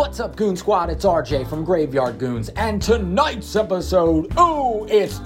What's up, Goon Squad? It's RJ from Graveyard Goons, and tonight's episode, oh, it's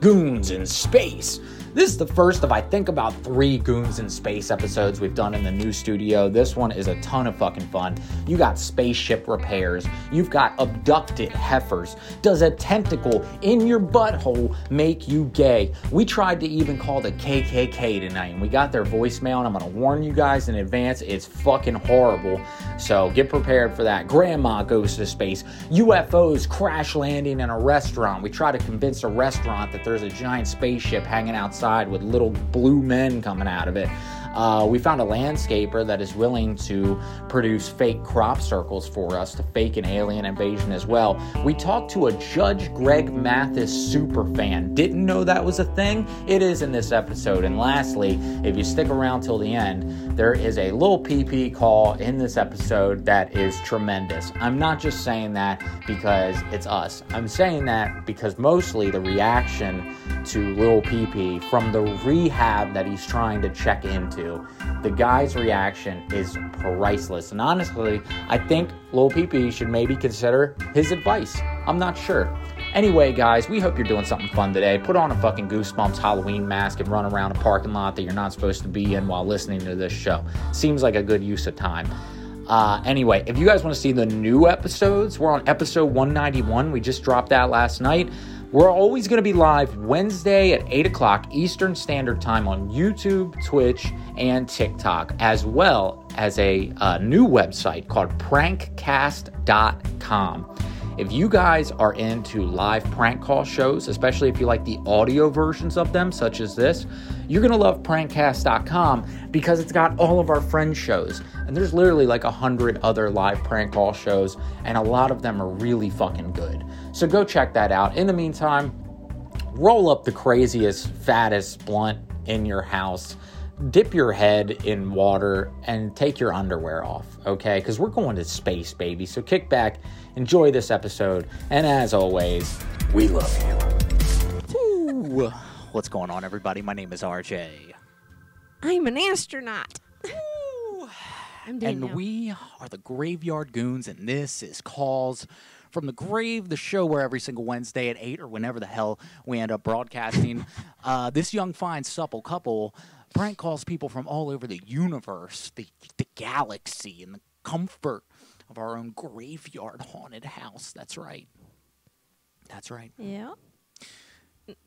Goons in Space. This is the first of, I think, about three Goons in Space episodes we've done in the new studio. This one is a ton of fucking fun. You got spaceship repairs, you've got abducted heifers. Does a tentacle in your butthole make you gay? We tried to even call the KKK tonight, and we got their voicemail, and I'm gonna warn you guys in advance, it's fucking horrible. So get prepared for that. Grandma goes to space. UFOs crash landing in a restaurant. We try to convince a restaurant that there's a giant spaceship hanging outside with little blue men coming out of it. Uh, we found a landscaper that is willing to produce fake crop circles for us to fake an alien invasion as well. We talked to a Judge Greg Mathis super fan. Didn't know that was a thing? It is in this episode. And lastly, if you stick around till the end, there is a little PP call in this episode that is tremendous. I'm not just saying that because it's us. I'm saying that because mostly the reaction to Lil PP from the rehab that he's trying to check into. The guy's reaction is priceless. And honestly, I think Lil PP should maybe consider his advice. I'm not sure. Anyway, guys, we hope you're doing something fun today. Put on a fucking Goosebumps Halloween mask and run around a parking lot that you're not supposed to be in while listening to this show. Seems like a good use of time. Uh, anyway, if you guys want to see the new episodes, we're on episode 191. We just dropped that last night. We're always going to be live Wednesday at 8 o'clock Eastern Standard Time on YouTube, Twitch, and TikTok, as well as a uh, new website called prankcast.com. If you guys are into live prank call shows, especially if you like the audio versions of them, such as this, you're to love prankcast.com because it's got all of our friend shows. And there's literally like a hundred other live prank call shows, and a lot of them are really fucking good. So go check that out. In the meantime, roll up the craziest, fattest blunt in your house. Dip your head in water and take your underwear off, okay? Because we're going to space, baby. So kick back, enjoy this episode, and as always, we love you. Ooh. What's going on, everybody? My name is RJ. I'm an astronaut. I'm dead And we are the Graveyard Goons, and this is Calls from the Grave, the show where every single Wednesday at 8 or whenever the hell we end up broadcasting, uh, this young, fine, supple couple prank calls people from all over the universe, the, the galaxy, and the comfort of our own graveyard haunted house. That's right. That's right. yeah.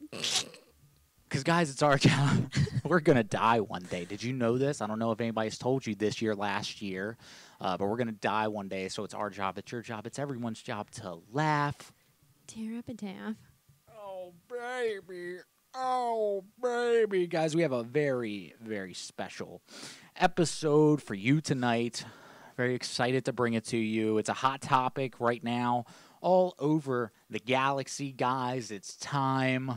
Because, guys, it's our job. we're going to die one day. Did you know this? I don't know if anybody's told you this year, last year, uh, but we're going to die one day. So it's our job. It's your job. It's everyone's job to laugh. Tear up a taff. Oh, baby. Oh, baby. Guys, we have a very, very special episode for you tonight. Very excited to bring it to you. It's a hot topic right now all over the galaxy, guys. It's time.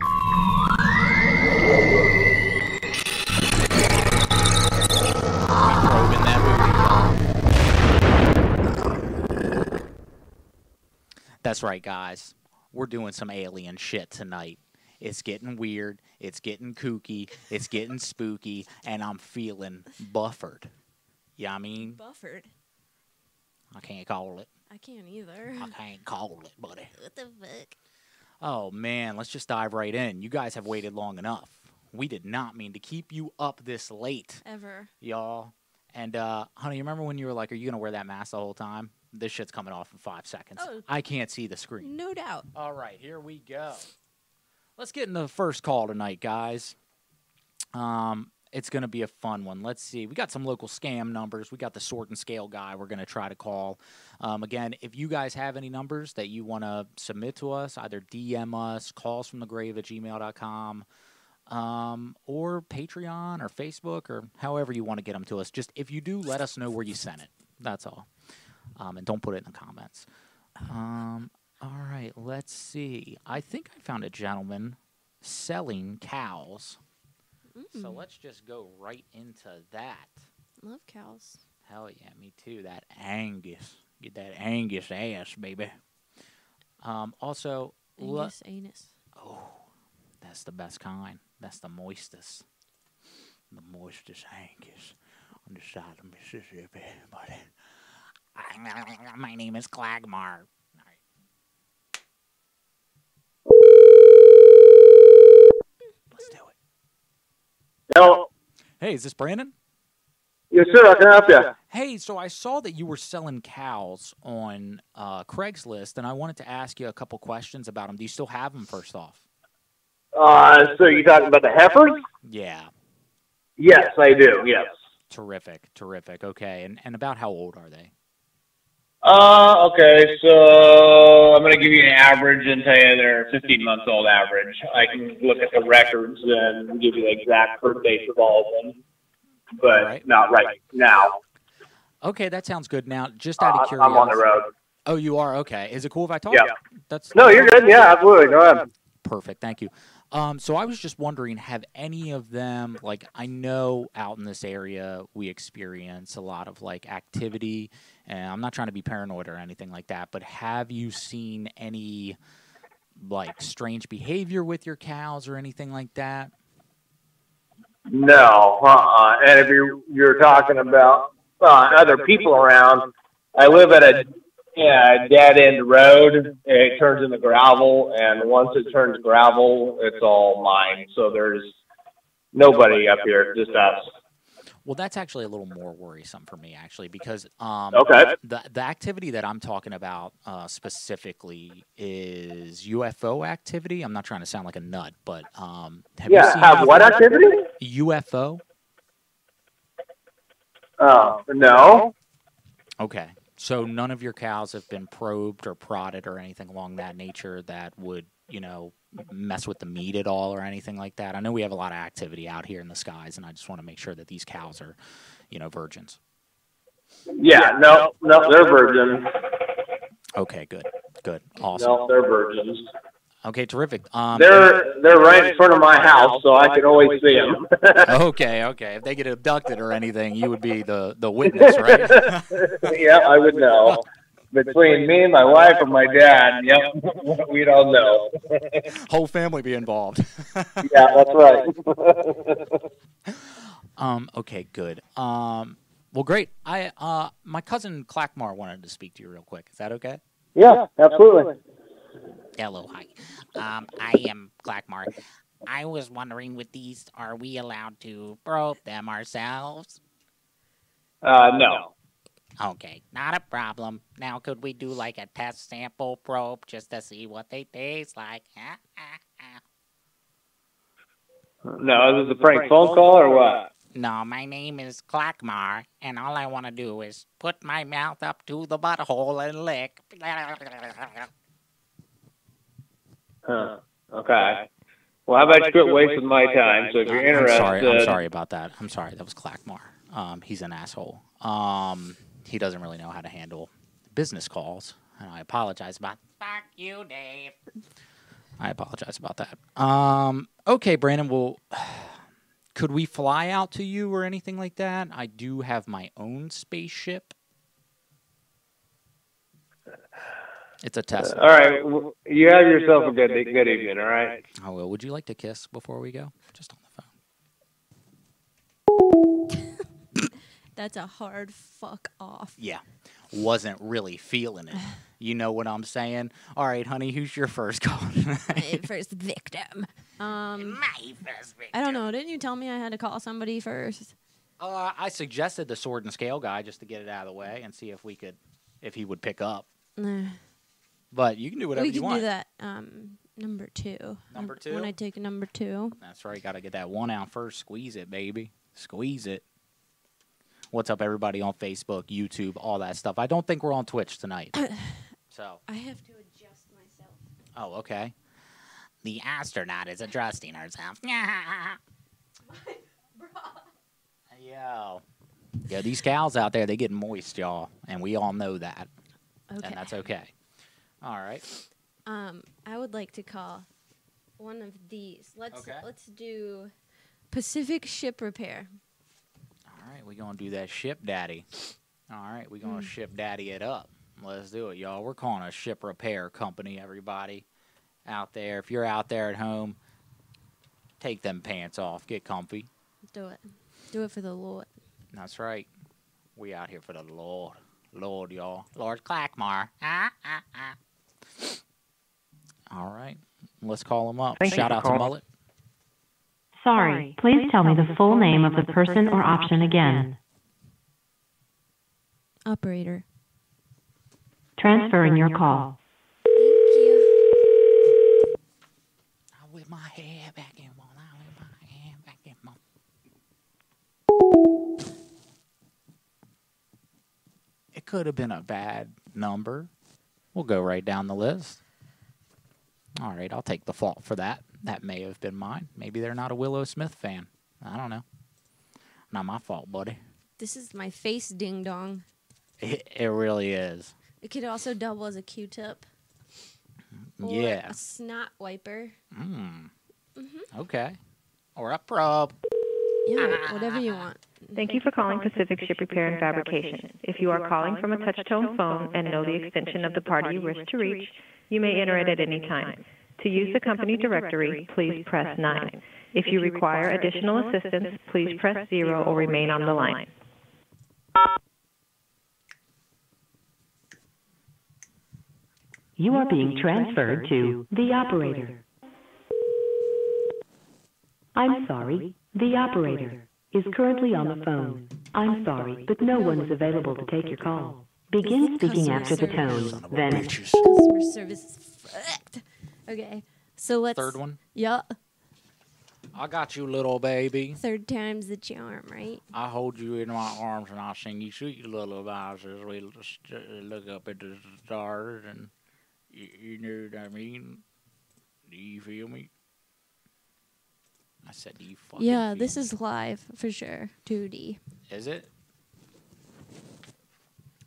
That's right, guys. We're doing some alien shit tonight. It's getting weird. It's getting kooky. It's getting spooky, and I'm feeling buffered. Yeah, I mean, Buffered. I can't call it. I can't either. I can't call it, buddy. What the fuck? Oh man, let's just dive right in. You guys have waited long enough. We did not mean to keep you up this late, Ever. y'all. And uh, honey, you remember when you were like, "Are you gonna wear that mask the whole time?" This shit's coming off in five seconds. Oh. I can't see the screen. No doubt. All right, here we go. Let's get in the first call tonight, guys. Um, it's going to be a fun one. Let's see. We got some local scam numbers. We got the sword and scale guy we're going to try to call. Um, again, if you guys have any numbers that you want to submit to us, either DM us, calls from the grave at gmail.com, um, or Patreon or Facebook or however you want to get them to us. Just if you do, let us know where you sent it. That's all. Um, and don't put it in the comments. Um, all right, let's see. I think I found a gentleman selling cows. So Mm, let's just go right into that. love cows. Hell yeah, me too. That Angus. Get that Angus ass, baby. Um, also, Angus anus. oh, that's the best kind. That's the moistest. The moistest Angus on the side of Mississippi, buddy. My name is Clackmar. Let's do it. Hello. Hey, is this Brandon? Yes, sir. I can help you. Hey, so I saw that you were selling cows on uh, Craigslist, and I wanted to ask you a couple questions about them. Do you still have them? First off, Uh, so you talking about the heifers? yeah, Yes, I do. Yes. terrific, terrific. Okay, and and about how old are they? Uh, okay. So I'm going to give you an average and tell you they're 15 months old average. I can look at the records and give you the exact birth dates of all of them, but Right. not right now. Okay, that sounds good. Now, just out Uh, of curiosity, I'm on the road. Oh, you are okay. Is it cool if I talk? Yeah. That's No, you're good. Yeah, absolutely. Go ahead. Perfect. Thank you. Um, so I was just wondering, have any of them like I know out in this area we experience a lot of like activity, and I'm not trying to be paranoid or anything like that, but have you seen any like strange behavior with your cows or anything like that? No, uh-uh. And if you're you're talking about uh, other people around, I live at a yeah, dead end road. It turns into gravel, and once it turns gravel, it's all mine. So there's nobody up here, just us. Well, that's actually a little more worrisome for me, actually, because um, Okay. the the activity that I'm talking about uh, specifically is UFO activity. I'm not trying to sound like a nut, but um, have you seen have what activity? UFO? Oh, no. Okay, so none of your cows have been probed or prodded or anything along that nature that would, you know, mess with the meat at all or anything like that. I know we have a lot of activity out here in the skies, and I just want to make sure that these cows are, you know, virgins. Yeah, no, no, they're virgins. Okay, good, good, awesome. No, they're virgins. Okay, terrific. Um, They're they're right in front of my house, so I can always see them. okay, okay. If they get abducted or anything, you would be the the witness, right? yeah, I would know. Between me, my wife, and my dad, yep, we'd all know. Whole family be involved. Yeah, that's right. um. Okay. Good. Um. Well, great. I uh, my cousin Clackmar wanted to speak to you real quick. Is that okay? yeah, absolutely. Hello, hi. Um, I am Clackmar. I was wondering with these, are we allowed to probe them ourselves? Uh, no. Okay, not a problem. Now, could we do like a test sample probe just to see what they taste like? No, is this a prank phone call or what? No, my name is Clackmar, and all I want to do is put my mouth up to the butthole and lick. Huh. Okay. Well, how about you quit wasting my time? So if you're I'm interested, sorry. I'm sorry about that. I'm sorry. That was Clackmar. Um. He's an asshole. Um. He doesn't really know how to handle business calls, and I apologize about. Fuck you, Dave. I apologize about that. Um. Okay, Brandon. Well. Could we fly out to you or anything like that? I do have my own spaceship. It's a Tesla. All right. well, You have yourself a good good evening. All right. Oh, well, would you like to kiss before we go? Just on the phone. That's a hard fuck off. Yeah. Wasn't really feeling it. You know what I'm saying? All right, honey, who's your first call My first victim. Um, My first victim. I don't know. Didn't you tell me I had to call somebody first? uh, I suggested the sword and scale guy just to get it out of the way and see if we could, if he would pick up. But you can do whatever we you can want. do that. Um, number two. Number two? When? I take number two. That's right. Got to get that one out first. Squeeze it, baby. Squeeze it. What's up, everybody on Facebook, YouTube, all that stuff? I don't think we're on Twitch tonight. so, I have to adjust myself. oh, okay. The astronaut is adjusting herself. Yeah. Bro. Yo. Yeah, these cows out there, they get moist, y'all. And we all know that. Okay. And that's okay. All right. Um, I would like to call one of these. Let's Okay. let's do Pacific Ship Repair. All right, we're going to do that ship daddy. All right, we're going to ship daddy it up. Let's do it, y'all. We're calling a ship repair company, everybody out there. If you're out there at home, take them pants off, get comfy. Do it. Do it for the Lord. That's right. We out here for the Lord. Lord, y'all. Lord Clackmar. Ah, ah, ah. All right. Let's call him up. Thank Shout for out to calling. Mullet. Sorry, please tell me the full name of the person or option again. Operator. Transferring your call. Thank you. I whip my hair back in one. I whip my hair back in one. It could have been a bad number. We'll go right down the list. All right, I'll take the fault for that. That may have been mine. Maybe they're not a Willow Smith fan. I don't know. Not my fault, buddy. This is my face ding dong. It, it really is. It could also double as a Q-tip. Or Yeah. A snot wiper. Mm. Okay. Or a probe. Yeah, whatever you want. Thank you for calling Pacific Ship Repair and Fabrication. If you are calling from a touch-tone phone and know the extension of the party you wish to reach, you may enter it at any time. To use the company directory, please press 9. If you require additional assistance, please press 0 or remain on the line. You are being transferred to the operator. I'm sorry, the operator is currently on the phone. I'm sorry, but no one is available to take your call. Begin speaking after the tone, then Customer service is fucked. Okay, so let's. Third one. Yeah, I got you, little baby. third time's the charm, right? I hold you in my arms and I sing you sweet little lullabies as we look up at the stars and you, you know what I mean? Do you feel me? I said, do you fucking yeah, feel this me?" is live for sure. 2D. Is it?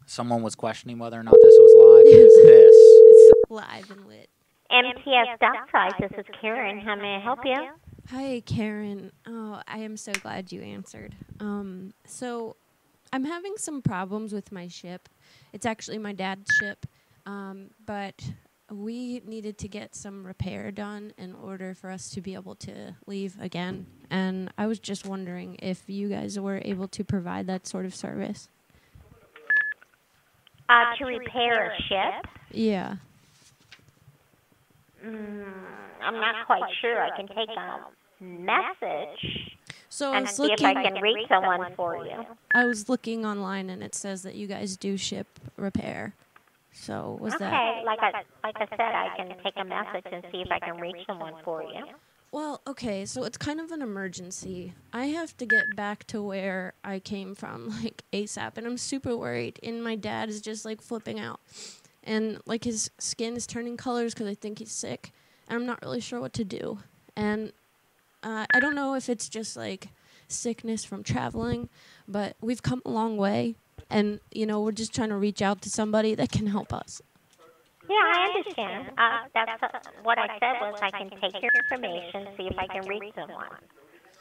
Someone was questioning whether or not this was live. It is this. It's live and lit. MTS Dock Price, this is Karen. How may I help you? Hi, Karen. Oh, I am so glad you answered. Um, so I'm having some problems with my ship. It's actually my dad's ship, um, but we needed to get some repair done in order for us to be able to leave again. And I was just wondering if you guys were able to provide that sort of service. Uh, to repair a ship? Yeah. Mm, I'm not quite sure. I can take a message So I and was see if looking. I can reach someone for you. I was looking online, and it says that you guys do ship repair. So was that? Okay, like I like I said, I can take a message and see if I can reach someone for you. Well, okay, so it's kind of an emergency. I have to get back to where I came from, like ASAP, and I'm super worried. And my dad is just like flipping out, and like his skin is turning colors because I think he's sick, and I'm not really sure what to do. And uh, I don't know if it's just like sickness from traveling, but we've come a long way, and you know we're just trying to reach out to somebody that can help us. Yeah, I understand. Uh, that's uh, what I said was I can take your information, see if I can reach someone.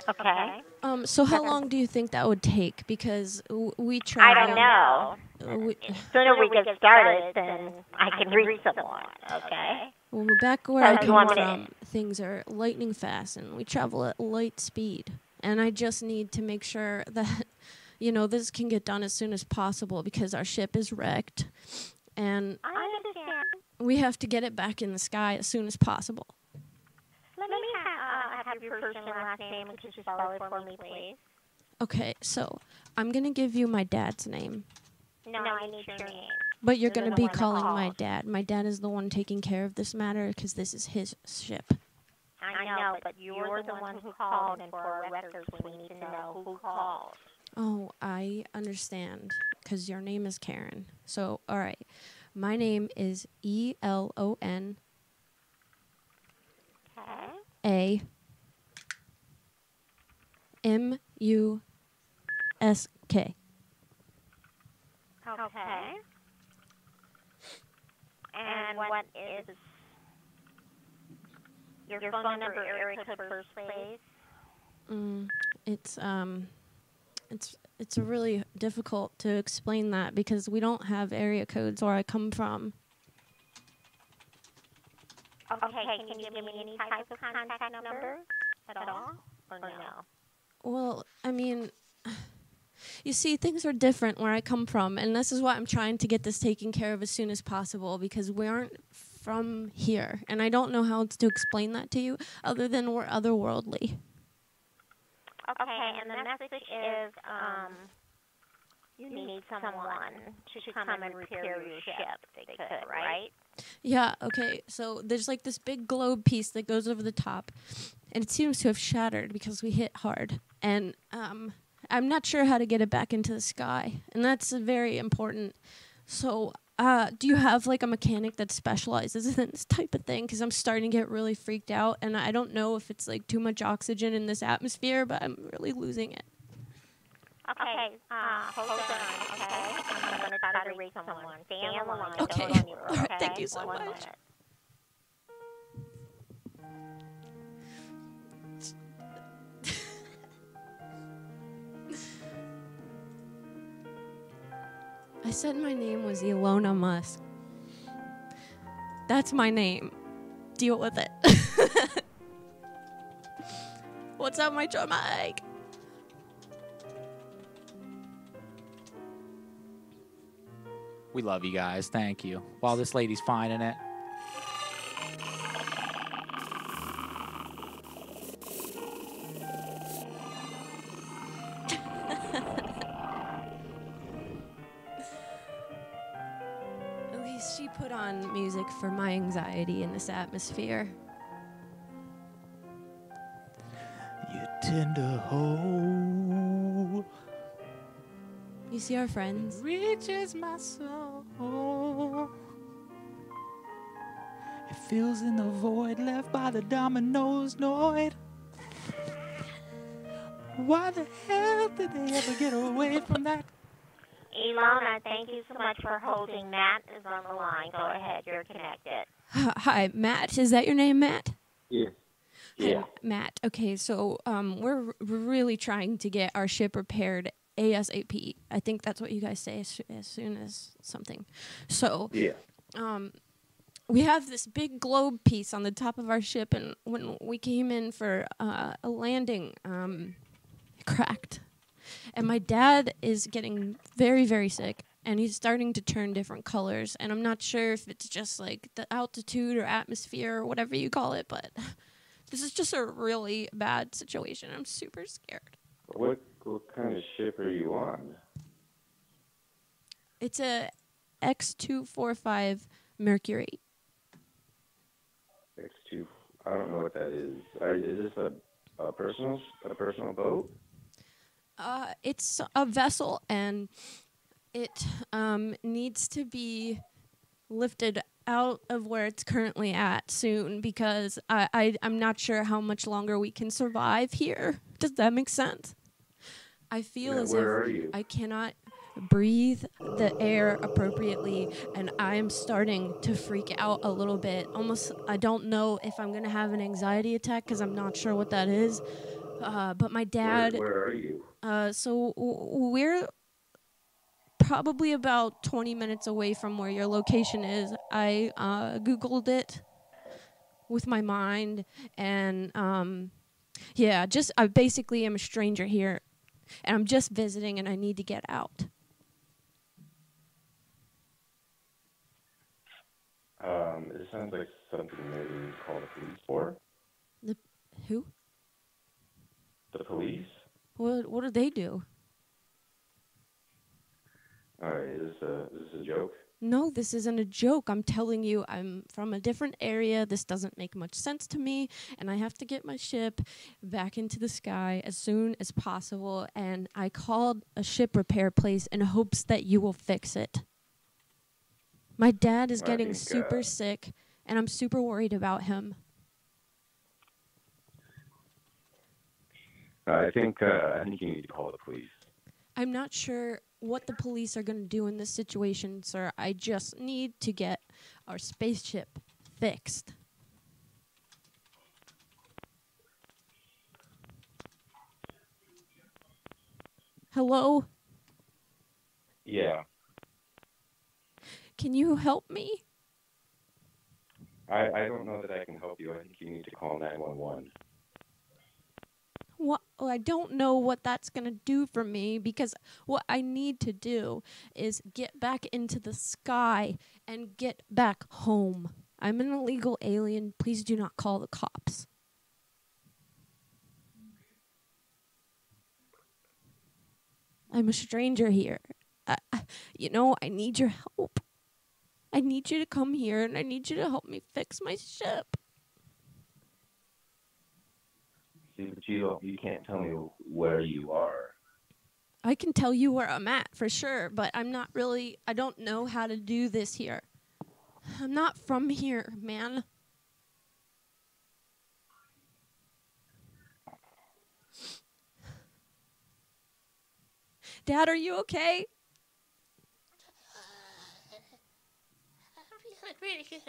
Okay. Um, so how long do you think that would take? Because w- we try. I don't know. we- sooner we get started, then I can reach someone. Okay. Well, we're back where I come want me to- from, things are lightning fast, and we travel at light speed. And I just need to make sure that, you know, this can get done as soon as possible because our ship is wrecked, and I understand. we have to get it back in the sky as soon as possible. Let me ha- uh, have your first and last name. Could you spell it for me, please? Okay, so I'm gonna give you my dad's name, No, I need your name. but you're You're gonna be calling my dad. My dad is the one taking care of this matter because this is his ship. I know, but you're the one who called, and for our records, we need to know who called. Oh, I understand. Because your name is Karen. So, all right. My name is E L O N. A M U S K. Okay. And what is your phone number, area code first, please? Mm, it's um, it's it's really difficult to explain that because we don't have area codes where I come from. Okay, can you give me any type of contact number at all, or no? Well, I mean, You see, things are different where I come from, and this is why I'm trying to get this taken care of as soon as possible because we aren't from here, and I don't know how to explain that to you other than we're otherworldly. Okay, and the message is, um, you need someone to come and repair your ship. if They could, right? Yeah, okay. So there's like this big globe piece that goes over the top, and it seems to have shattered because we hit hard. And um, I'm not sure how to get it back into the sky, and that's very important. So, uh, do you have like a mechanic that specializes in this type of thing? Because I'm starting to get really freaked out, and I don't know if it's like too much oxygen in this atmosphere, but I'm really losing it. Okay, uh, hold on, okay? I'm gonna try to reach someone. Stay on the line. Okay. Don't go anywhere, All right, okay? thank you so much. I said my name was Ilona Musk. That's my name. Deal with it. What's up, my drum mic? We love you guys. Thank you. While this lady's finding it. For my anxiety in this atmosphere. You tender hole You see our friends? reaches my soul. It fills in the void left by the Domino's Noid. Why the hell did they ever get away from that? Ilona, thank you so much for holding. Matt is on the line. Go ahead, you're connected. Hi, Matt. Is that your name, Matt? Yeah. Hi, Yeah. Matt. Okay, so um, we're really trying to get our ship repaired ASAP. I think that's what you guys say as, as soon as something. So Yeah. um, we have this big globe piece on the top of our ship, and when we came in for uh, a landing, um, it cracked. And my dad is getting very, very sick, and he's starting to turn different colors. And I'm not sure if it's just like the altitude or atmosphere or whatever you call it, but this is just a really bad situation. I'm super scared. What what kind of ship are you on? It's a X245 Mercury. X two. I don't know what that is. Are, is this a, a personal a personal boat? Uh, it's a vessel and it um, needs to be lifted out of where it's currently at soon because I, I, I'm not sure how much longer we can survive here. Does that make sense? I feel Yeah, as if? I cannot breathe the air appropriately and I'm starting to freak out a little bit. Almost, I don't know if I'm going to have an anxiety attack because I'm not sure what that is. Uh, but my dad. Where, where are you? Uh, so we're probably about 20 minutes away from where your location is. I uh, Googled it with my mind, and um, yeah, just I basically am a stranger here, and I'm just visiting, and I need to get out. Um, it sounds like something maybe you call the police for. The who? The police? What? What do they do? All right, is this a is this a joke? No, this isn't a joke. I'm telling you, I'm from a different area. This doesn't make much sense to me, and I have to get my ship back into the sky as soon as possible. And I called a ship repair place in hopes that you will fix it. My dad is I getting think, super uh, sick, and I'm super worried about him. I think uh, I think you need to call the police. I'm not sure what the police are going to do in this situation, sir. I just need to get our spaceship fixed. Hello? Yeah, Can you help me? I I don't know that I can help you. I think you need to call nine one one. What oh, I don't know what that's going to do for me because what I need to do is get back into the sky and get back home. I'm an illegal alien. Please do not call the cops. I'm a stranger here. I- you know, I need your help. I need you to come here and I need you to help me fix my ship. See, but you don't, you can't tell me where you are. I can tell you where I'm at for sure, but I'm not really, I don't know how to do this here. I'm not from here, man. Dad, are you okay?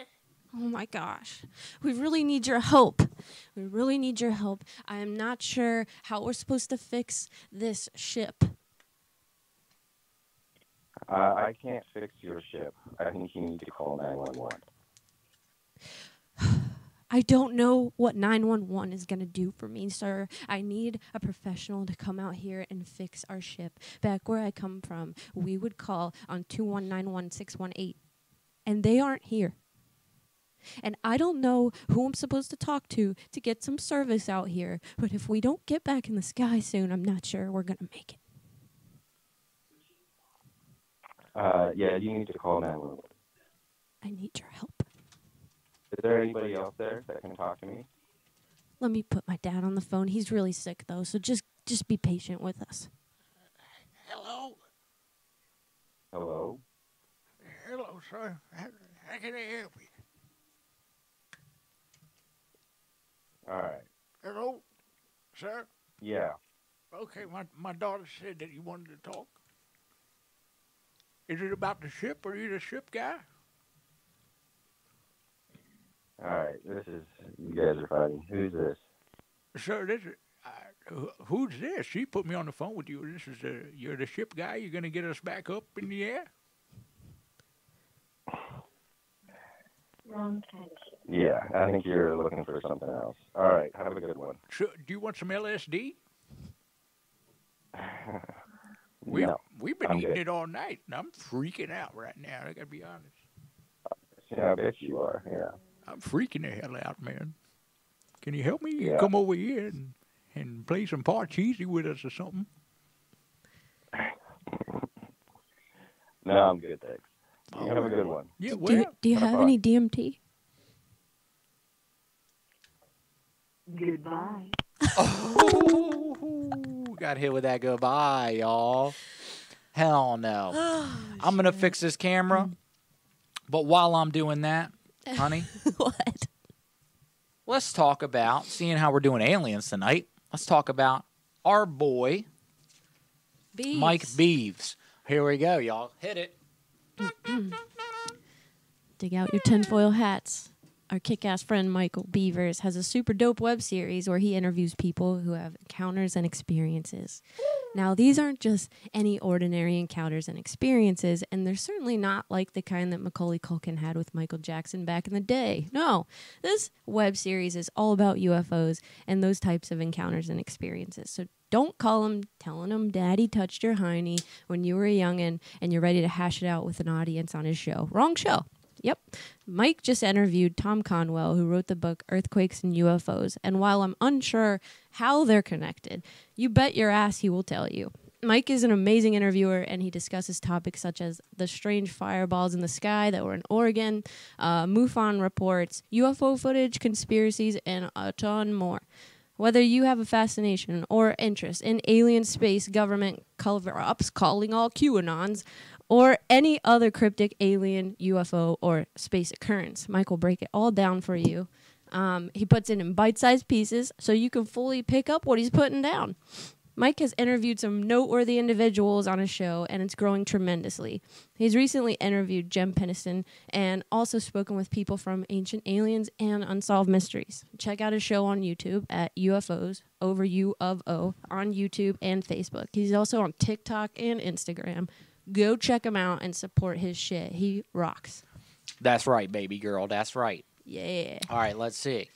Oh my gosh. We really need your help. We really need your help. I am not sure how we're supposed to fix this ship. Uh, I can't fix your ship. I think you need to call 911. I don't know what 911 is going to do for me, sir. I need a professional to come out here and fix our ship. Back where I come from, we would call on 2191618, and they aren't here. And I don't know who I'm supposed to talk to to get some service out here, but if we don't get back in the sky soon, I'm not sure we're going to make it. Uh, yeah, you need to call 911. I need your help. Is there anybody else there that can talk to me? Let me put my dad on the phone. He's really sick though, so just just be patient with us. Hello? Hello? Hello, sir. How, how can I help you? All right. Hello? Sir? Yeah. Okay, my, my daughter said that you wanted to talk. Is it about the ship? Or are you the ship guy? All right. This is, you guys are fighting. Who's this? Sir, this is, uh, who- who's this? She put me on the phone with you. This is the, you're the ship guy. You're going to get us back up in the air? Yeah, I think you're looking for something else. All right. Have a good one. So, do you want some LSD? We, no. We've been I'm eating good. it all night, and I'm freaking out right now. I got to be honest. Yeah, I bet you are. Yeah. I'm freaking the hell out, man. Can you help me? Yeah. Come over here and, and play some Parcheesi with us or something? No, I'm good, thanks. You oh, have a good one. Yeah, do, you, do you have any DMT? Goodbye. Ooh, got hit with that goodbye, y'all. Hell no. Oh, I'm gonna fix this camera. But while I'm doing that, honey, what? let's talk about seeing how we're doing aliens tonight. Let's talk about our boy Bees. Mike Beeves. Here we go, y'all. Hit it. Dig out your tinfoil hats. Our kick ass friend Michael Beavers has a super dope web series where he interviews people who have encounters and experiences. Now, these aren't just any ordinary encounters and experiences, and they're certainly not like the kind that Macaulay Culkin had with Michael Jackson back in the day. No, this web series is all about UFOs and those types of encounters and experiences. So don't call him telling him daddy touched your hiney when you were a youngin' and you're ready to hash it out with an audience on his show. Wrong show. Yep. Mike just interviewed Tom Conwell, who wrote the book Earthquakes and UFOs. And while I'm unsure how they're connected, you bet your ass he will tell you. Mike is an amazing interviewer, and he discusses topics such as the strange fireballs in the sky that were in Oregon, uh, MUFON reports, UFO footage, conspiracies, and a ton more. Whether you have a fascination or interest in alien space government cover ups, calling all QAnons, or any other cryptic alien, UFO, or space occurrence, Mike will break it all down for you. Um, he puts it in bite sized pieces so you can fully pick up what he's putting down. Mike has interviewed some noteworthy individuals on his show, and it's growing tremendously. He's recently interviewed Jem Pennison and also spoken with people from Ancient Aliens and Unsolved Mysteries. Check out his show on YouTube at UFOs, over U of O, on YouTube and Facebook. He's also on TikTok and Instagram. Go check him out and support his shit. He rocks. That's right, baby girl. That's right. Yeah. All right, let's see.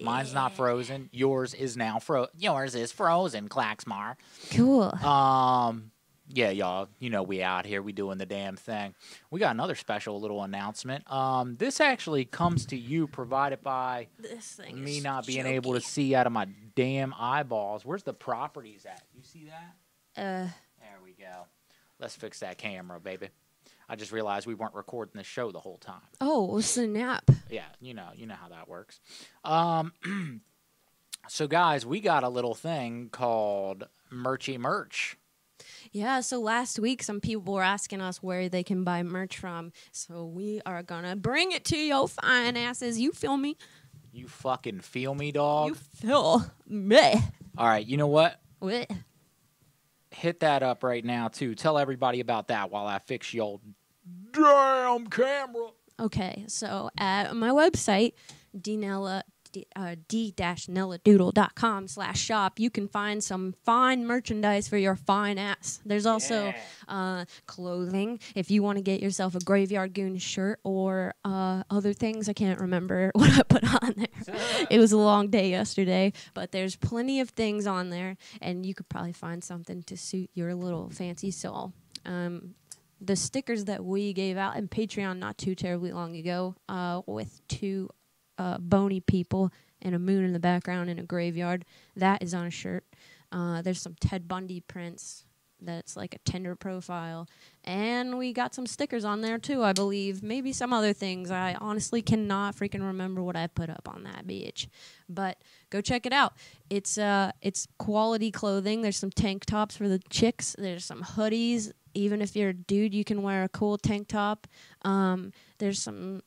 Mine's not frozen. Yours is now fro. Yours is frozen, Clackmar. Cool. Um, yeah, y'all. You know we out here. We doing the damn thing. We got another special little announcement. Um, this actually comes to you provided by This thing me not being able to see out of my damn eyeballs. Where's the properties at? You see that? Uh, There we go. Let's fix that camera, baby. I just realized we weren't recording the show the whole time. oh, snap. Yeah, you know, you know how that works. Um, so guys, we got a little thing called Merchy Merch. Yeah, so last week some people were asking us where they can buy merch from. So we are gonna bring it to your fine asses. You feel me? You fucking feel me, dog? You feel me? All right, you know what? What? Hit that up right now too. Tell everybody about that while I fix your damn camera. Okay, so at my website, dnella, d, uh, d-nelladoodle.com slash shop, you can find some fine merchandise for your fine ass. There's also uh, clothing if you want to get yourself a Graveyard Goon shirt or uh, other things. I can't remember what I put on there. it was a long day yesterday, but there's plenty of things on there, and you could probably find something to suit your little fancy soul. Um, the stickers that we gave out in Patreon not too terribly long ago, uh, with two uh, bony people and a moon in the background in a graveyard. That is on a shirt. Uh, there's some Ted Bundy prints that's like a Tinder profile. And we got some stickers on there too, I believe. Maybe some other things. I honestly cannot freaking remember what I put up on that bitch. But go check it out. It's uh it's quality clothing. There's some tank tops for the chicks. There's some hoodies. Even if you're a dude, you can wear a cool tank top. Um, there's some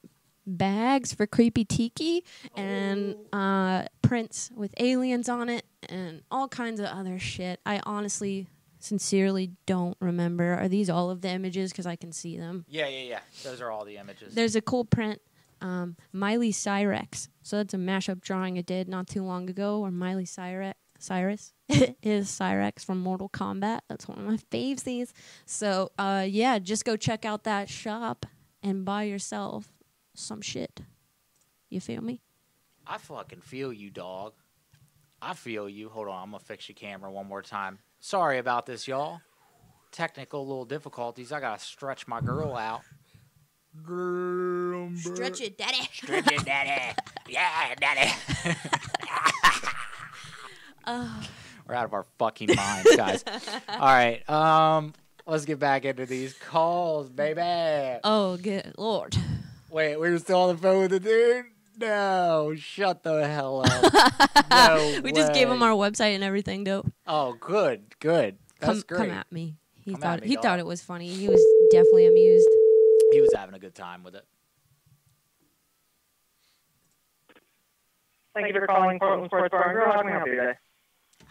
bags for creepy tiki and uh, prints with aliens on it and all kinds of other shit. I honestly, sincerely don't remember. Are these all of the images? Because I can see them. Yeah, yeah, yeah. Those are all the images. There's a cool print, um, Miley Cyrax. So that's a mashup drawing I did not too long ago, or Miley Cyrax. Cyrus is Cyrax from Mortal Kombat. That's one of my favesies. So, uh, yeah, just go check out that shop and buy yourself some shit. You feel me? I fucking feel you, dog. I feel you. Hold on, I'm gonna fix your camera one more time. Sorry about this, y'all. Technical little difficulties. I gotta stretch my girl out. Girl, Stretch it, daddy. Stretch it, daddy. Yeah, daddy. We're out of our fucking minds, guys. All right, um, let's get back into these calls, baby. Oh, good lord. Wait, we were still on the phone with the dude. No, shut the hell up. No we just gave him our website and everything, dope. Oh, good, good. That's come, great. come at me. He Come at thought me, he dog. thought it was funny. He was definitely amused. He was having a good time with it. Thank you for calling Portland Sports Bar and Grill. How can I help you today?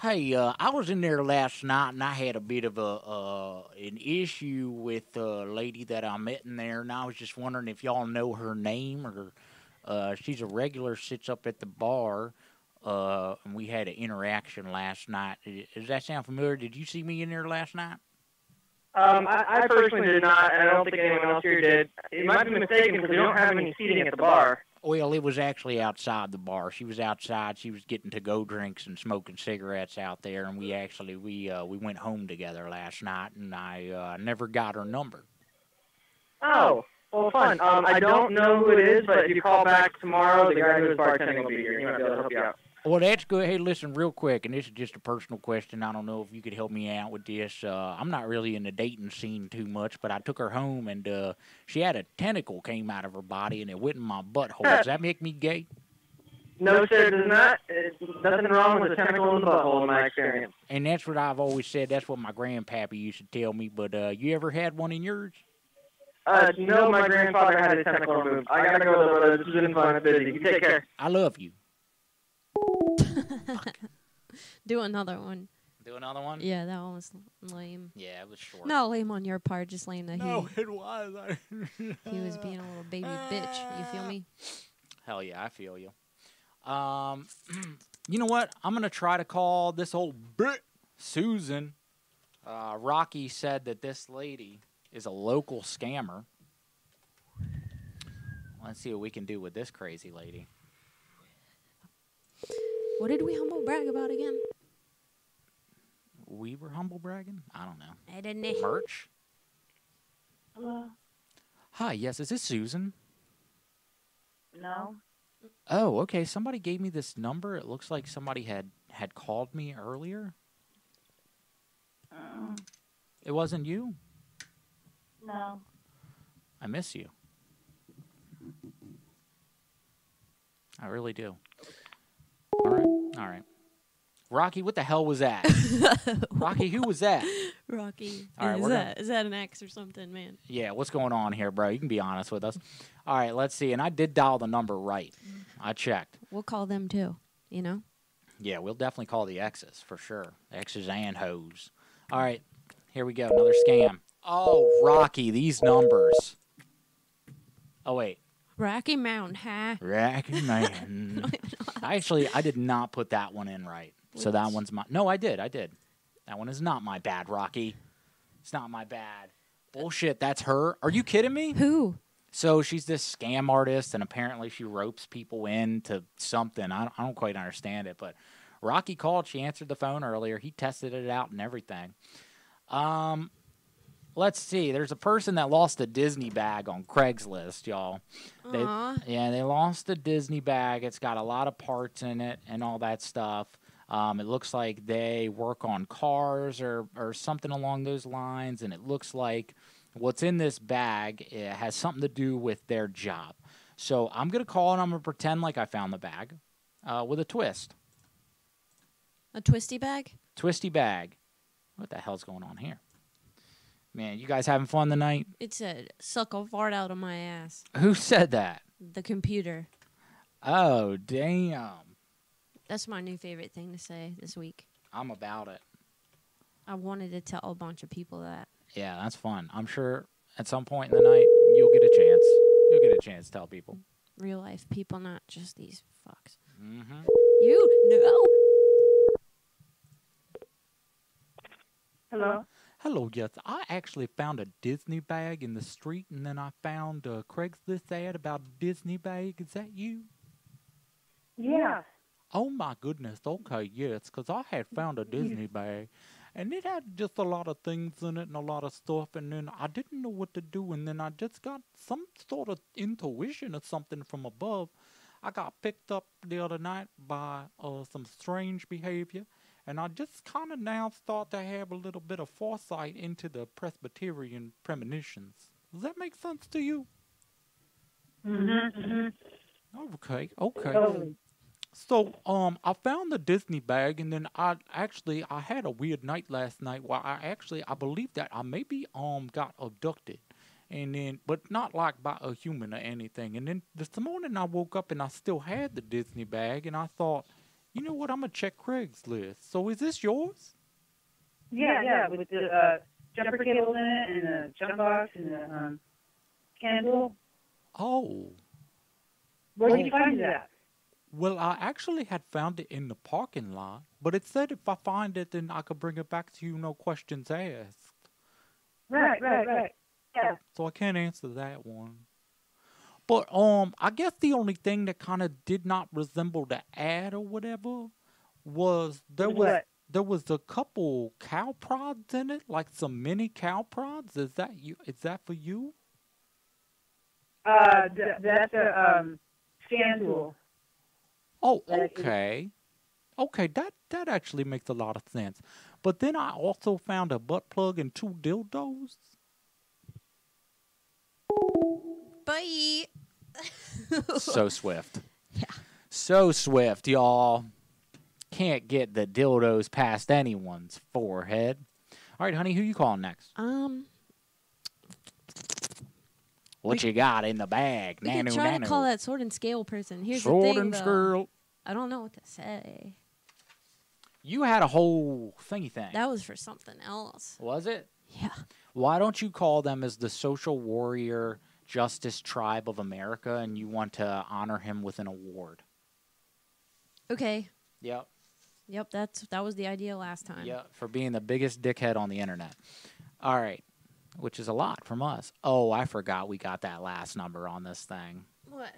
Hey, uh, I was in there last night and I had a bit of a uh, an issue with a lady that I met in there, and I was just wondering if y'all know her name or uh, she's a regular, sits up at the bar. Uh, and we had an interaction last night. Does that sound familiar? Did you see me in there last night? Um, I, I personally did not, and I don't think anyone else here did. It might be mistaken because we don't have any seating at the bar. Well, it was actually outside the bar. She was outside. She was getting to go drinks and smoking cigarettes out there, and we actually we uh, we went home together last night, and I uh, never got her number. Oh, well, fun. Um, I don't know who it is, but if you call back tomorrow, the guy who is bartending will be here. He might be able to help you out. Well, that's good. Hey, listen, real quick, and this is just a personal question. I don't know if you could help me out with this. Uh, I'm not really in the dating scene too much, but I took her home, and uh, she had a tentacle came out of her body, and it went in my butthole. Does that make me gay? No, sir, it does not. It's nothing wrong with a tentacle in the butthole, in my experience. And that's what I've always said. That's what my grandpappy used to tell me. But uh, you ever had one in yours? Uh, no, my grandfather had his tentacle removed. I gotta go, though, brother. This has been fun. I'm busy. You take care. I love you. Do another one. Do another one? Yeah, that one was lame. Yeah, it was short. No, lame on your part, just lame that No, he it was. he was being a little baby bitch. You feel me? Hell yeah, I feel you. Um, you know what? I'm gonna try to call this old bitch Susan. Uh, Rocky said that this lady is a local scammer. Let's see what we can do with this crazy lady. What did we humble brag about again? We were humble bragging? I don't know. I didn't know. Merch? Hello? Hi, yes, is this Susan? No? Oh, okay. Somebody gave me this number. It looks like somebody had had called me earlier. Mm, It wasn't you? no. I miss you. I really do. All right. Rocky, what the hell was that? Rocky, who was that? Rocky. All right, is we're gonna- that is that an X or something, man? Yeah, what's going on here, bro? You can be honest with us. All right, let's see. And I did dial the number right. I checked. We'll call them too. You know. Yeah, we'll definitely call the X's for sure. X's and hoes. All right, here we go. Another scam. Oh, Rocky, these numbers. Oh wait, Rocky Mountain High. Rocky Mountain. I actually I did not put that one in right. So that one's my. No, I did. I did. That one is not my bad, Rocky. It's not my bad. Bullshit. That's her. Are you kidding me? Who? So she's this scam artist, and apparently she ropes people into something. I don't, I don't quite understand it, but Rocky called. She answered the phone earlier. He tested it out and everything. Um, let's see. There's a person that lost a Disney bag on Craigslist, y'all. They, yeah, they lost a Disney bag. It's got a lot of parts in it and all that stuff. Um, it looks like they work on cars or, or something along those lines, and it looks like what's in this bag has something to do with their job. So I'm gonna call and I'm gonna pretend like I found the bag uh, with a twist, A twisty bag? twisty bag. What the hell's going on here? Man, you guys having fun tonight? It said, suck a fart out of my ass. Who said that? The computer. Oh, damn! That's my new favorite thing to say this week. I'm about it. I wanted to tell a bunch of people that. Yeah, that's fun. I'm sure at some point in the night you'll get a chance. You'll get a chance to tell people. Real life people, not just these fucks. Mm-hmm. You know. Hello? Hello, yes. I actually found a Disney bag in the street, and then I found a Craigslist ad about a Disney bag. Is that you? Yeah. Oh my goodness. Okay, yes, 'cause I had found a Disney bag, and it had just a lot of things in it and a lot of stuff, and then I didn't know what to do, and then I just got some sort of intuition or something from above. I got picked up the other night by uh, some strange behavior, and I just kind of now start to have a little bit of foresight into the Presbyterian premonitions. Does that make sense to you? Mm-hmm. mm-hmm. Okay, okay. Totally. So, um, I found the Disney bag, and then I actually I had a weird night last night where I actually I believe that I maybe um got abducted, and then but not like by a human or anything. And then this morning I woke up and I still had the Disney bag, and I thought, you know what, I'm gonna check Craigslist. So is this yours? Yeah, yeah, with the uh, jumper cable in it and the jump box and the um, candle. Oh, Where did you find that? well, I actually had found it in the parking lot, but it said if I find it, then I could bring it back to you, no questions asked. Right, right, right. Yeah. so I can't answer that one. But um, I guess the only thing that kind of did not resemble the ad or whatever was there was What? there was a couple cow prods in it, like some mini cow prods. Is that you? Is that for you? Uh, th- that's a um, tool. Oh, okay, okay. That that actually makes a lot of sense. But then I also found a butt plug and two dildos. Bye. so swift. Yeah. So swift, y'all. Can't get the dildos past anyone's forehead. All right, honey, who you calling next? Um, What you got in the bag? we Nanu, could try nanu. to call that sword and scale person. Here's Sword the thing, and though. scale. I don't know what to say. You had a whole thingy thing. That was for something else. Was it? Yeah. Why don't you call them as the social warrior justice tribe of America and you want to honor him with an award? Okay. Yep. Yep. That's that was the idea last time. Yeah, for being the biggest dickhead on the internet. All right, which is a lot from us. Oh, I forgot we got that last number on this thing. What?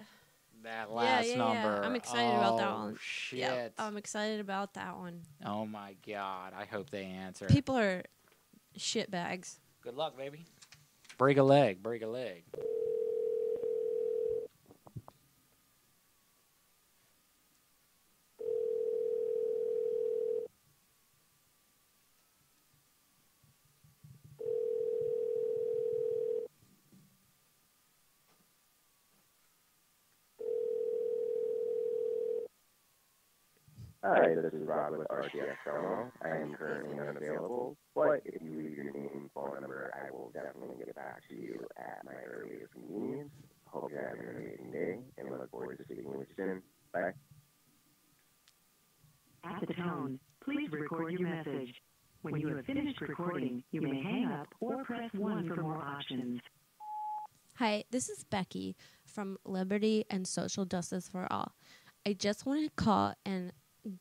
That last yeah, yeah, number. Yeah. I'm excited about that Oh, one. Shit. Yep, I'm excited about that one. oh my god. I hope they answer. People are shit bags. Good luck, baby. Break a leg. Break a leg. Hi, this is Rob with RTX Promo. I am currently unavailable, but if you leave your name and phone number, I will definitely get back to you at my earliest convenience. Hope you're having an amazing day, and look forward to speaking with you soon. Bye. At the tone, please record your message. When you have finished recording, you may hang up or press 1 for more options. Hi, this is Becky from Liberty and Social Justice for All. I just want to call and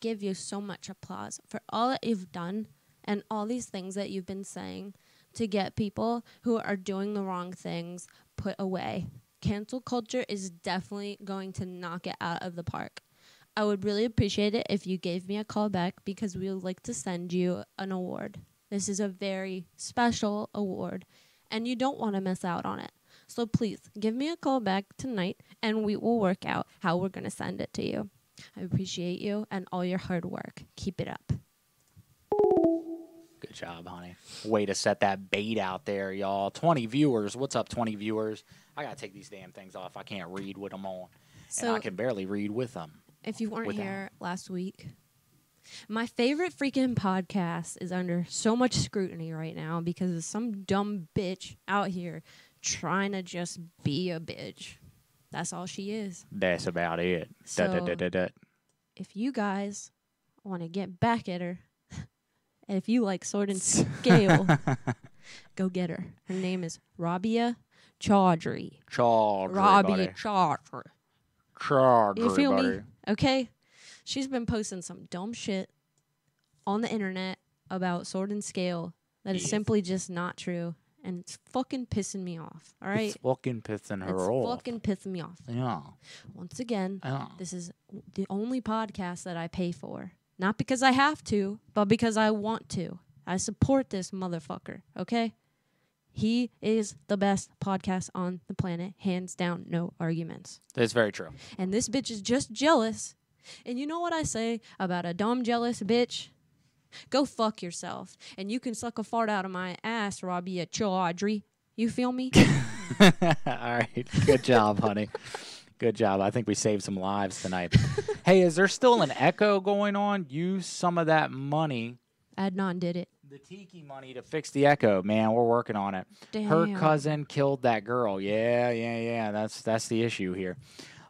give you so much applause for all that you've done and all these things that you've been saying to get people who are doing the wrong things put away. Cancel culture is definitely going to knock it out of the park. I would really appreciate it if you gave me a call back because we would like to send you an award. This is a very special award and you don't want to miss out on it. So please give me a call back tonight and we will work out how we're going to send it to you. I appreciate you and all your hard work. Keep it up. Good job, honey. Way to set that bait out there, y'all. 20 viewers. What's up, 20 viewers? I got to take these damn things off. I can't read with them on. and I can barely read with them. If you weren't here last week, my favorite freaking podcast is under so much scrutiny right now because of some dumb bitch out here trying to just be a bitch. That's all she is. That's about it. Da, da, da, So- da, if you guys want to get back at her, and if you like sword and scale, go get her. Her name is Rabia Chaudhry. Chaudhry, Rabia. Chaudhry. Chaudhry, You feel buddy. me? Okay. She's been posting some dumb shit on the internet about sword and scale that is Yes. simply just not true. And it's fucking pissing me off. All right. It's fucking pissing her It's off. fucking pissing me off. Yeah. Once again, Yeah. this is the only podcast that I pay for. Not because I have to, but because I want to. I support this motherfucker, okay? He is the best podcast on the planet, hands down, no arguments. That's very true. And this bitch is just jealous. And you know what I say about a dumb, jealous bitch? Go fuck yourself. And you can suck a fart out of my ass, Robbie Chaudhry. You feel me? All right. Good job, honey. Good job. I think we saved some lives tonight. hey, is there still an echo going on? Use some of that money, Adnan did it. the tiki money, to fix the echo. Man, we're working on it. Damn. Her cousin killed that girl. Yeah, yeah, yeah. That's that's the issue here.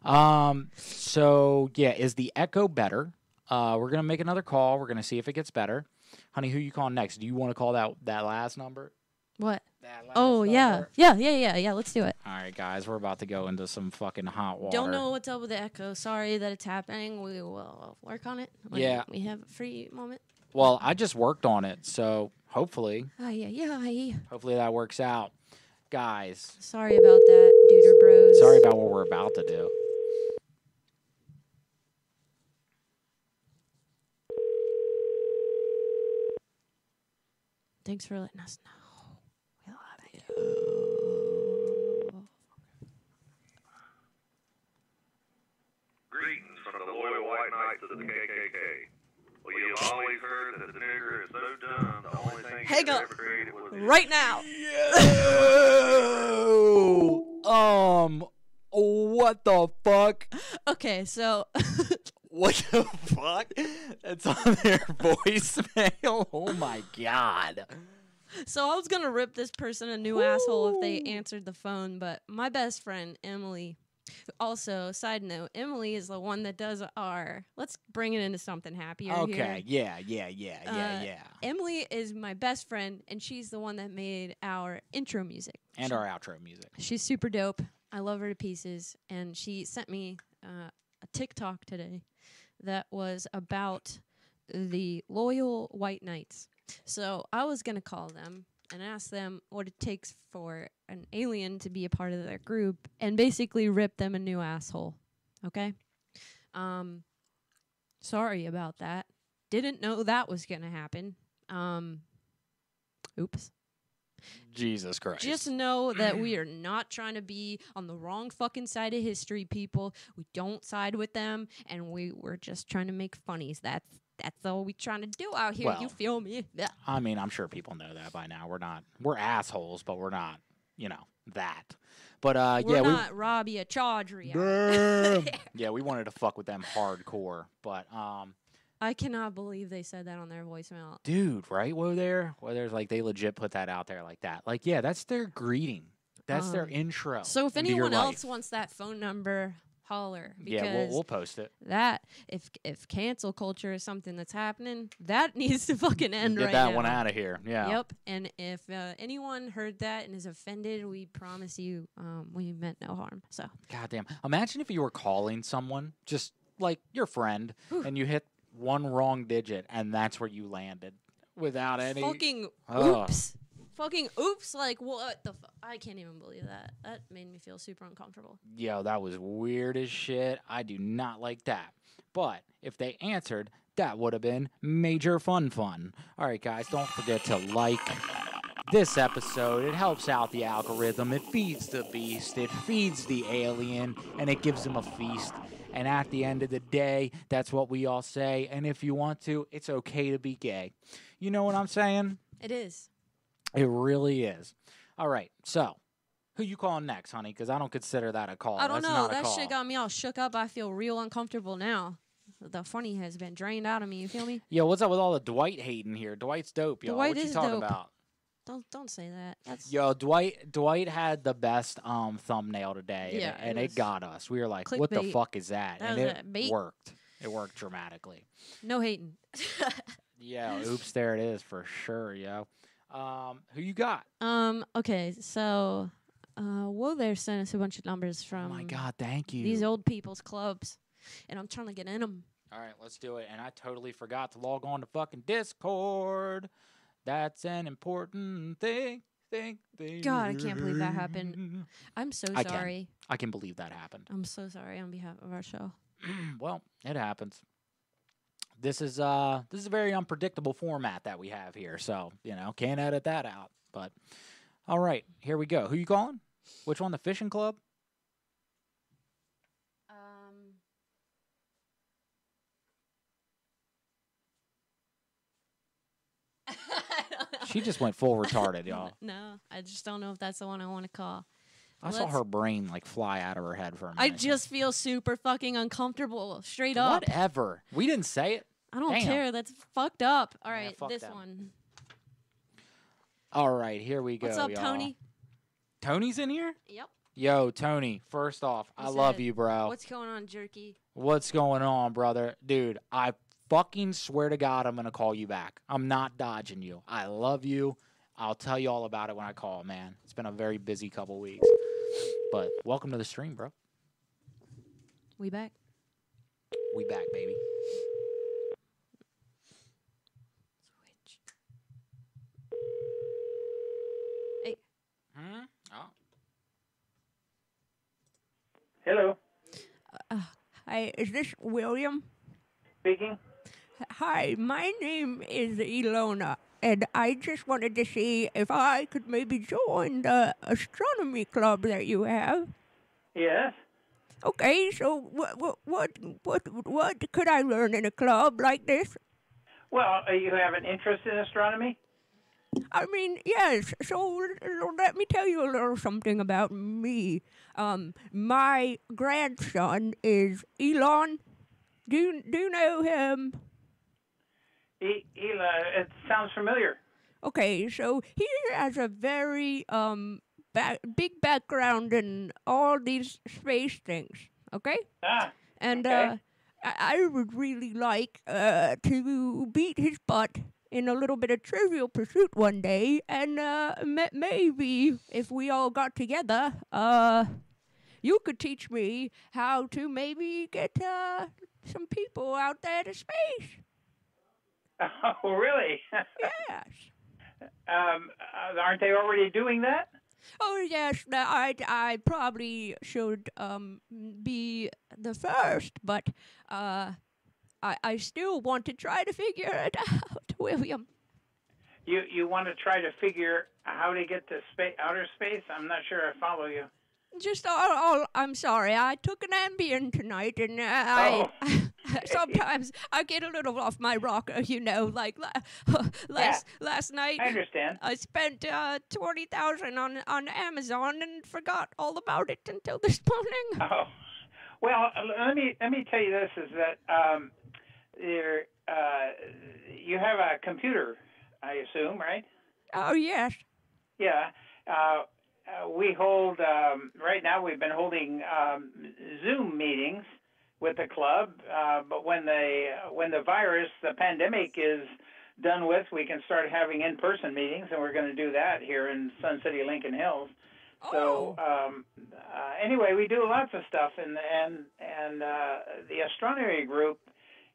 Um. So yeah, is the echo better? Uh, we're gonna make another call. We're gonna see if it gets better. Honey, who you calling next? Do you want to call that that last number? What? That last Oh, yeah. number? Yeah, yeah, yeah, yeah. Let's do it. All right, guys, we're about to go into some fucking hot water. Don't know what's up with the echo. Sorry that it's happening. We will work on it. when Yeah. We have a free moment. Well, I just worked on it, so hopefully, Oh, yeah, yeah. hopefully that works out, guys. Sorry about that, Duder Bros. Sorry about what we're about to do. Thanks for letting us know. We love it. Greetings from the loyal white knights of the KKK. Well, you've always heard that the nigger is so dumb, the only thing he Hang ever up. created was Right now. um, what the fuck? Okay, so What the fuck? It's on their voicemail. Oh my god. so I was gonna rip this person a new asshole if they answered the phone, but my best friend Emily. Also, side note, Emily is the one that does our. Let's bring it into something happier. Okay. here. Yeah. Yeah. Yeah. Yeah. Uh, yeah. Emily is my best friend, and she's the one that made our intro music. And She- our outro music. She's super dope. I love her to pieces. And she sent me uh, a TikTok today that was about the loyal white knights. So I was going to call them and ask them what it takes for an alien to be a part of their group and basically rip them a new asshole. Okay. Um, sorry about that. Didn't know that was gonna happen. Um, oops. Jesus Christ. Just know that we are not trying to be on the wrong fucking side of history, people. We don't side with them, and we we're just trying to make funnies. That's that's all we're trying to do out here. you feel me? Yeah. I mean, I'm sure people know that by now. We're not. We're assholes, but we're not. You know that. But uh, We're yeah, not Robbie a Chaudhry. we. yeah, we wanted to fuck with them hardcore, but um, I cannot believe they said that on their voicemail. dude, right? Whoa, there, where there's like they legit put that out there like that. Like, yeah, that's their greeting. That's their Um, intro. So if anyone else wants that phone number, holler. yeah, we'll, we'll post it. That if if cancel culture is something that's happening, that needs to fucking end Get right that now. one out of here. Yeah. Yep. And if uh, anyone heard that and is offended, we promise you, um, we meant no harm. So Goddamn. Imagine if you were calling someone, just like your friend, and you hit one wrong digit, and that's where you landed without any. fucking Ugh. oops, fucking oops. Like what the? Fu- I can't even believe that. That made me feel super uncomfortable. Yo, that was weird as shit. I do not like that. But if they answered, that would have been major fun fun. All right, guys, don't forget to like this episode. It helps out the algorithm. It feeds the beast. It feeds the alien, and it gives them a feast. And at the end of the day, that's what we all say. And if you want to, it's okay to be gay. You know what I'm saying? It is. It really is. All right, so who you calling next, honey? Because I don't consider that a call. I don't That's know. That shit got me all shook up. I feel real uncomfortable now. The funny has been drained out of me. You feel me? Yo, what's up with all the Dwight hating here? Dwight's dope, yo. Dwight what you is talking dope. about? Don't don't say that. That's Yo, Dwight Dwight had the best um thumbnil today. and Yeah, it- and, it it, got us. We were like, what the fuck is that? That and it bait. worked. It worked dramatically. no hating. Yeah, oops, there it is for sure, yo. Um, who you got? Um. Okay. So, uh, Whoa there sent us a bunch of numbers from. Oh my god, thank you. These old people's clubs, and I'm trying to get in them. All right, let's do it. And I totally forgot to log on to fucking Discord. That's an important thing. Thing, thing. God, I can't believe that happened. I'm so I can. sorry. I can believe that happened. I'm so sorry on behalf of our show. well, it happens. This is uh this is a very unpredictable format that we have here, so you know can't edit that out. But all right, here we go. Who you calling? Which one? The fishing club? She just went full retarded, y'all. No, I just don't know if that's the one I want to call. I saw Let's- her brain like fly out of her head for a minute. I just feel super fucking uncomfortable. Straight up. Whatever. We didn't say it. I don't Damn. care. That's fucked up. All right, fuck this them. one. All right, here we go. What's up, y'all. Tony? Tony's in here. Yep. Yo, Tony. First off, I love you, bro. What's going on, Jerky? What's going on, brother? Dude, I fucking swear to God, I'm gonna call you back. I'm not dodging you. I love you. I'll tell you all about it when I call, man. It's been a very busy couple weeks. But welcome to the stream, bro. We back? We back, baby. Switch. Hey. Hmm? Oh. Hello. Hi, is this William? Speaking. Hi, my name is Ilona, and I just wanted to see if I could maybe join the astronomy club that you have. Yes. Okay, so what what what what what could I learn in a club like this? Well, uh, you have an interest in astronomy? I mean, yes. So let me tell you a little something about me. Um, my grandson is Elon. Do you, do you know him? E- Ela, it sounds familiar. Okay, so he has a very um big background in all these space things. Okay, Ah. and okay. uh, I-, I would really like uh to beat his butt in a little bit of Trivial Pursuit one day, and uh ma- maybe if we all got together, uh, you could teach me how to maybe get uh some people out there to space. Oh, really? yes. Um, uh, aren't they already doing that? Oh yes, I I probably should um be the first, but uh, I I still want to try to figure it out, William. You you want to try to figure how to get to space, outer space? I'm not sure I follow you. Just all, all I'm sorry. I took an Ambien tonight, and uh, I sometimes I get a little off my rocker, you know. Like la- last last night, I understand. I spent uh, twenty thousand on on Amazon and forgot all about it until this morning. Oh, well, uh, let me let me tell you this: is that um, there uh, you have a computer, I assume, right? Oh yes. Yeah. Uh, uh, we hold um, right now. We've been holding um, Zoom meetings with the club, uh, but when the when the virus, the pandemic is done with, we can start having in-person meetings, and we're going to do that here in Sun City, Lincoln Hills. Oh. So um, uh, anyway, we do lots of stuff, and and and uh, the astronomy group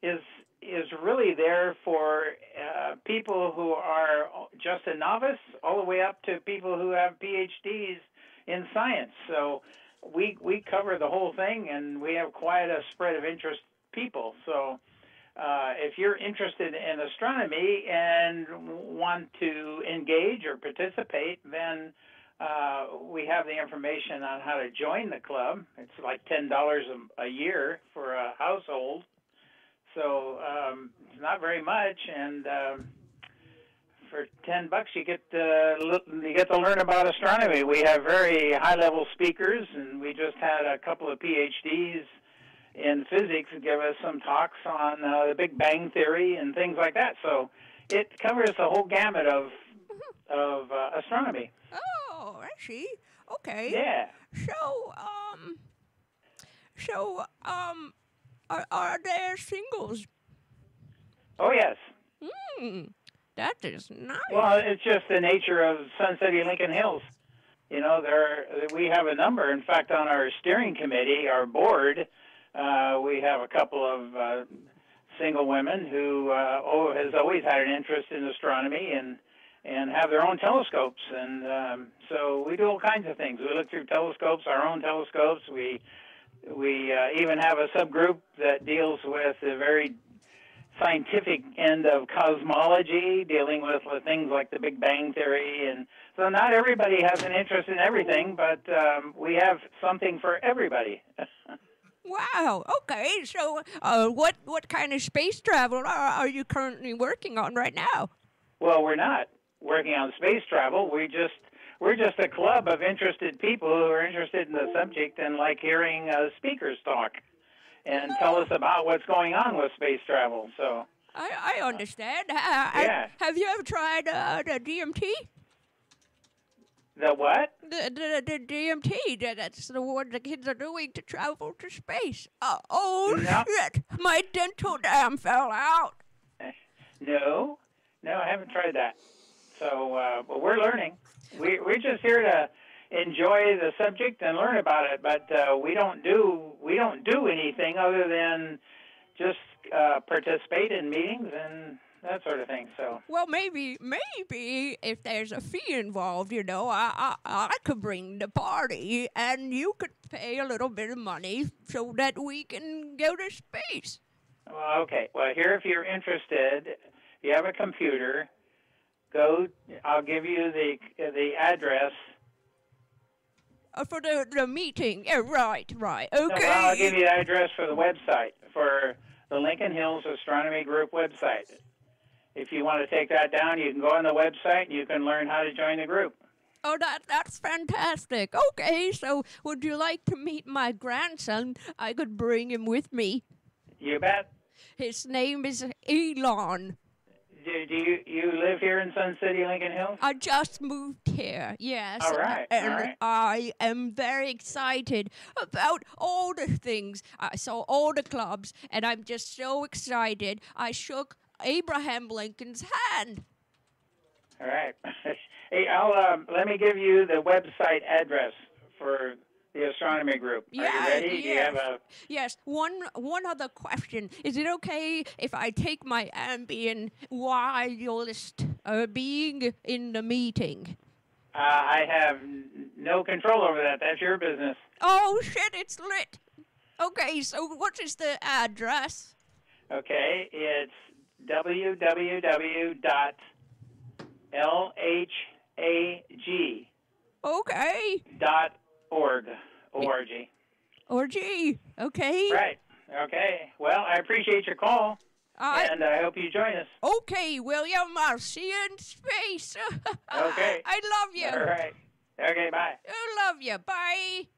is is really there for uh, people who are just a novice, all the way up to people who have PhDs in science. So we we cover the whole thing, and we have quite a spread of interest people. So. Uh, if you're interested in astronomy and want to engage or participate, then uh, we have the information on how to join the club. It's like ten dollars a year for a household, so um, it's not very much. And um, for ten bucks, you get to you get to learn about astronomy. We have very high level speakers, and we just had a couple of PhDs in physics give us some talks on uh, the Big Bang theory and things like that. So it covers the whole gamut of of uh, astronomy. Oh, I see. Okay. Yeah. So, um, so, um, are, are there singles? Oh yes. Hmm, that is nice. Well, it's just the nature of Sun City Lincoln Hills. You know, there we have a number. In fact, on our steering committee, our board, uh, we have a couple of uh, single women who uh, oh, has always had an interest in astronomy and and have their own telescopes. And um, so we do all kinds of things. We look through telescopes, our own telescopes. We we uh, even have a subgroup that deals with the very scientific end of cosmology, dealing with things like the Big Bang theory. And so not everybody has an interest in everything, but um, we have something for everybody. Wow. Okay. So, uh, what what kind of space travel are, are you currently working on right now? Well, we're not working on space travel. We just we're just a club of interested people who are interested in the subject and like hearing uh, speakers talk and tell us about what's going on with space travel. So I, I understand. Uh, I- have you ever tried uh, the DMT? the what? The, the, the DMT. that- That's the one the kids are doing to travel to space. Uh, oh No. shit! My dental dam fell out. No, no, I haven't tried that. So, uh, but we're learning. We we're just here to enjoy the subject and learn about it. But uh, we don't do we don't do anything other than just uh, participate in meetings and that sort of thing. So. Well, maybe, maybe if there's a fee involved, you know, I, I, I could bring the party, and you could pay a little bit of money so that we can go to space. Well, okay. Well, here, if you're interested, if you have a computer, go. I'll give you the the address. Uh, for the the meeting. Yeah, right, right. No, Okay. well, I'll give you the address for the website for the Lincoln Hills Astronomy Group website. If you want to take that down, you can go on the website and you can learn how to join the group. Oh, that that's fantastic. Okay, so would you like to meet my grandson? I could bring him with me. You bet. His name is Elon. Do, do you you live here in Sun City, Lincoln Hills? I just moved here, yes. All right, all And right. I am very excited about all the things. I saw all the clubs, and I'm just so excited. I shook Abraham Lincoln's hand. All right. hey, I'll um, let me give you the website address for the astronomy group. Are Yeah, you ready? Do you have yes. a Yes, one one other question. Is it okay if I take my Ambien whilst uh, being in the meeting? Uh, I have n- no control over that. That's your business. Oh shit, it's lit. Okay, so what is the address? Okay, it's www.lhag Okay. dot org. O-R-G. Or Okay. Right. Okay. Well, I appreciate your call, I- and I hope you join us. Okay, William, I'll see you in space. Okay. I love you. All right. Okay. Bye. I love you. Bye.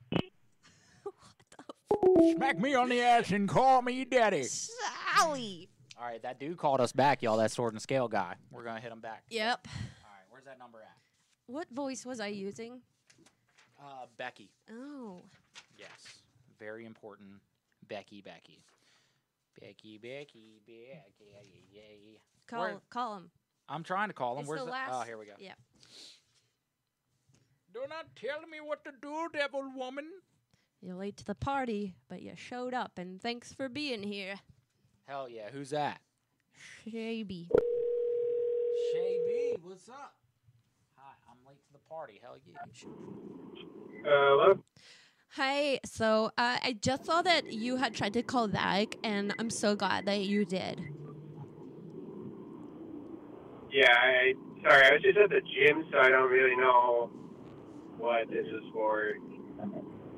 Smack me on the ass and call me daddy. Sally. All right, that dude called us back, y'all. That sword and scale guy. We're gonna hit him back. Yep. All right, where's that number at? What voice was I using? Uh, Becky. Oh. Yes, very important. Becky, Becky. Becky, Becky, Becky. Yay. Call Where- call him. I'm trying to call him. It's Where's the the- last. Oh, here we go. Yeah. Do not tell me what to do, devil woman. You're late to the party, but you showed up, and thanks for being here, Hell yeah, who's that? Shaby. Shay B, what's up? Hi, I'm late to the party. Hell yeah. Hello? Hi. So uh, I just saw that you had tried to call back, and I'm so glad that you did. Yeah, I sorry, I was just at the gym, so I don't really know what this is for.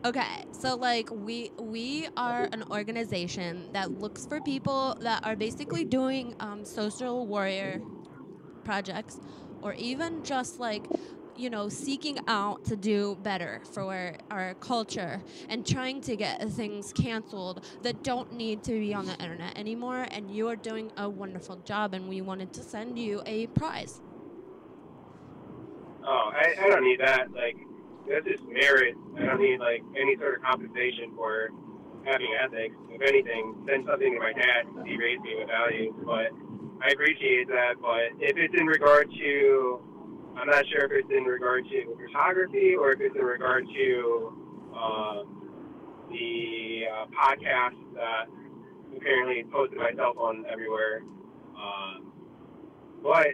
Okay, so like we we are an organization that looks for people that are basically doing um, social warrior projects, or even just like you know seeking out to do better for our culture and trying to get things canceled that don't need to be on the internet anymore. And you are doing a wonderful job, and we wanted to send you a prize. Oh, I, I don't need that. Like, that's just merit. I don't need like any sort of compensation for having ethics. If anything, send something to my dad because he raised me with values. But I appreciate that. But if it's in regard to, I'm not sure if it's in regard to photography or if it's in regard to um, the uh, podcast that apparently posted myself on everywhere. Um, but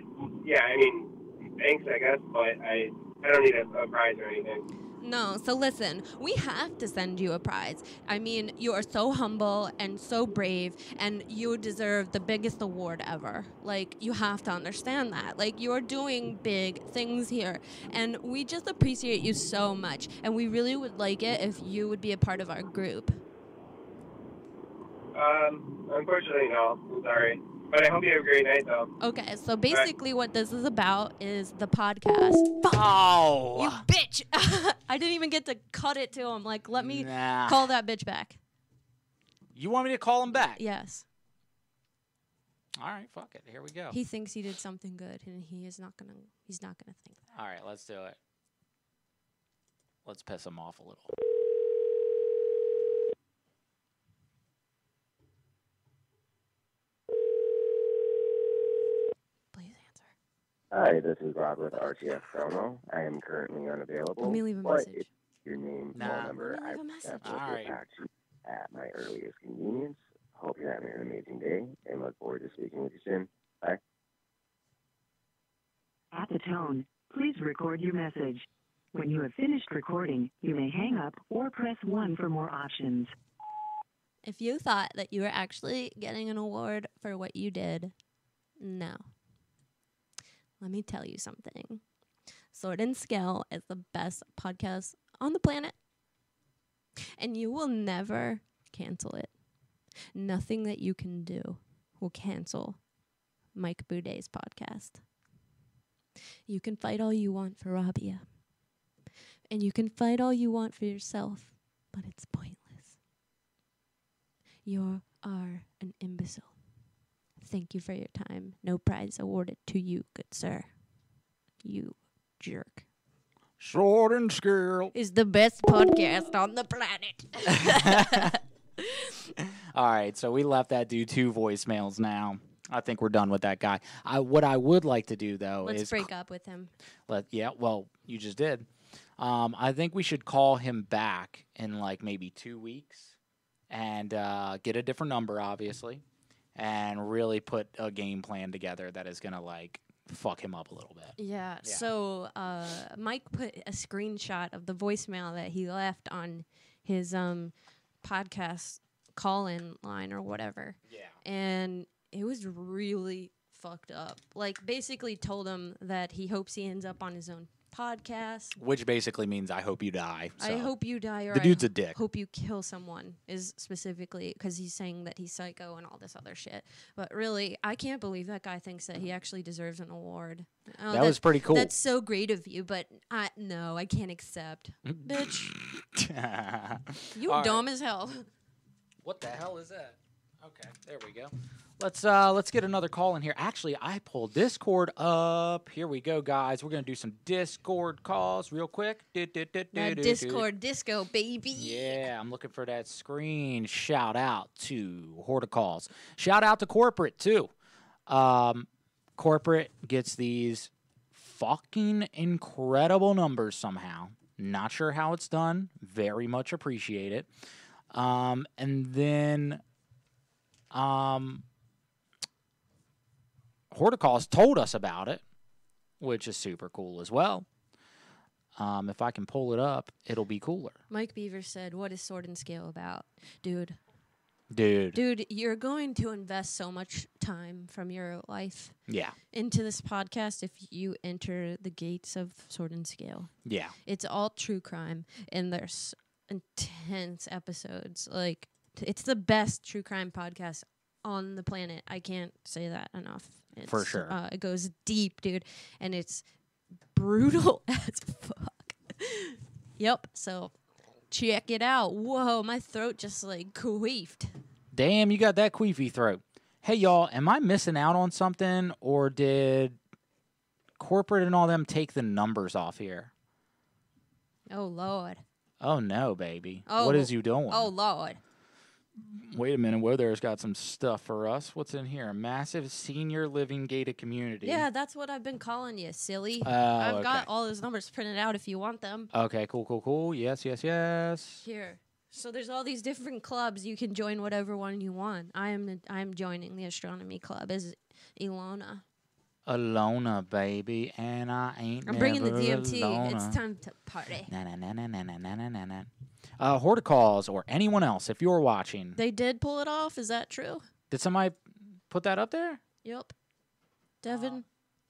yeah, I mean, thanks, I guess. But I, I don't need a, a prize or anything. No, so listen, we have to send you a prize. I mean, you are so humble and so brave, and you deserve the biggest award ever. Like, you have to understand that. Like, you are doing big things here, and we just appreciate you so much. And we really would like it if you would be a part of our group. Um, unfortunately, no. Sorry. But I hope you have a great night, though. Okay, so basically, what this is about is the podcast. Oh! You bitch! I didn't even get to cut it to him. Like, let me Nah. call that bitch back. You want me to call him back? Yes. All right, fuck it. Here we go. He thinks he did something good, and he is not gonna. He's not gonna think that. All right, let's do it. Let's piss him off a little. Hi, this is Rob with RTF Promo. I am currently unavailable. Let me leave a but message. your name, Nah. phone number, Let me I leave a will message. definitely Alright. get back to you at my earliest convenience. Hope you're having an amazing day and look forward to speaking with you soon. Bye. At the tone, please record your message. When you have finished recording, you may hang up or press 1 for more options. If you thought that you were actually getting an award for what you did, no. Let me tell you something. Sword and Scale is the best podcast on the planet. And you will never cancel it. Nothing that you can do will cancel Mike Boudet's podcast. You can fight all you want for Rabia. And you can fight all you want for yourself, but it's pointless. You are an imbecile. Thank you for your time. No prize awarded to you, good sir. You jerk. Sword and scale. Is the best podcast on the planet. All right, so we left that dude two voicemails now. I think we're done with that guy. I what I would like to do though Let's is break up with him. Let yeah, well, you just did. Um, I think we should call him back in like maybe two weeks and uh, get a different number, obviously, and really put a game plan together that is gonna like fuck him up a little bit. Yeah. So uh, Mike put a screenshot of the voicemail that he left on his um podcast call-in line or whatever. Yeah. And it was really fucked up. Like basically told him that he hopes he ends up on his own podcast. Which basically means I hope you die. I hope you die, or The I dude's a dick. Hope you kill someone is specifically because he's saying that he's psycho and all this other shit. But really, I can't believe that guy thinks that he actually deserves an award. Oh, That was pretty cool. That's so great of you, but I no, I can't accept, bitch. You All right. dumb as hell. What the hell is that? Okay, there we go. Let's uh let's get another call in here. Actually, I pulled Discord up. Here we go, guys. We're gonna do some Discord calls real quick. Do, do, do, do, That do, do. Discord disco, baby. Yeah, I'm looking for that screen. Shout out to Horticalls. Shout out to corporate too. Um, corporate gets these fucking incredible numbers somehow. Not sure how it's done. Very much appreciate it. Um, and then, um, Horticalls told us about it, which is super cool as well. Um, if I can pull it up, it'll be cooler. Mike Beaver said, "What is Sword and Scale about, dude? Dude. Dude, you're going to invest so much time from your life, Yeah. into this podcast if you enter the gates of Sword and Scale. Yeah. It's all true crime, and there's intense episodes. Like it's the best true crime podcast on the planet. I can't say that enough. It's, For sure. uh, it goes deep, dude, and it's brutal as fuck. yep. So check it out. Whoa, my throat just like queefed. Damn, you got that queefy throat. Hey, y'all, am I missing out on something, or did corporate and all them take the numbers off here? Oh lord. Oh no, baby. Oh. what is you doing? Oh lord. Wait a minute. Weather's got some stuff for us. What's in here? A massive senior living gated community. Yeah, that's what I've been calling you, silly. Oh, I've okay. got all those numbers printed out if you want them. Okay, cool, cool, cool. Yes, yes, yes. Here. So there's all these different clubs. You can join whatever one you want. I am I'm joining the astronomy club as Ilona. Alona, baby, and I ain't. I'm bringing the DMT. It's time to party. Na na na na na na na na na. Uh, Horticalls or anyone else, if you're watching, They did pull it off. Is that true? did somebody put that up there? Yep. Devin.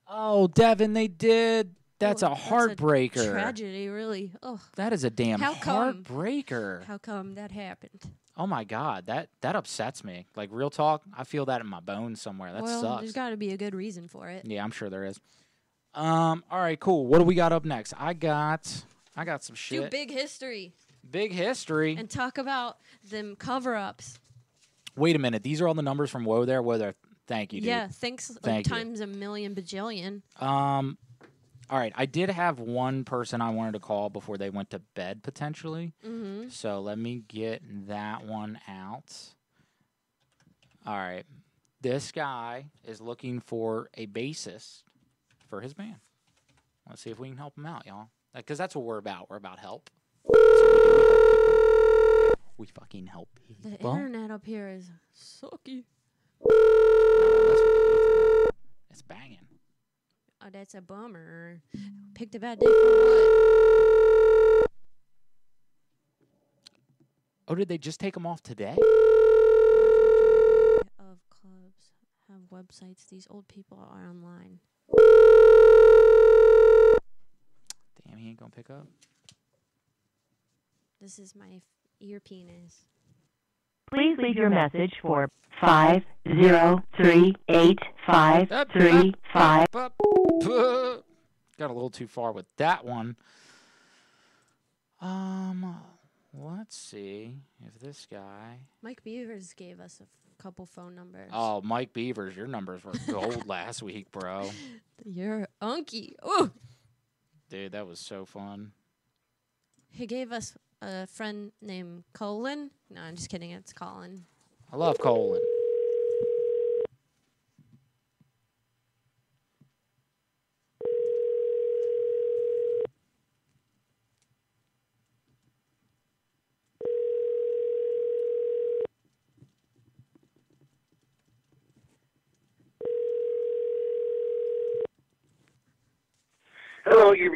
Oh, Devin, they did. That's Oh, a heartbreaker. tragedy, really. Oh. That is a damn How come? heartbreaker. How come that happened? Oh my god, that that upsets me. Like real talk, I feel that in my bones somewhere. That well, sucks. there's got to be a good reason for it. Yeah, I'm sure there is. Um, all right, cool. What do we got up next? I got I got some shit. Do big history Big history. and talk about them cover-ups. Wait a minute. These are all the numbers from Whoa There, Whoa There. Thank you, dude. Yeah, thanks like, Thank you. times a million bajillion. Um, all right. I did have one person I wanted to call before they went to bed potentially. Mhm. So let me get that one out. All right. This guy is looking for a bassist for his band. Let's see if we can help him out, y'all. Because that's what we're about. We're about help. We do help people. We fucking help The internet up here is sucky. It's banging. Oh, that's a bummer. Picked a bad day for what? Oh, did they just take them off today? Of clubs have websites. These old people are online. Damn, he ain't gonna pick up. This is my f- ear penis. Please leave your message for five zero three eight five three five. Got a little too far with that one. Um, let's see if this guy. Mike Beavers gave us a couple phone numbers. Oh, Mike Beavers, your numbers were gold last week, bro. You're unky. Ooh. Dude, that was so fun. He gave us a friend named Colin. No, I'm just kidding. It's Colin. I love Colin. you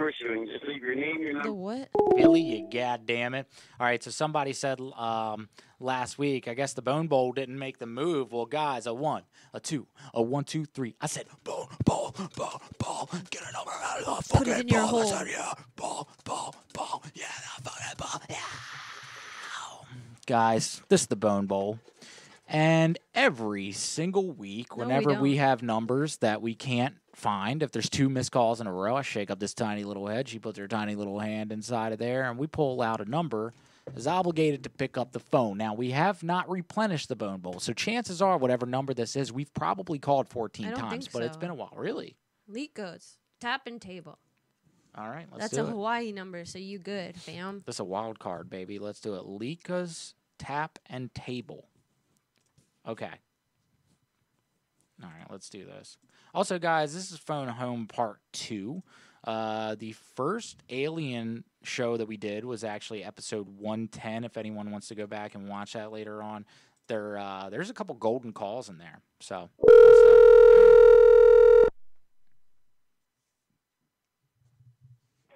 reach Billy Resource Showing, just leave your name, your number. The what? Billy, you goddamn it! All right, so somebody said um, last week, I guess the Bone Bowl didn't make the move. Well, guys, a one, a two, a one, two, three. I said bone ball, ball, ball. Get a number out of the fucking Put it in your ball. I hole. said, yeah, ball, ball, ball. Yeah, that fucking ball. Yeah. Guys, this is the Bone Bowl. And every single week, No, we whenever we don't. have numbers that we can't find, if there's two missed calls in a row, I shake up this tiny little head. She puts her tiny little hand inside of there, and we pull out a number. Is obligated to pick up the phone. Now we have not replenished the bone bowl, so chances are, whatever number this is, we've probably called 14 times, but it's been a while. Really? Leak goes. Tap and table. All right, let's That's a it. Hawaii number, so you good, fam. This is a wild card, baby. Let's do it. Lika's tap and table. Okay. All right, let's do this. Also, guys, this is Phone Home Part 2. Uh, the first Alien show that we did was actually episode 110. If anyone wants to go back and watch that later on, there uh, there's a couple golden calls in there. So.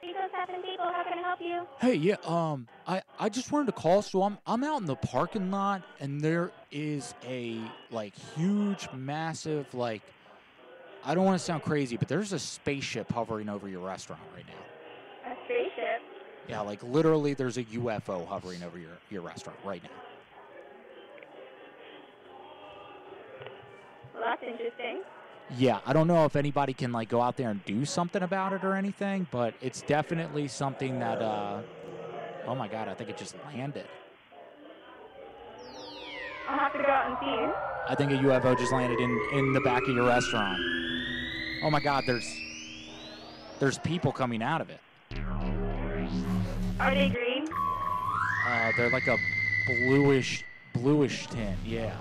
Rico Seven People, how can I help you? Hey, yeah, um, I, I just wanted to call. So I'm I'm out in the parking lot, and there is a like huge, massive like. I don't want to sound crazy, but there's a spaceship hovering over your restaurant right now. A spaceship. Yeah, like literally, there's a UFO hovering over your your restaurant right now. Well, that's interesting. Yeah, I don't know if anybody can like go out there and do something about it or anything, but it's definitely something that. uh Oh my god, I think it just landed. I'll have to go out and see. I think a UFO just landed in in the back of your restaurant. Oh my God, there's there's people coming out of it. Are they green? Uh, they're like a bluish bluish tint. Yeah.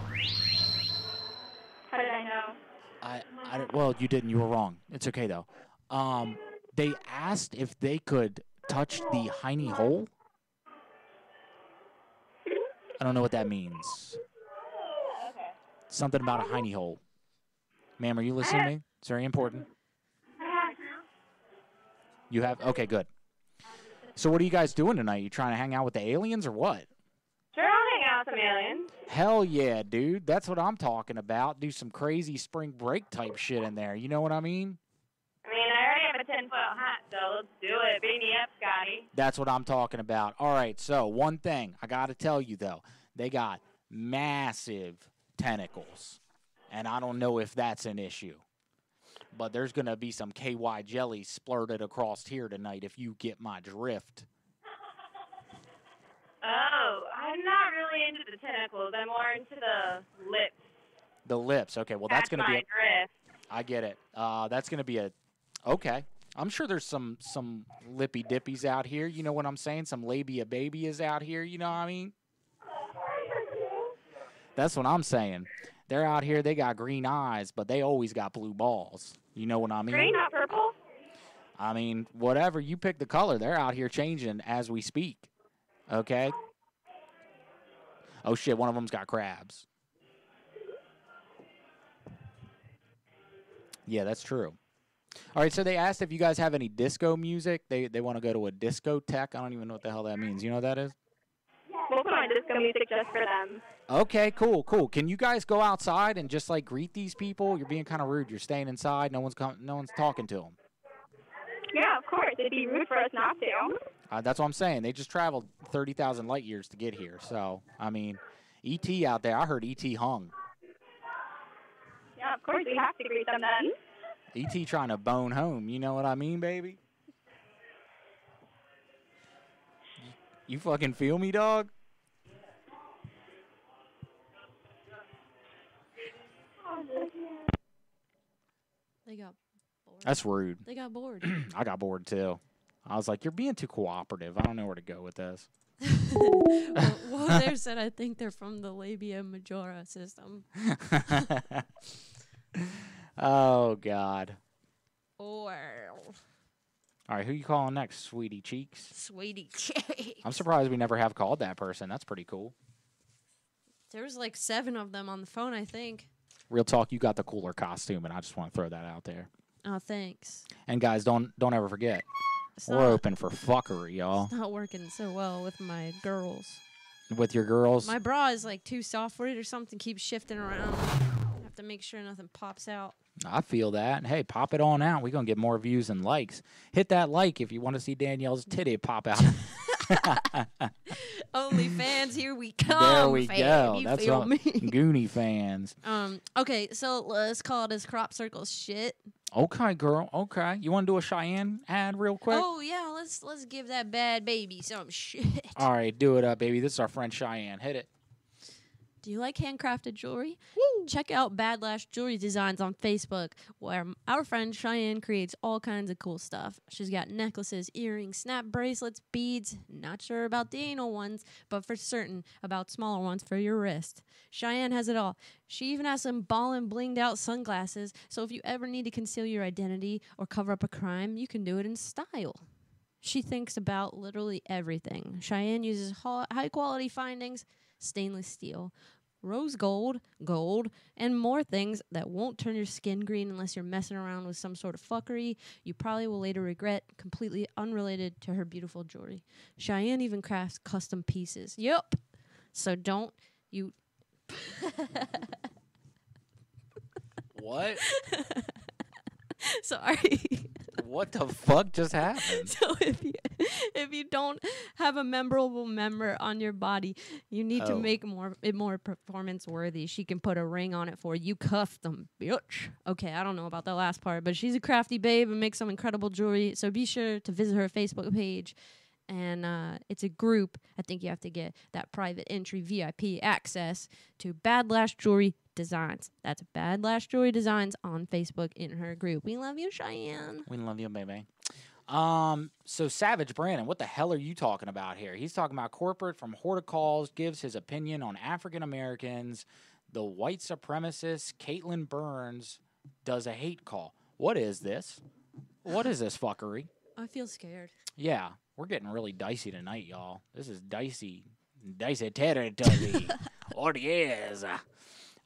I, I well, you didn't. You were wrong. It's okay though. Um, they asked if they could touch the hiney hole. I don't know what that means. Something about a hiney hole. Ma'am, are you listening to me? It's very important. You have okay, good. So what are you guys doing tonight? You trying to hang out with the aliens or what? Sure, I'll hang out with some aliens. Hell yeah, dude. That's what I'm talking about. Do some crazy spring break type shit in there. You know what I mean? I mean, I already have a 10 foot hat, so let's do it. Beat me up, Scotty. That's what I'm talking about. All right, so one thing I got to tell you though, they got massive tentacles. And I don't know if that's an issue. But there's going to be some KY jelly splurted across here tonight if you get my drift. Oh, I'm not really into the tentacles. I'm more into the lips. The lips. Okay, well that's That's going to be a, drift. I get it. Uh, that's going to be a okay. I'm sure there's some some lippy dippies out here. You know what I'm saying? Some labia baby is out here. You know what I mean? That's what I'm saying. They're out here. They got green eyes, but they always got blue balls. You know what I mean? Green, not purple? I mean, whatever you pick the color, they're out here changing as we speak. Okay. Oh shit! One of them's got crabs. Yeah, that's true. All right, so they asked if you guys have any disco music. They they want to go to a discotheque. I don't even know what the hell that means. You know what that is? We'll put on disco music just for them. Okay, cool, cool. Can you guys go outside and just like greet these people? You're being kind of rude. You're staying inside. No one's com- no one's talking to them. Yeah, of course. It'd be rude for us not to. Uh, that's what I'm saying. They just traveled 30,000 light years to get here. So, I mean, ET out there, I heard ET hung. Yeah, of course. We have to greet them then. ET trying to bone home. You know what I mean, baby? You fucking feel me, dog? They got bored. That's rude. They got bored. I got bored too. I was like, you're being too cooperative. I don't know where to go with this. well, there said I think they're from the labia majora system. oh, God. Or All right, who you calling next, sweetie cheeks? sweetie Cheeks. I'm surprised we never have called that person. That's pretty cool. There was like seven of them on the phone, I think. Real talk, you got the cooler costume, and I just want to throw that out there. Oh, thanks. And guys, don't don't ever forget, It's we're not- open for fuckery, y'all. It's not working so well with my girls. With your girls. My bra is like too soft for it or something. Keeps shifting around. I have to make sure nothing pops out. I feel that. Hey, pop it on out. We're gonna get more views and likes. Hit that like if you want to see Danielle's titty pop out. Only fans, here we come. there we fam. go. You That's feel what me? Goonie fans. Um. Okay, so let's call this crop circle shit. Okay, girl. Okay. You want to do a Cheyenne ad real quick? Oh yeah, let's let's give that bad baby some shit. All right, do it up, baby. This is our friend Cheyenne. Hit it. Do you like handcrafted jewelry? Check out Bad Lash Jewelry Designs on Facebook, where our friend Cheyenne creates all kinds of cool stuff. She's got necklaces, earrings, snap bracelets, beads. Not sure about the anal ones, but for certain about smaller ones for your wrist. Cheyenne has it all. She even has some ballin' blinged out sunglasses, so if you ever need to conceal your identity or cover up a crime, you can do it in style. She thinks about literally everything. Cheyenne uses high quality findings, stainless steel, rose gold, gold, and more things that won't turn your skin green unless you're messing around with some sort of fuckery you probably will later regret, completely unrelated to her beautiful jewelry. Cheyenne even crafts custom pieces. Yep. So don't you. What? Sorry. what the fuck just happened? So if you if you don't have a memorable member on your body, you need to Oh. make more it more performance worthy. She can put a ring on it for you, custom, bitch. Okay, I don't know about the last part, but she's a crafty babe and makes some incredible jewelry. So be sure to visit her Facebook page. And uh, it's a group. I think you have to get that private entry VIP access to Bad Lash Jewelry Designs. That's Bad Lash Jewelry Designs on Facebook in her group. We love you, Cheyenne. We love you, baby. Um, so Savage Brandon, what the hell are you talking about here? He's talking about corporate from Horticalls gives his opinion on African Americans. The white supremacist Caitlin Burns does a hate call. What is this? What is this fuckery? I feel scared. Yeah, we're getting really dicey tonight, y'all. This is dicey, dicey territory. oh yes.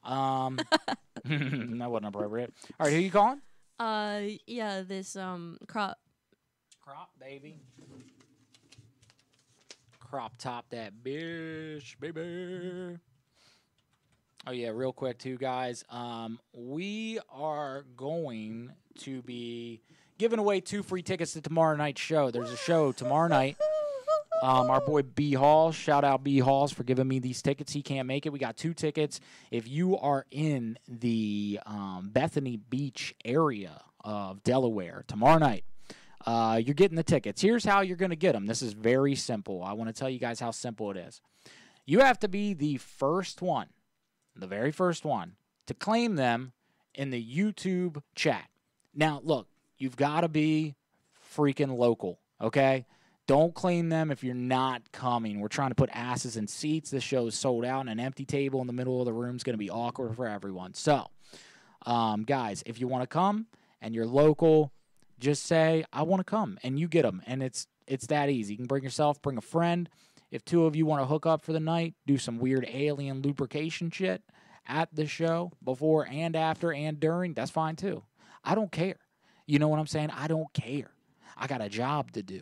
Um, that wasn't appropriate. All right, who you calling? Uh, yeah, this um crop. Crop, baby. Crop top that bitch, baby. Oh yeah, real quick too, guys. Um, we are going to be giving away two free tickets to tomorrow night's show. There's a show tomorrow night. Um, our boy B Hall, shout out B Halls for giving me these tickets. He can't make it. We got two tickets. If you are in the um, Bethany Beach area of Delaware tomorrow night, uh, you're getting the tickets. Here's how you're going to get them. This is very simple. I want to tell you guys how simple it is. You have to be the first one, the very first one, to claim them in the YouTube chat. Now, look, you've got to be freaking local, okay? Don't claim them if you're not coming. We're trying to put asses in seats. This show is sold out, and an empty table in the middle of the room is going to be awkward for everyone. So, um, guys, if you want to come and you're local, just say I want to come, and you get them, and it's it's that easy. You can bring yourself, bring a friend. If two of you want to hook up for the night, do some weird alien lubrication shit at the show before and after and during, that's fine too. I don't care. You know what I'm saying? I don't care. I got a job to do.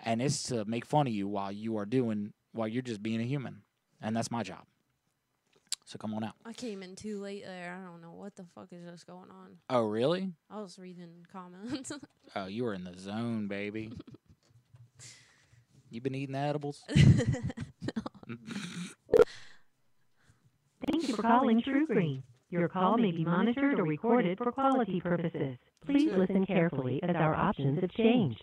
And it's to make fun of you while you are doing while you're just being a human. And that's my job. So come on out. I came in too late there. I don't know what the fuck is just going on. Oh, really? I was reading comments. Oh, you were in the zone, baby. you been eating the edibles? Thank you for calling TruGreen. Your call may be monitored or recorded for quality purposes. Please listen carefully as our options have changed.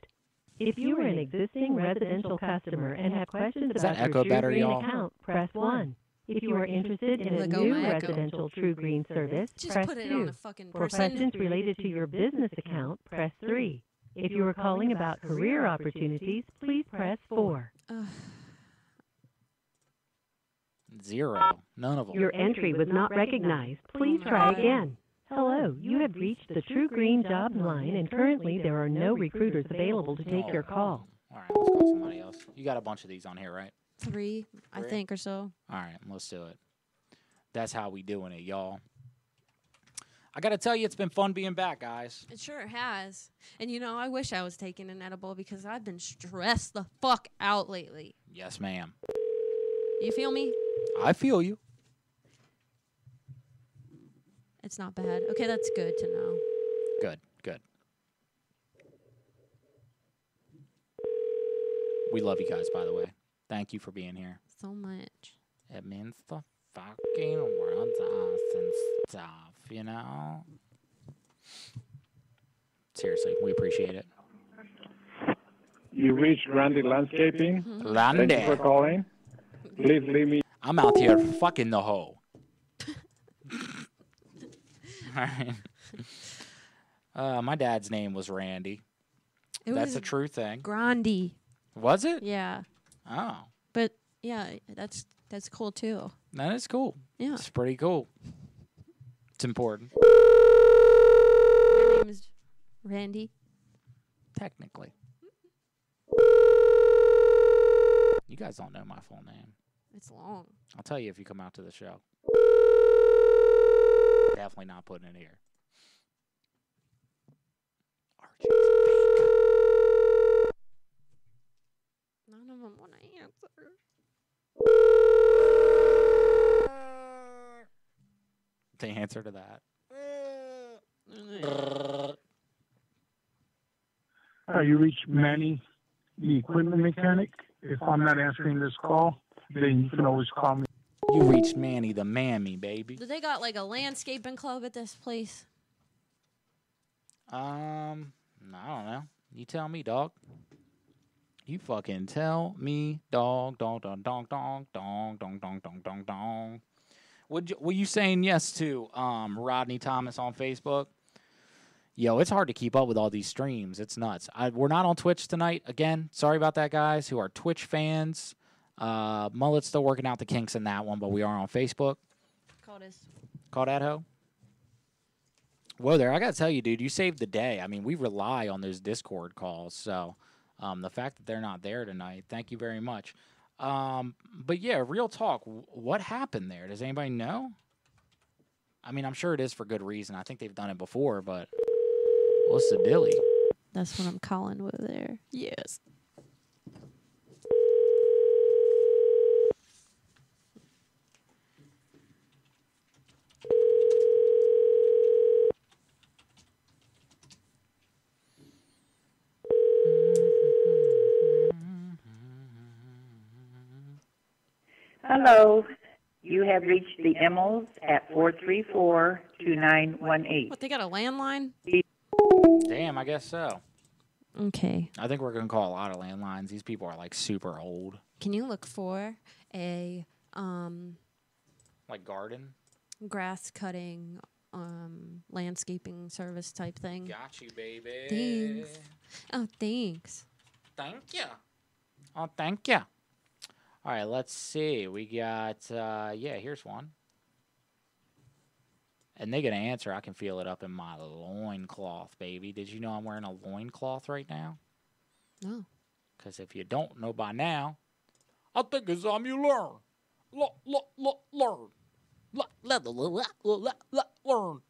If you are an existing residential customer and have questions Does that about echo your TruGreen y'all? account, press 1. If you are interested in a Let go new my echo. residential TruGreen service, Just press put it 2. on a fucking For person. questions related to your business account, press 3. If you are calling about career opportunities, please press 4. Zero. None of them. Your entry was not recognized. Please try again. Hello, you have reached the TruGreen Jobs line, and currently there are no recruiters available to take your call. All right, let's call somebody else. You got a bunch of these on here, right? Three, I Three? think, or so. All right, let's do it. That's how we doing it, y'all. I got to tell you, it's been fun being back, guys. It sure has. And you know, I wish I was taking an edible because I've been stressed the fuck out lately. Yes, ma'am. You feel me? I feel you. It's not bad. Okay, that's good to know. Good, good. We love you guys, by the way. Thank you for being here. So much. It means the fucking world to us and stuff, you know? Seriously, we appreciate it. You reached Randy Landscaping. Mm-hmm. Randy. Thank you for calling. Please leave me. I'm out here fucking the hoe. Alright. Uh, my dad's name was Randy. It That's was a true thing. Grandy. Was it? Yeah. Oh, But yeah, that's that's cool too. that is cool. Yeah. It's pretty cool. It's important. Your name is Randy. Technically. You guys don't know my full name. It's long. I'll tell you if you come out to the show. Definitely not putting it here. None of them want to answer. The answer to that. Uh, you reached Manny, the equipment mechanic. If I'm not answering this call, then you can always call me. You Manny the mammy, baby. Do they got like a landscaping club at this place? Um, I don't know. You tell me, dog. You fucking tell me, dog, dong, dong, dong, dong, dong, dong, dong, dong, dong, dong. Would you, were you saying yes to um Rodney Thomas on Facebook? Yo, it's hard to keep up with all these streams. It's nuts. I, we're not on Twitch tonight. Again, sorry about that, guys who are Twitch fans. Uh, Mullet's still working out the kinks in that one, but we are on Facebook. Call this. Call that hoe. Whoa there, I gotta tell you, dude, you saved the day. I mean, we rely on those Discord calls, so um, the fact that they're not there tonight, thank you very much. Um, but yeah, real talk, what happened there? Does anybody know? I mean, I'm sure it is for good reason. I think they've done it before, but what's the dilly? That's what I'm calling with there. Yes. Hello. You have reached the Emmels at 434-2918. What, they got a landline? Damn, I guess so. Okay. I think we're gonna call a lot of landlines. These people are like super old, Can you look for a um, like garden. grass cutting um, landscaping service type thing? Got you, baby. Thanks. Oh, thanks. Thank you. Oh, thank you. All right, let's see. We got, uh, yeah, here's one. And they're going to answer. I can feel it up in my loincloth, baby. Did you know I'm wearing a loincloth right now? No. Because if you don't know by now, I think it's time you learn. Learn. L- l- l- l- l- l- learn.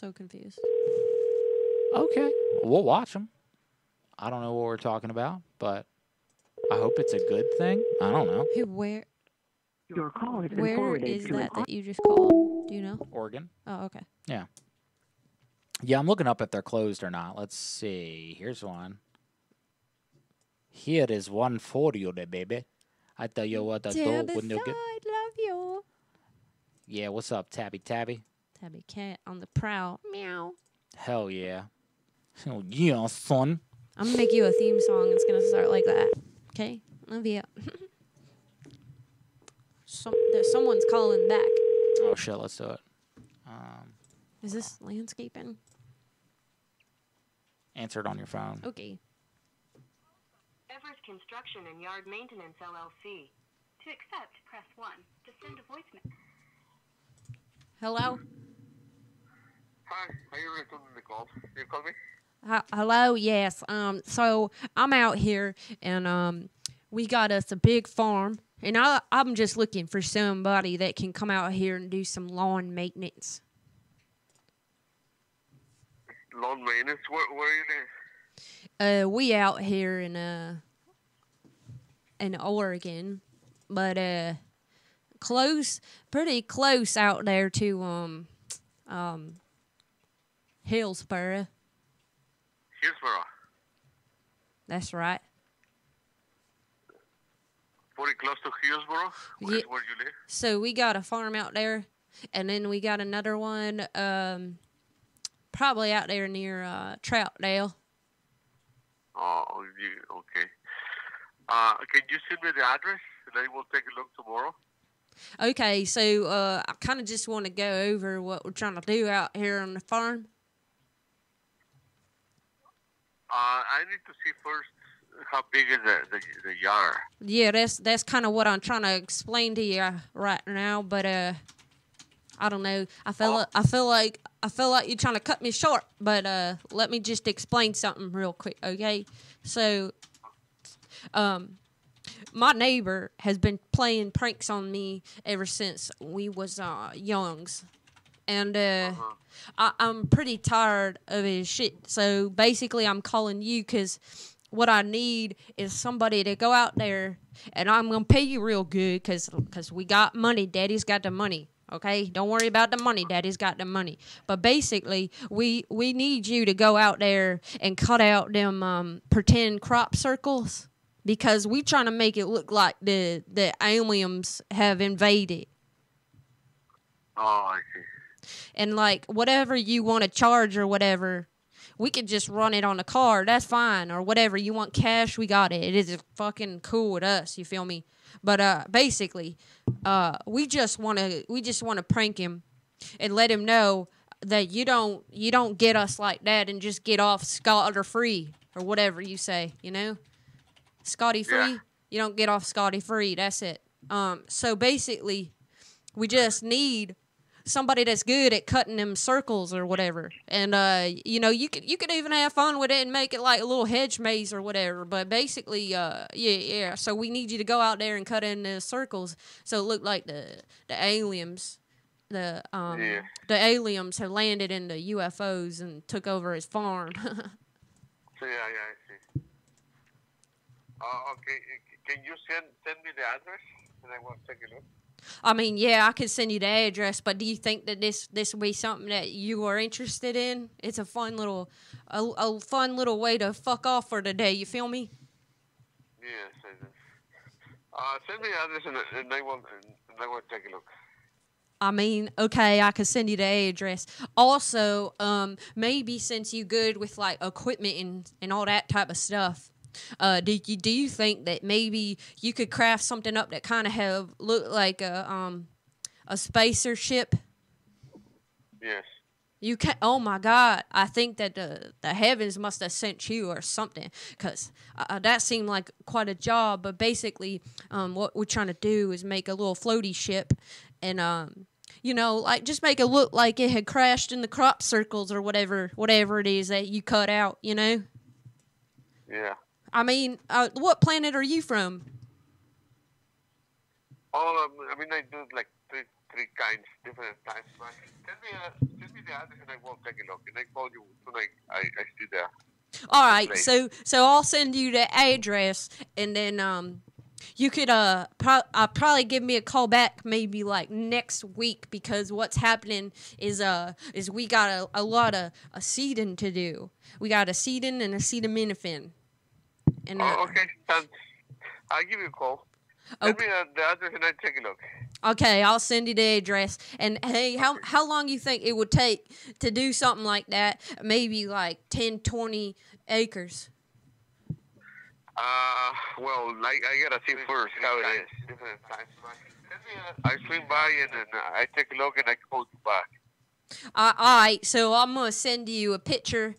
So confused. Okay. We'll watch them. I don't know what we're talking about, but I hope it's a good thing. I don't know. Hey, where Your call has been where forwarded is to an that that you just called? Do you know? Oregon. Oh, okay. Yeah. Yeah, I'm looking up if they're closed or not. Let's see. Here's one. Here is one for you, there, baby. I tell you what, I do when you get. I love you. Yeah, what's up, Tabby Tabby? Tabby cat on the prowl. Meow. Hell yeah. Hell yeah, son. I'm gonna make you a theme song. It's gonna start like that. Okay, love you. Some there's someone's calling back. Oh shit, let's do it. Um, Is this landscaping? answer it on your phone. Okay. Everest Construction and Yard Maintenance LLC. To accept, press 1. To send a voicemail. Hello. Hi, are you the call? You call me? Hello, yes. Um, so I'm out here, and um, we got us a big farm, and I I'm just looking for somebody that can come out here and do some lawn maintenance. Lawn maintenance. Where, where you live? Uh, we out here in uh in Oregon, but uh, close, pretty close out there to um um Hillsboro. Hillsboro. That's right. Pretty close to Hillsboro. Where, Ye- where you live? So we got a farm out there, and then we got another one, um, probably out there near uh, Troutdale. Oh, okay. Uh, can you send me the address and I will take a look tomorrow? Okay, so uh, I kind of just want to go over what we're trying to do out here on the farm. Uh, I need to see first how big is the the, the yard. Yeah, that's that's kind of what I'm trying to explain to you right now, but uh, I don't know. I feel li- I feel like I feel like you're trying to cut me short, but uh, let me just explain something real quick, okay? So, um, my neighbor has been playing pranks on me ever since we was uh youngs, and uh, I, I'm pretty tired of his shit. So basically, I'm calling you because what I need is somebody to go out there, and I'm gonna pay you real good because we got money. Daddy's got the money. Okay, don't worry about the money. Daddy's got the money. But basically, we we need you to go out there and cut out them um, pretend crop circles because we're trying to make it look like the the aliens have invaded. Oh, I see. And like whatever you want to charge or whatever we could just run it on the card that's fine or whatever. You want cash we got it. It is fucking cool with us you feel me? But uh basically uh we just want to we just want to prank him and let him know that you don't you don't get us like that and just get off scot or free or whatever you say you know? Scotty free? You don't get off scotty free. That's it. Um so basically we just need somebody that's good at cutting them circles or whatever. And uh, you know, you could you could even have fun with it and make it like a little hedge maze or whatever. But basically, uh, yeah, yeah. So we need you to go out there and cut in the circles so it look like the the aliens. The um Yeah. the aliens have landed in the UFOs and took over his farm. Yeah, yeah, I see. Uh, okay, can you send send me the address and I will take a look? I mean, yeah, I could send you the address, but do you think that this this would be something that you are interested in? It's a fun little, a, a fun little way to fuck off for the day. You feel me? Yes, I. Uh, send me the address and, I will I will take a look. I mean, okay, I could send you the address. Also, um, maybe since you good with like equipment and, and all that type of stuff, uh, do you do you think that maybe you could craft something up that kind of have look like a um a spacer ship? Yes. You can Oh my God! I think that the the heavens must have sent you or something, cause uh, that seemed like quite a job. But basically, um, what we're trying to do is make a little floaty ship, and um, you know, like just make it look like it had crashed in the crop circles or whatever, whatever it is that you cut out. You know, Yeah. I mean, uh, what planet are you from? Oh, um, I mean, I do like three three kinds, different times. But send me a, send me the address and I will take a look. And I call you tonight. I I see there. All right, Place. so so I'll send you the address, and then um, you could uh, pro- uh probably give me a call back maybe like next week because what's happening is uh is we got a, a lot of a seeding to do. We got a seeding and acetaminophen. And Oh, okay. Sounds, I'll give you a call. Send me uh, the address and I take a look. okay, I'll send you the address. And hey, how how long you think it would take to do something like that? Maybe like 10, 20 acres. Uh, well, like I gotta see first how it is. Different times. Send me a, I swing by and then I take a look and I call you back. All right, so I'm gonna send you a picture,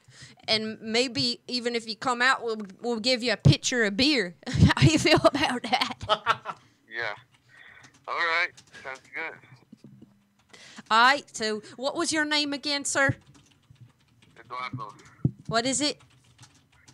and maybe even if you come out, we'll we'll give you a pitcher of beer. How you feel about that? Yeah. All right. Sounds good. all right. So, what was your name again, sir? Eduardo. What is it?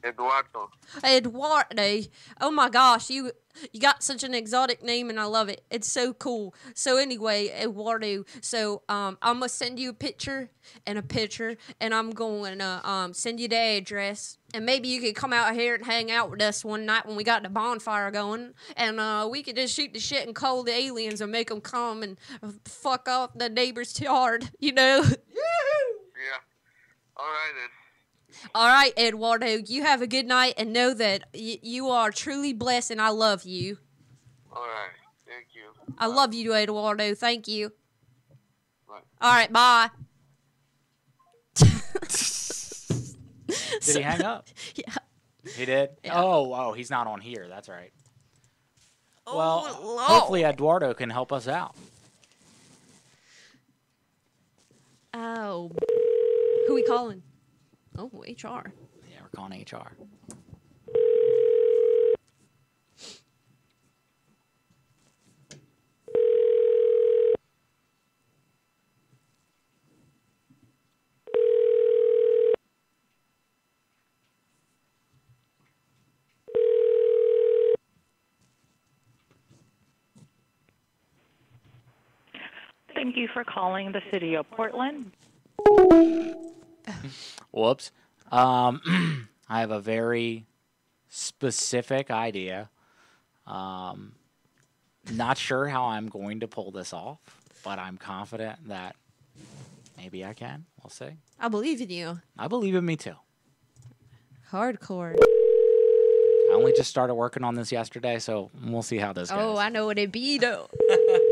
Eduardo. Eduardo. Oh my gosh, you you got such an exotic name and I love it. It's so cool. So anyway, Eduardo. So um, I'm gonna send you a picture and a picture, and I'm going to um send you the address, and maybe you could come out here and hang out with us one night when we got the bonfire going, and uh, we could just shoot the shit and call the aliens and make them come and uh, fuck off the neighbor's yard. You know. Yeah. All right then. All right, Eduardo, you have a good night and know that y- you are truly blessed and I love you. All right. Thank you. I love you, Eduardo. Thank you. All right, bye. Did he hang up? Yeah. He did? Oh, oh, he's not on here. That's right. Oh, well, Lord. hopefully Eduardo can help us out. Oh. Who we calling? Oh, HR. Yeah, we're calling HR. Thank you for calling the City of Portland. Whoops. Um, I have a very specific idea. Um, not sure how I'm going to pull this off, but I'm confident that maybe I can. We'll see. I believe in you. I believe in me too. Hardcore. I only just started working on this yesterday, so we'll see how this goes. Oh, I know what it be though.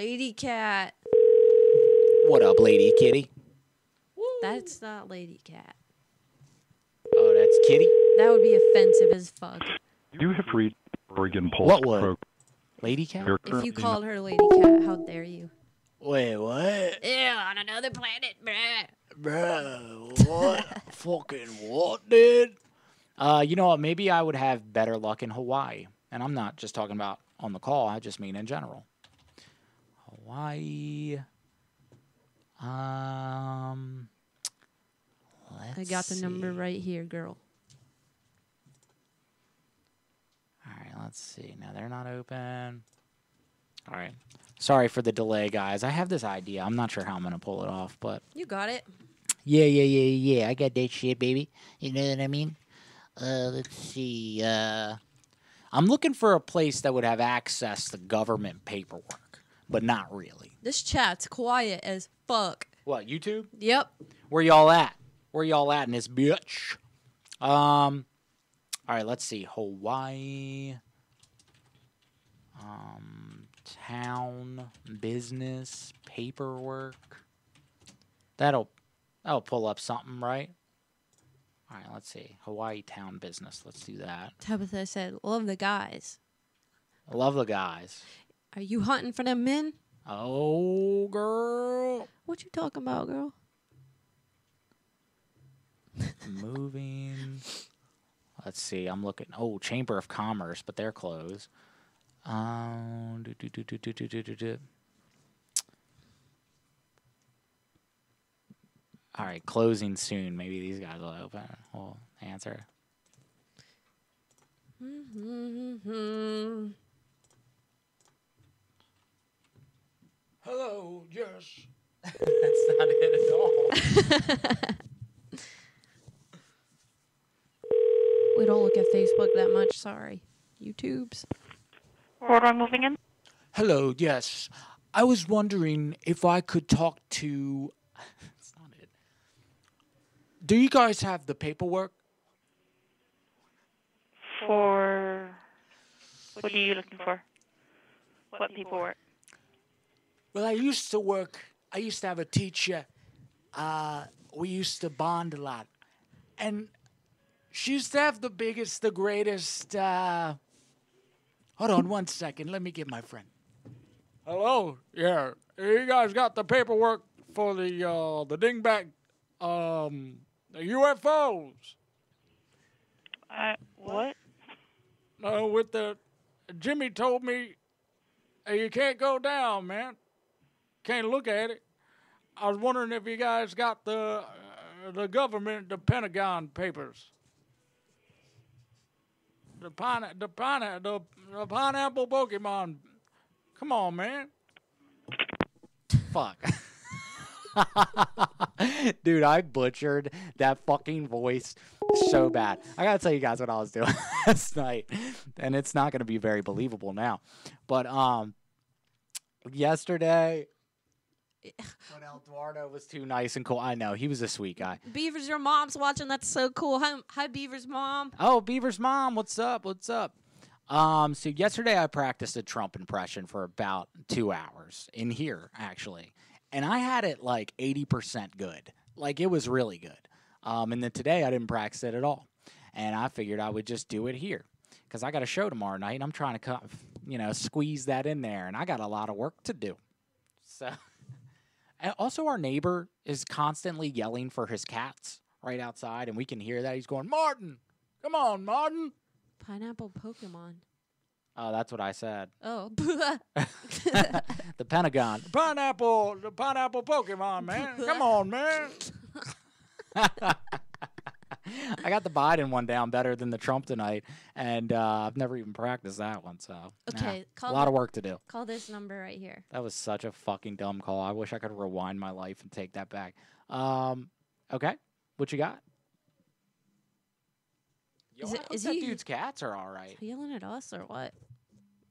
Lady Cat. What up, lady kitty? That's not Lady Cat. Oh, that's kitty? That would be offensive as fuck. You have reached Oregon Pulse What would? Pro- Lady cat? If you currently called her Lady Cat, how dare you? Wait, what? Yeah, on another planet, bruh. Bruh, what? Fucking what, dude? Uh, you know what? Maybe I would have better luck in Hawaii. And I'm not just talking about on the call, I just mean in general. Hawaii. Um. I got the number right here, girl. All right, let's see. Now they're not open. All right. Sorry for the delay, guys. I have this idea. I'm not sure how I'm going to pull it off, but You got it. Yeah, yeah, yeah, yeah. I got that shit, baby. You know what I mean? Uh, let's see. Uh, I'm looking for a place that would have access to government paperwork, but not really. This chat's quiet as fuck. What, YouTube? Yep. Where y'all at? Where y'all at in this bitch? Um, all right, let's see. Hawaii, um, town, business, paperwork. That'll that'll pull up something, right? All right, let's see. Hawaii town business. Let's do that. Tabitha said, love the guys. I love the guys. Are you hunting for them men? Oh, girl. What you talking about, girl? Moving. Let's see. I'm looking. Oh, Chamber of Commerce, but they're closed. Um. do, do, do, do, do, do, do, do. All right, closing soon. Maybe these guys will open. We'll answer. Mm-hmm. Hello, yes. That's not it at all. we don't look at Facebook that much. Sorry. YouTube's. Where am I moving in? Hello, yes. I was wondering if I could talk to. That's not it. Do you guys have the paperwork? For what are you looking for? What paperwork? Well, I used to work. I used to have a teacher. Uh, we used to bond a lot, and she used to have the biggest, the greatest. Uh... Hold on one second. Let me get my friend. Hello. Yeah, you guys got the paperwork for the uh, the dingbat um The UFOs. Uh, what? No, with the Jimmy told me uh, you can't go down, man. Can't look at it. I was wondering if you guys got the uh, the government, the Pentagon papers. The pine, the pine, the, the pineapple Pokemon. Come on, man. Fuck. Dude, I butchered that fucking voice so bad. I gotta tell you guys what I was doing last night, and it's not gonna be very believable now. But um, yesterday, when Eduardo was too nice and cool, I know he was a sweet guy. Beaver's, your mom's watching. That's so cool. Hi, hi Beaver's mom. Oh, Beaver's mom, what's up? What's up? Um, so yesterday I practiced a Trump impression for about two hours in here, actually. And I had it like 80% good. Like it was really good. Um, and then today I didn't practice it at all. And I figured I would just do it here because I got a show tomorrow night and I'm trying to, you know, squeeze that in there. And I got a lot of work to do. So, also our neighbor is constantly yelling for his cats right outside. And we can hear that. He's going, Martin, come on, Martin. Pineapple Pokemon. Oh, that's what I said. Oh. the Pentagon. Pineapple, the pineapple Pokemon, man. Come on, man. I got the Biden one down better than the Trump tonight, and uh, I've never even practiced that one. So yeah, Okay, call a lot of work to do. Call this number right here. That was such a fucking dumb call. I wish I could rewind my life and take that back. Um, okay, what you got? Yo, Is I it- hope is that he- dude's cats are all right. Yelling at us or what?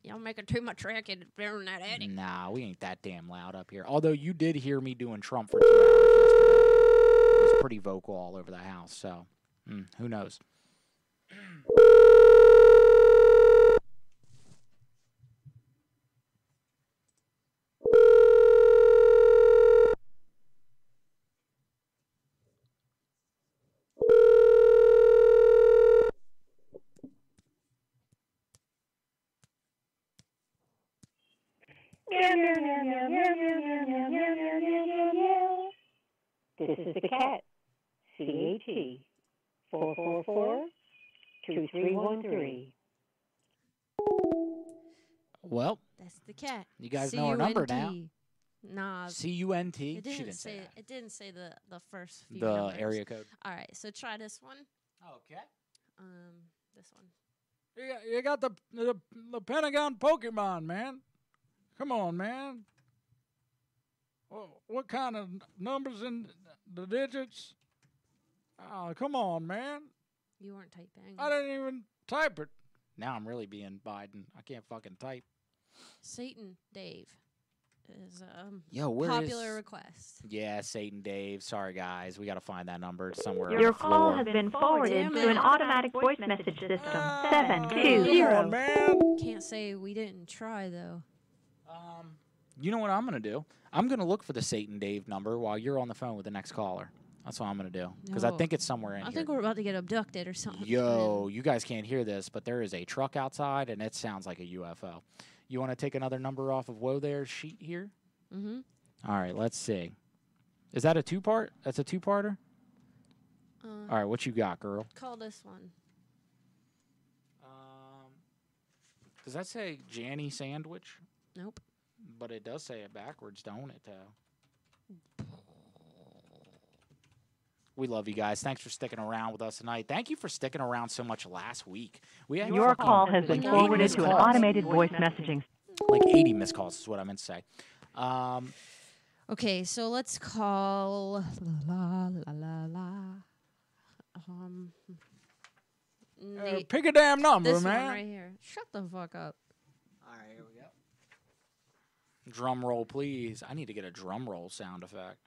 Y'all making too much racket during that attic. Nah, we ain't that damn loud up here. Although you did hear me doing Trump for two hours yesterday. It was pretty vocal all over the house. So, mm, who knows? This is the cat. C-A-T. Four four four two three one three. Well, That's the cat. You guys know our number now. C-U-N-T. Nah. C U N T. It She didn't didn't say say. It didn't say the the first few The numbers. area code. All right, so try this one. Okay. Um, this one. You got, you got the, the the Pentagon Pokemon, man. Come on, man. What, what kind of numbers in the digits? Oh, come on, man. You weren't typing. I didn't even type it. Now I'm really being Biden. I can't fucking type. Satan Dave is um Yo, where popular is- request. Yeah, Satan Dave. Sorry, guys. We got to find that number somewhere. Your on the call floor. has been forwarded Damn to an automatic voice message system. Seven Come two on, zero. man. Can't say we didn't try though. Um, You know what I'm gonna do? I'm gonna look for the Satan Dave number while you're on the phone with the next caller. That's what I'm gonna do because I think it's somewhere in I here. think we're about to get abducted or something. Yo, you guys can't hear this, but there is a truck outside and it sounds like a UFO. You want to take another number off of Woe There's sheet here? Mm-hmm. All right, let's see. Is that a two part? That's a two parter? Uh, All right, what you got, girl? Call this one. Um, does that say Janny Sandwich? Nope. But it does say it backwards, don't it, though? We love you guys. Thanks for sticking around with us tonight. Thank you for sticking around so much last week. We had Your fucking, call has been like, forwarded to an automated voice messaging. Like 80 missed calls is what I meant to say. Um, Okay, so let's call la la la la. Um. Uh, pick a damn number, this man. One right here. Shut the fuck up. All right, here we go. Drum roll, please. I need to get a drum roll sound effect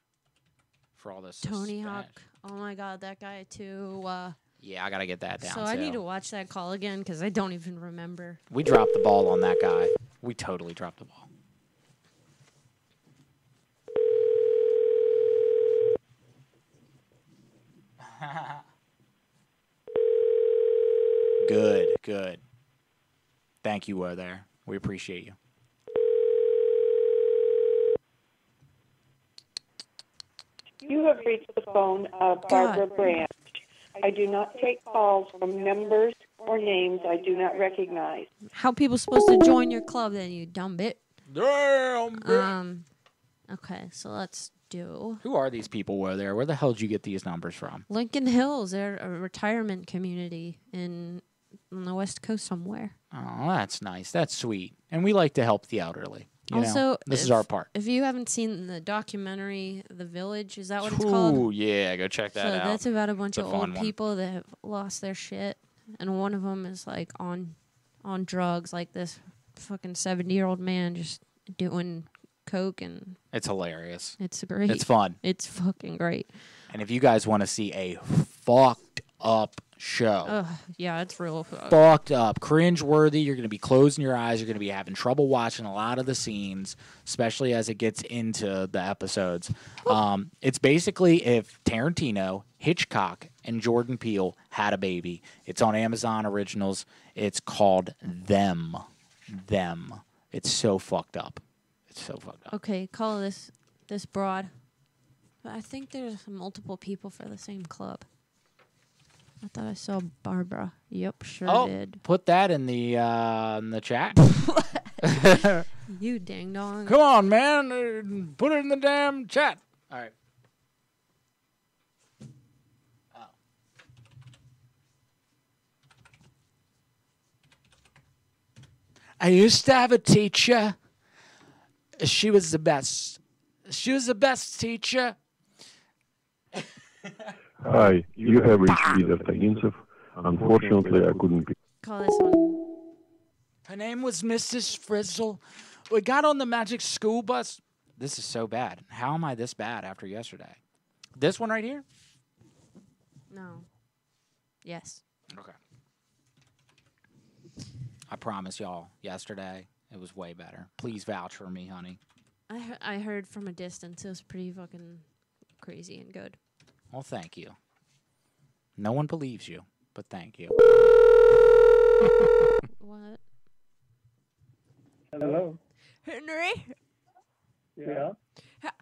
for all this. Tony suspense. Hawk. Oh my god, that guy too. Uh, Yeah, I gotta get that down. so I need to watch that call again because I don't even remember. We dropped the ball on that guy. We totally dropped the ball. good, good. Thank you, Woe there. We appreciate you. You have reached the phone of Barbara Branch. I do not take calls from numbers or names I do not recognize. How people supposed to join your club then, you dumb bit? Damn. Um. Okay, so let's do Who are these people over there? Where the hell did you get these numbers from? Lincoln Hills. They're a retirement community in on the west coast somewhere. Oh, that's nice. That's sweet. And we like to help the elderly. You know? also, this is our part. If you haven't seen the documentary The Village, is that what it's called? Ooh, yeah, go check that so out. that's about a bunch of old one. people that have lost their shit, and one of them is like on on drugs, like this fucking seventy year old man just doing coke, and It's hilarious. it's great. It's fun. It's fucking great. And if you guys want to see a fucked up show, Ugh, yeah, it's real. fucked up, cringe worthy. You're going to be closing your eyes. You're going to be having trouble watching a lot of the scenes, especially as it gets into the episodes. Um, it's basically if Tarantino, Hitchcock, and Jordan Peele had a baby. It's on Amazon Originals. It's called Them. Them. It's so fucked up. It's so fucked up. Okay, call this this broad. I think there's multiple people for the same club. I thought I saw Barbara. Yep, sure oh, did. put that in the uh, in the chat. You ding dong. Come on, man. uh, Put it in the damn chat. All right. I used to have a teacher. She was the best. She was the best teacher. Hi, you have reached Peter Taginsev. Unfortunately, I couldn't be. Call this one. Her name was Mrs. Frizzle. We got on the magic school bus. This is so bad. How am I this bad after yesterday? This one right here? No. Yes. Okay. I promise y'all, yesterday it was way better. Please vouch for me, honey. I he- I heard from a distance. It was pretty fucking crazy and good. Well, thank you. No one believes you, but thank you. What? Hello. Henry? Yeah.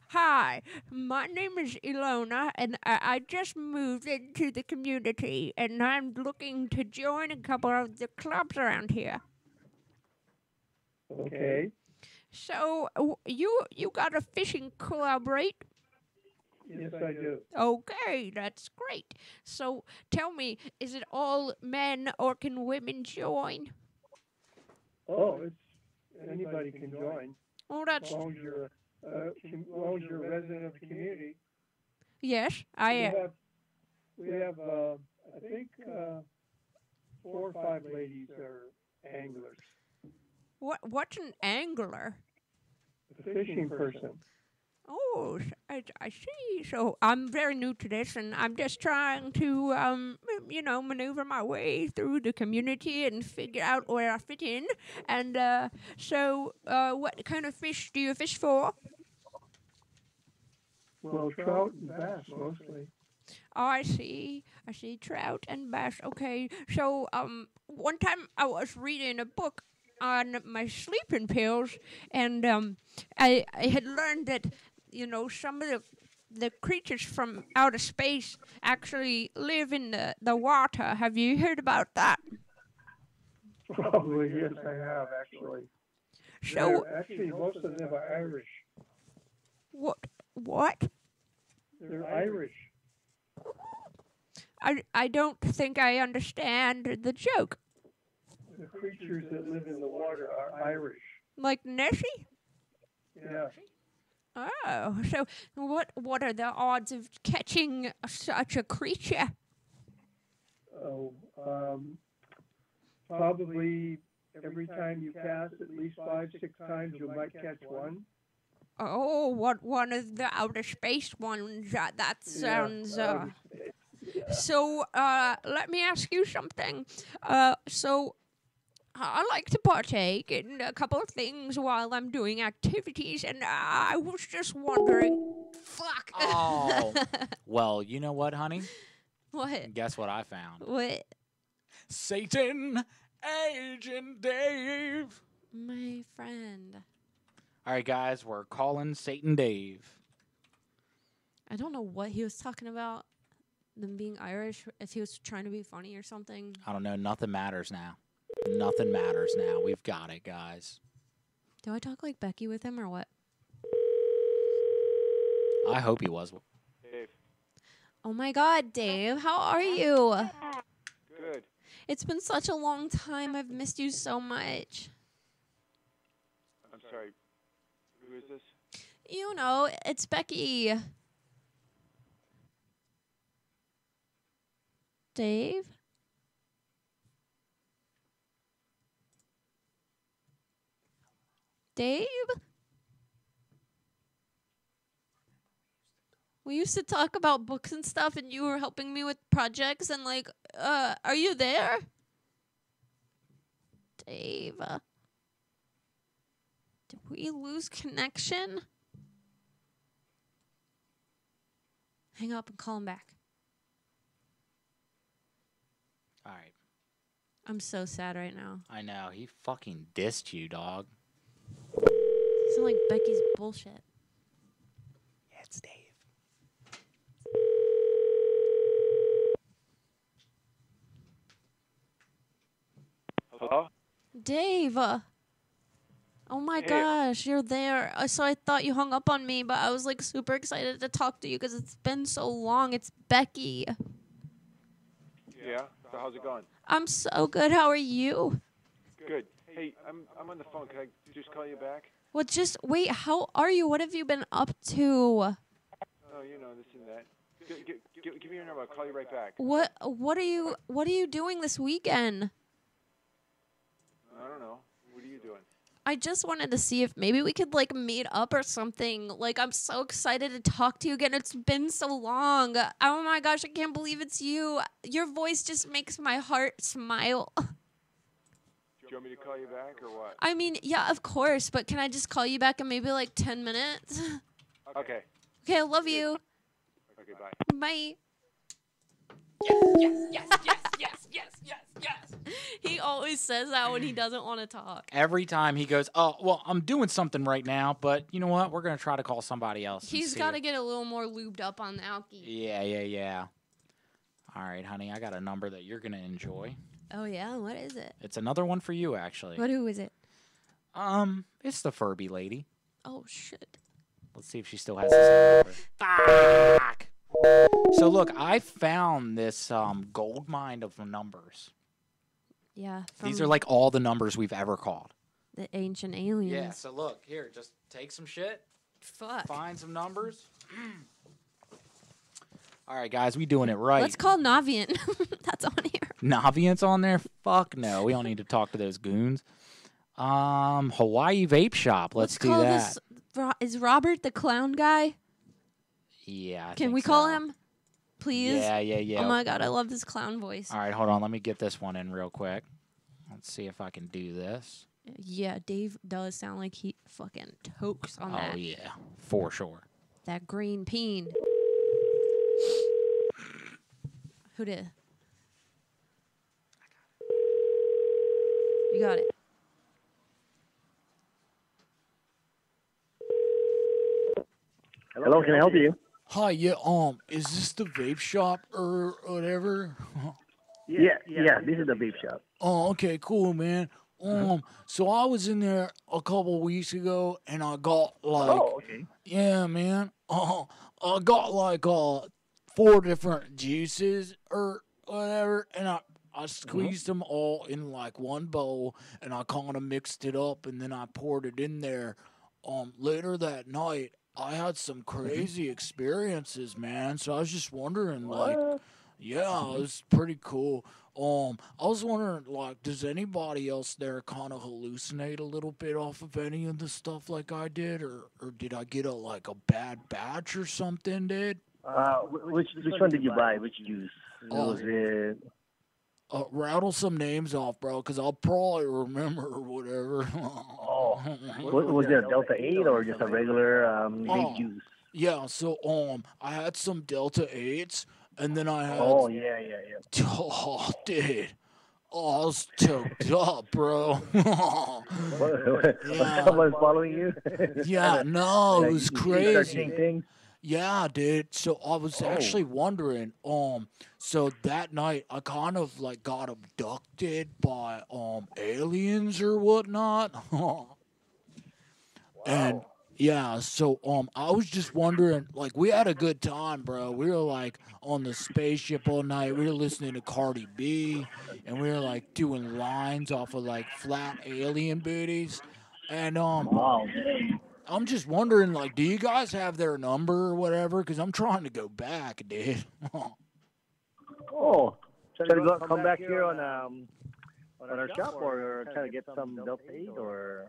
Hi, my name is Ilona, and I, I just moved into the community, and I'm looking to join a couple of the clubs around here. Okay. So you you got a fishing club, right? Yes, I do. Okay, that's great. So tell me, is it all men or can women join? Oh, it's anybody can join. Oh, that's As long as you're, a- uh, com- as long as you're a resident of the community. yes. I we uh, have, we have, uh, I think, uh, four or five ladies are anglers. what what's an angler? A fishing person. Oh, I see. So I'm very new to this, and I'm just trying to, um, you know, maneuver my way through the community and figure out where I fit in. And uh, so, uh, what kind of fish do you fish for? Well, trout and bass mostly. Oh, I see. I see trout and bass. Okay. So, um, one time I was reading a book on my sleeping pills, and um, I I had learned that you know some of the the creatures from outer space actually live in the, the water. Have you heard about that? Probably, yes, I have, actually. So- They're- actually, most of them are Irish. What? What? They're Irish. I, I don't think I understand the joke. The creatures that live in the water are Irish. Like Nessie? Yeah. Oh, so what? What are the odds of catching such a creature? Oh, um, probably every time you cast at least five, six times, you might catch one. Oh, what one of the outer space ones? Uh, that sounds. Uh, outer so, uh, let me ask you something. Uh, so. I like to partake in a couple of things while I'm doing activities, and I was just wondering. Fuck. Oh. well, you know what, honey? What? Guess what I found? What? Satan, Agent Dave. My friend. All right, guys, we're calling Satan Dave. I don't know what he was talking about. Them being Irish, if he was trying to be funny or something. I don't know. Nothing matters now. Nothing matters now. We've got it, guys. Do I talk like Becky with him or what? I hope he was. Dave. Oh my God, Dave, how are you? Good. It's been such a long time. I've missed you so much. I'm sorry. Who is this? You know, it's Becky. Dave? Dave? We used to talk about books and stuff and you were helping me with projects and like uh are you there? Dave. Did we lose connection? Hang up and call him back. All right. I'm so sad right now. I know. He fucking dissed you, dog. It's like Becky's bullshit. Yeah, it's Dave. Hello? Dave. uh, Oh my Hey. gosh, you're there. Uh, So I thought you hung up on me, but I was like super excited to talk to you because it's been so long. It's Becky. Yeah. So how's it going? I'm so good. How are you? Good. Hey, I'm I'm on the phone. Can I just call you back? Well, just wait. How are you? What have you been up to? Oh, you know this and that. G- g- g- give me your number. I'll call you right back. What What are you What are you doing this weekend? I don't know. What are you doing? I just wanted to see if maybe we could like meet up or something. Like I'm so excited to talk to you again. It's been so long. Oh my gosh, I can't believe it's you. Your voice just makes my heart smile. Do you want me to call you back or what? I mean, yeah, of course, but can I just call you back in maybe like 10 minutes? Okay. Okay, I love you. Okay. Bye. Bye. Yes, yes, yes, yes, yes, yes, yes. He always says that when he doesn't want to talk. Every time he goes, oh, well, I'm doing something right now, but you know what? We're going to try to call somebody else. He's got to get a little more lubed up on the alky. Yeah, yeah, yeah. All right, honey, I got a number that you're going to enjoy. Oh yeah, what is it? It's another one for you, actually. What who is it? Um, it's the Furby lady. Oh shit. Let's see if she still has this. Fuck. So look, I found this um gold mine of numbers. Yeah. These are like all the numbers we've ever called. the ancient aliens. Yeah. So look here, just take some shit, Fuck. find some numbers. all right, guys, we doing it right. Let's call Navian. That's on here. Navians on there? Fuck no. We don't need to talk to those goons. Um, Hawaii Vape Shop. Let's, do call that. this. Is Robert the clown guy? Yeah. I Can we call so. him? Please. Yeah, yeah, yeah. Oh my god, I love this clown voice. All right, hold on. Let me get this one in real quick. Let's see if I can do this. Yeah, Dave does sound like he fucking tokes on that. Oh yeah, for sure. That green peen. Who did? You got it. Hello, can I help you? Hi, yeah, um, is this the vape shop or whatever? Yeah, yeah, this is the vape shop. Oh, okay, cool, man. Uh-huh. Um, so I was in there a couple weeks ago, and I got like, Oh, okay. yeah, man. Uh, I got like uh four different juices or whatever, and I I squeezed them all in like one bowl, and I kind of mixed it up, and then I poured it in there. Um, later that night, I had some crazy experiences, man. So I was just wondering, like. Yeah, it was pretty cool. Um, I was wondering, like, does anybody else there kind of hallucinate a little bit off of any of the stuff like I did, or or did I get a like a bad batch or something, dude? Uh, wh- which which one did you buy? Which juice? Oh. Was it? Uh, rattle some names off, bro, because I'll probably remember or whatever. Oh, wa- was it a Delta Eight or just a regular um, vape Oh. juice? Yeah, so um, I had some Delta Eights, and then I had. Oh yeah, yeah, yeah. Oh, dude. Oh, I was choked up, bro. What, Yeah. Someone following you? Yeah, no, it was you- you start crazy. Yeah, dude. So I was Oh. actually wondering, um, so that night I kind of like got abducted by um aliens or whatnot. And yeah, so um I was just wondering, like we had a good time, bro. We were like on the spaceship all night. We were listening to Cardi B and we were like doing lines off of like flat alien booties. And um I'm just wondering, like, do you guys have their number or whatever? Because I'm trying to go back, dude. Oh, trying to go, come back here on um on our shop or try to get some Delta Eight or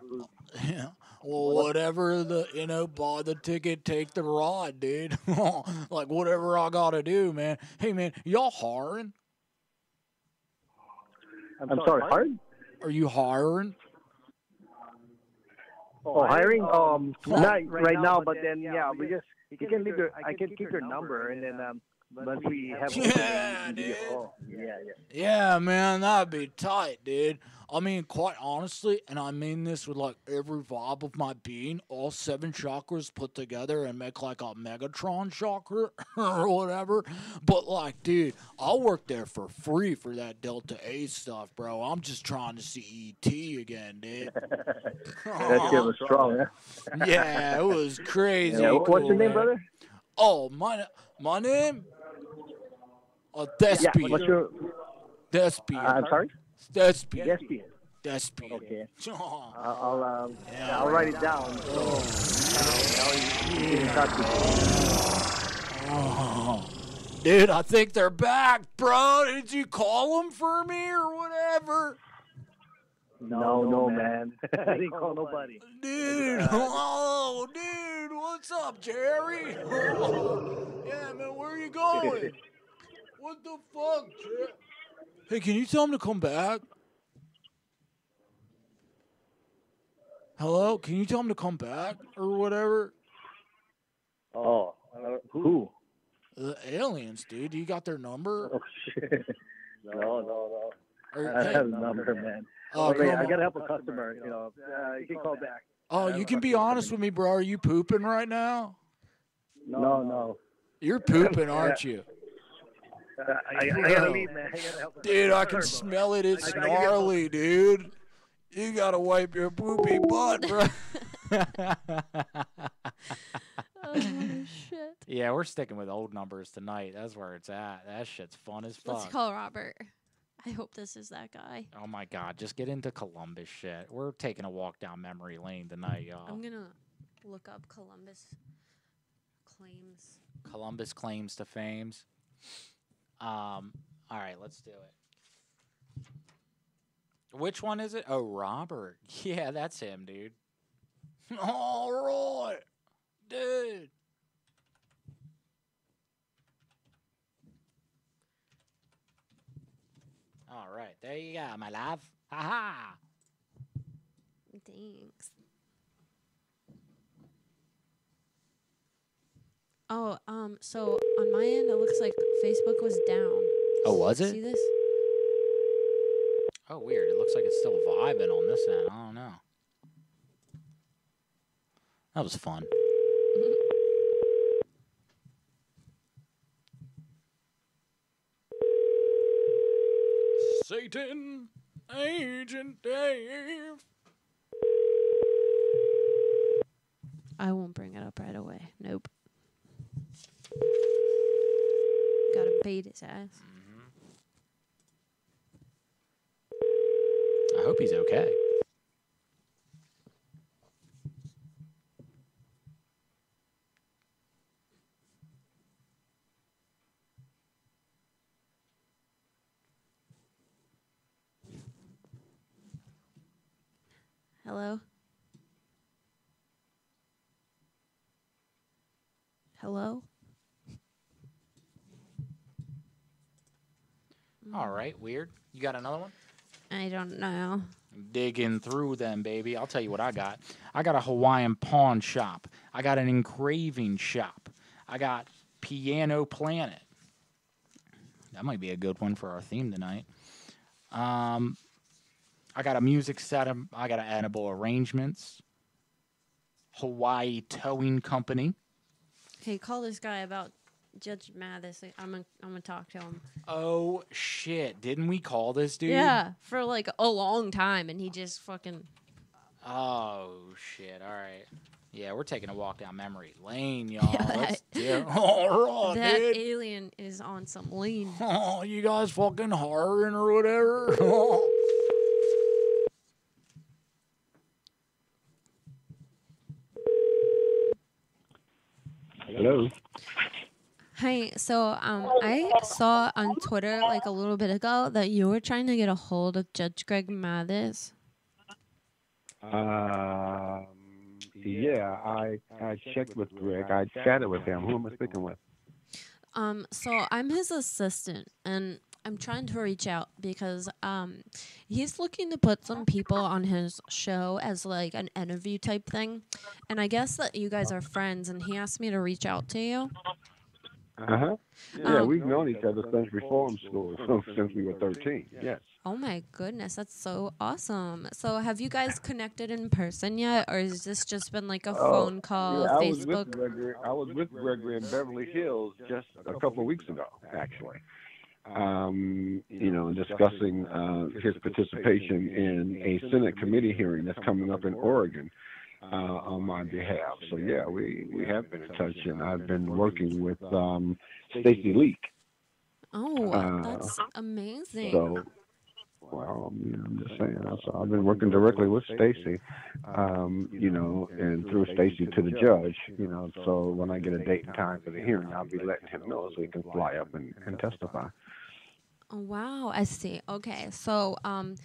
yeah. Well, whatever the you know, buy the ticket, take the ride, dude. like whatever I gotta do, man. Hey, man, y'all hiring? I'm sorry, hiring? Are you hiring? Oh, hiring? Um, not right now, but then yeah, we just you can leave your I can keep your number and then um once we have Yeah, open, we give you a call. Yeah, yeah. Yeah, man, that'd be tight, dude. I mean, quite honestly, and I mean this with like every vibe of my being, all seven chakras put together and make like a Megatron chakra or whatever. But like, dude, I'll work there for free for that Delta A stuff, bro. I'm just trying to see ET again, dude. That shit was strong, huh? yeah, it was crazy. Yeah, what's your name, man. brother? Oh, my my name? Uh, Yeah, what's your Thespian. Uh, I'm sorry? Thespian. Thespian. Thespian. Okay. Oh. I'll, I'll um Yeah. I'll write it down. So now you you get in touch with me. Oh. Dude, I think they're back, bro. Did you call them for me or whatever? No, no, man. I didn't call nobody. Dude, oh, dude, what's up, Jerry? yeah, man, where are you going? What the fuck, Jerry? Hey, can you tell him to come back? Hello, can you tell him to come back or whatever? Oh, uh, who? The aliens, dude. You got their number? Oh shit. No, no, no. Or- I hey- have a number, man. Oh, Oh, man, I gotta help a customer. You know, uh, you can call back. Oh, you can be honest with me, bro. Are you pooping right now? No, no. You're pooping, aren't you? Uh, I, I gotta leave, man. I gotta help a Dude, I can bro. smell it. It's I gotta gnarly, dude. You gotta wipe your poopy butt, bro. Oh shit. Yeah, we're sticking with old numbers tonight. That's where it's at. That shit's fun as fuck. Let's call Robert. I hope this is that guy. Oh my god, just get into Columbus shit. We're taking a walk down memory lane tonight, y'all. I'm gonna look up Columbus claims. Columbus claims to fames. Um, all right, let's do it. Which one is it? Oh, Robert. Yeah, that's him, dude. All right, dude. All right, there you go, my love. Ha ha. Thanks. Oh, um, so on my end, it looks like Facebook was down. Oh, was it? See this? Oh, weird. It looks like it's still vibing on this end. I don't know. That was fun. Satan, Agent Dave. I won't bring it up right away. Nope. Gotta bait his ass. Mm-hmm. I hope he's okay. Hello? Hello? All right, weird. You got another one? I don't know. Digging through them, baby. I'll tell you what I got. I got a Hawaiian pawn shop. I got an engraving shop. I got Piano Planet. That might be a good one for our theme tonight. Um, I got a music set. I got an edible arrangements. Hawaii Towing Company. Hey, call this guy about Judge Mathis. I'm gonna, I'm gonna talk to him. Oh shit! Didn't we call this dude? Yeah, for like a long time, and he just fucking. Oh shit! All right. Yeah, we're taking a walk down memory lane, y'all. Let's do it. All right, that dude. alien is on some lean. Oh, you guys fucking horroring or whatever. Hello. Hi, so um, I saw on Twitter like a little bit ago that you were trying to get a hold of Judge Greg Mathis. Um, yeah, I I checked with Greg. I chatted with him. Who am I speaking with? Um, so I'm his assistant, and I'm trying to reach out because um, he's looking to put some people on his show as like an interview type thing, and I guess that you guys are friends, and he asked me to reach out to you. Uh huh. Yeah, Um, we've known each other since reform school, so since we were thirteen. Yes. Oh my goodness, that's so awesome! So have you guys connected in person yet, or has this just been like a Oh, phone call, yeah, I was Facebook? with Gregory. I was with Gregory in Beverly Hills just a couple of weeks ago, actually. Um, you know, discussing uh, his participation in a Senate committee hearing that's coming up in Oregon uh, on my behalf. So yeah, we we have been in touch, and I've been working with um, Stacy Leak. Oh, Uh, that's amazing. So, well, I'm just saying. So I've been working directly with Stacy, um, you know, and through Stacy to the judge, you know. So when I get a date and time for the hearing, I'll be letting him know so he can fly up and, and testify. Oh, wow, I see. Okay, so um,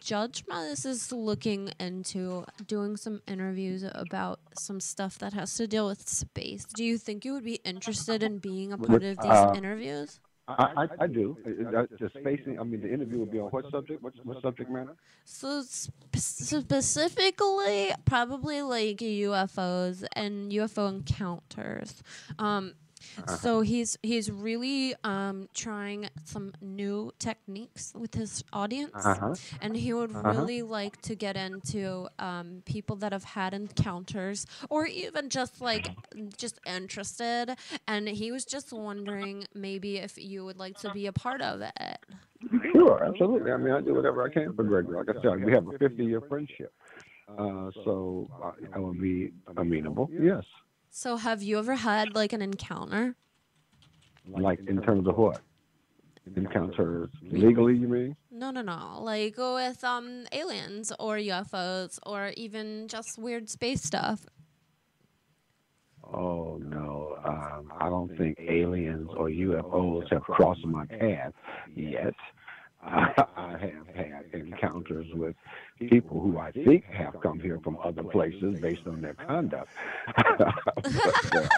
Judge Mathis is looking into doing some interviews about some stuff that has to deal with space. Do you think you would be interested in being a part of these uh, interviews? I, I, I do. The spacing. I mean, the interview will be on what subject? What, what subject matter? So sp- specifically, probably like UFOs and UFO encounters. Um, Uh-huh. so he's he's really um, trying some new techniques with his audience, Uh-huh. and he would Uh-huh. really like to get into um, people that have had encounters, or even just like just interested. And he was just wondering maybe if you would like to be a part of it. Sure, absolutely. I mean, I do whatever I can for Gregory. Like I said, we have a 50 year friendship. Uh, so I, I would be amenable, yes. So have you ever had like an encounter? Like in terms of what? Encounters legally, you mean? No, no, no. Like with um aliens or UFOs or even just weird space stuff. Oh no, um, I don't think aliens or UFOs have crossed my path yet. I, have had encounters with people who I think have come here from other places based on their conduct. but, uh,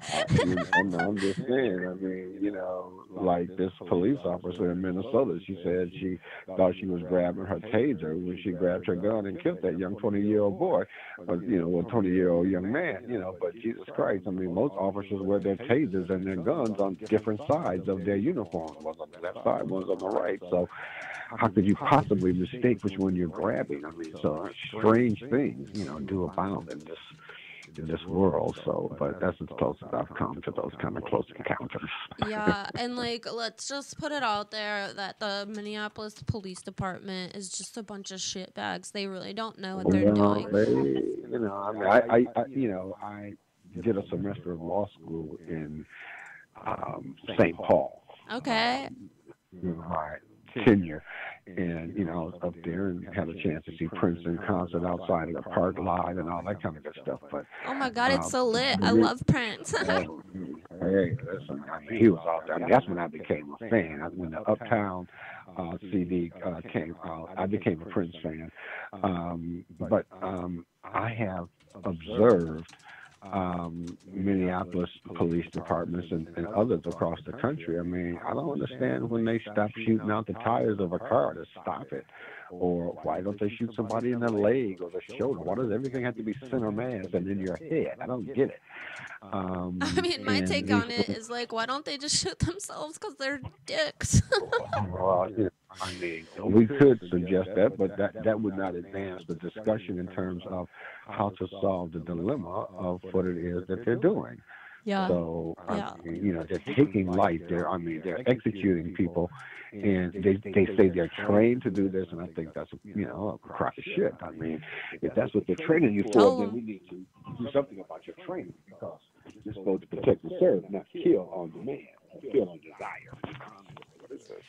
I, know, I'm, I'm just saying. I mean, you know, like this police officer in Minnesota, she said she thought she was grabbing her taser when she grabbed her gun and killed that young 20-year-old boy, or you know, a 20-year-old young man. You know, but Jesus Christ, I mean, most officers wear their tasers and their guns on different sides of their uniform. One's on the left side, one's on the right. So, how could you possibly mistake which one you're grabbing? I mean, so strange things, you know, do abound in this in this world. So, but that's as close as I've come to those kind of close encounters. Yeah, and like let's just put it out there that the Minneapolis Police Department is just a bunch of shitbags. They really don't know what they're Well, doing. they, you know, I mean, I, I, I, you know, I did a semester of law school in um, St. Paul. Okay. my tenure. And, you know, I was up there and had a chance to see Prince in concert outside of the park live and all that kind of good stuff. But Oh my god, it's um, so lit. I love Prince. oh, hey, listen, I mean, he was out there. I mean, that's when I became a fan. When the Uptown uh, CD uh, came out, I became a Prince fan. Um, but um, I have observed um, Minneapolis police departments and, and others across the country. I mean, I don't understand when they stop shooting out the tires of a car to stop it. Or why don't they shoot somebody in the leg or the shoulder? Why does everything have to be center mass and in your head? I don't get it. Um, I mean, my take on it is like, why don't they just shoot themselves because they're dicks? Well, you know, I mean, we could suggest that, but that, that would not advance the discussion in terms of how to solve the dilemma of what it is that they're doing. Yeah. So I Yeah. mean, you know, they're taking life. They're I mean, they're executing people, and they they say they're trained to do this, and I think that's you know a crock of shit. I mean, if that's what they're training you for, then we need to do something about your training because you're supposed to protect and serve, not kill on demand, kill on desire. What is this?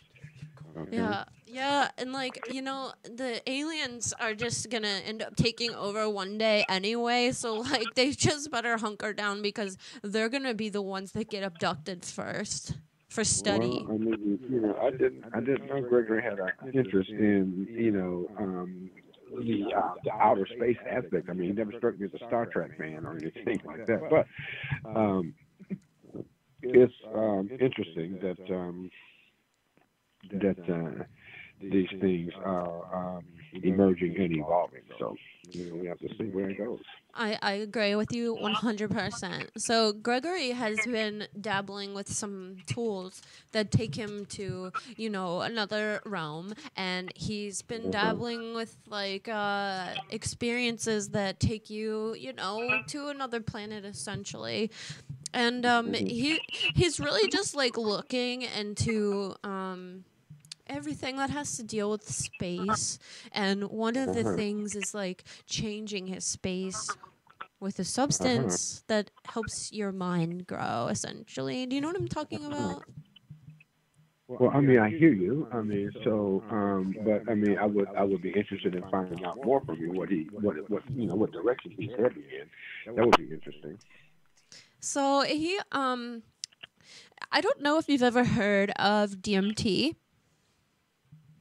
Okay. Yeah, yeah, and like you know, the aliens are just gonna end up taking over one day anyway. So like, they just better hunker down because they're gonna be the ones that get abducted first for study. Well, I mean, you know, I didn't, I didn't know Gregory had an interest in, you know, um, the uh, the outer space aspect. I mean, he never struck me as a Star Trek fan or anything like that. But um, it's um, interesting that um, that uh, these things are um, emerging and evolving. So, you know, we have to see where it goes. I, I agree with you 100%. So, Gregory has been dabbling with some tools that take him to, you know, another realm. And he's been dabbling with, like, uh, experiences that take you, you know, to another planet, essentially. And um, he he's really just, like, looking into. Um, everything that has to deal with space and one of the Uh-huh. things is like changing his space with a substance that helps your mind grow essentially do you know what i'm talking about Well, I mean, I hear you. I mean, so, um, but I mean, I would, I would be interested in finding out more from you. What he, what, what, you know, what direction he's heading in. That would be interesting. so he um i don't know if you've ever heard of dmt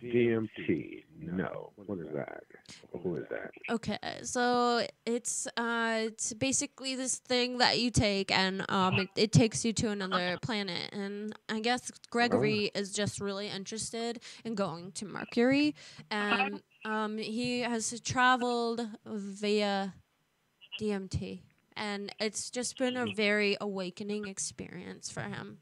DMT. No. What is that? Who is that? Okay, so it's uh it's basically this thing that you take and um it, it takes you to another planet and I guess Gregory is just really interested in going to Mercury and um he has traveled via DMT and it's just been a very awakening experience for him.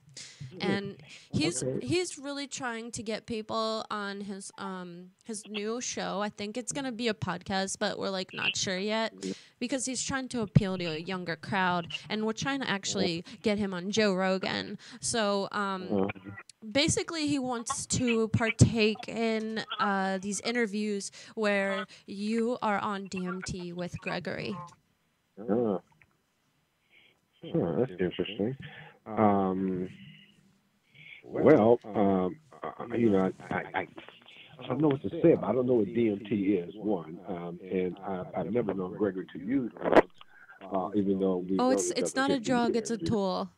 And he's Okay. he's really trying to get people on his um his new show. I think it's going to be a podcast but we're like not sure yet because he's trying to appeal to a younger crowd and we're trying to actually get him on joe rogan. So um basically he wants to partake in uh, these interviews where you are on dmt with gregory. Ah. Huh, that's interesting. Um, well, um, uh, you know, I, I, I I don't know what to say, but I don't know what DMT is. One, um, and I, I've never known Gregory to use drugs, uh, even though we. oh it's it's not a 50 drug it's a tool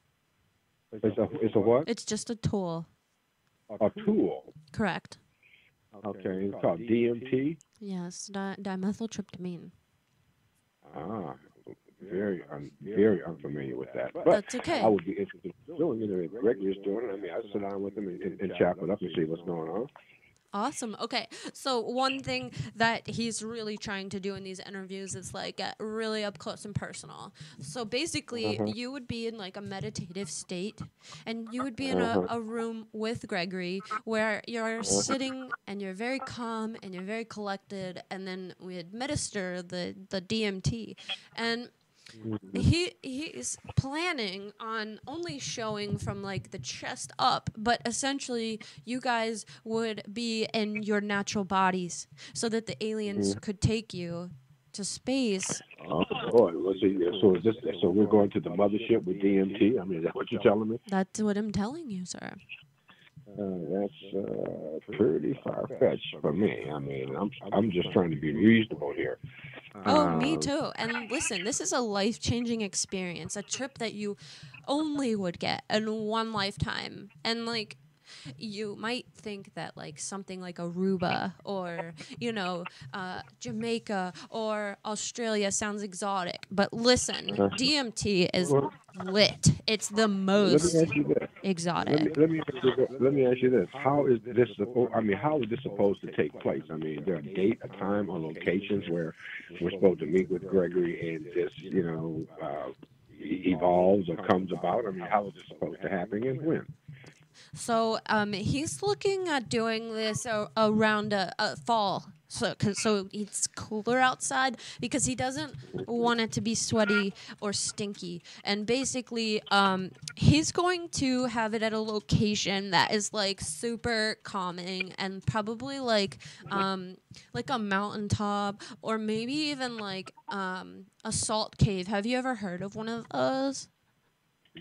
It's a, it's a what? it's just a tool A tool. correct Okay, it's called DMT. yes di- dimethyltryptamine Ah, very, un, very unfamiliar with that. But That's okay. I would be interested in doing it if Gregory's doing it. I mean, I'd sit down with him and, and, and chop it up and see what's going on. Awesome. Okay. So one thing that he's really trying to do in these interviews is like get really up close and personal. So basically, Uh-huh. you would be in like a meditative state, and you would be in a, Uh-huh. a room with Gregory where you're Uh-huh. sitting and you're very calm and you're very collected, and then we administer the the DMT, and he he is planning on only showing from like the chest up but essentially you guys would be in your natural bodies so that the aliens Mhm. could take you to space Oh see. So is this? So we're going to the mothership with DMT. I mean, is that what you're telling me? that's what i'm telling you sir Uh, that's uh, pretty far fetched for me. I mean, I'm I'm just trying to be reasonable here. Oh me Um, too and listen this is a life-changing experience a trip that you only would get in one lifetime and like you might think that like something like Aruba or you know uh, Jamaica or Australia sounds exotic, but listen. DMT is lit. It's the most me ask you this. exotic. Let me, let me ask you this. let me ask you this: How is this? I mean, how is this supposed to take place? I mean, is there a date, a time, or locations where we're supposed to meet with Gregory and this, you know, uh, evolves or comes about? I mean, how is this supposed to happen and when? So um, he's looking at doing this around a, a fall, so 'cause- so it's cooler outside because he doesn't want it to be sweaty or stinky. And basically, um, he's going to have it at a location that is like super calming and probably like um, like a mountaintop or maybe even like um, a salt cave. Have you ever heard of one of those?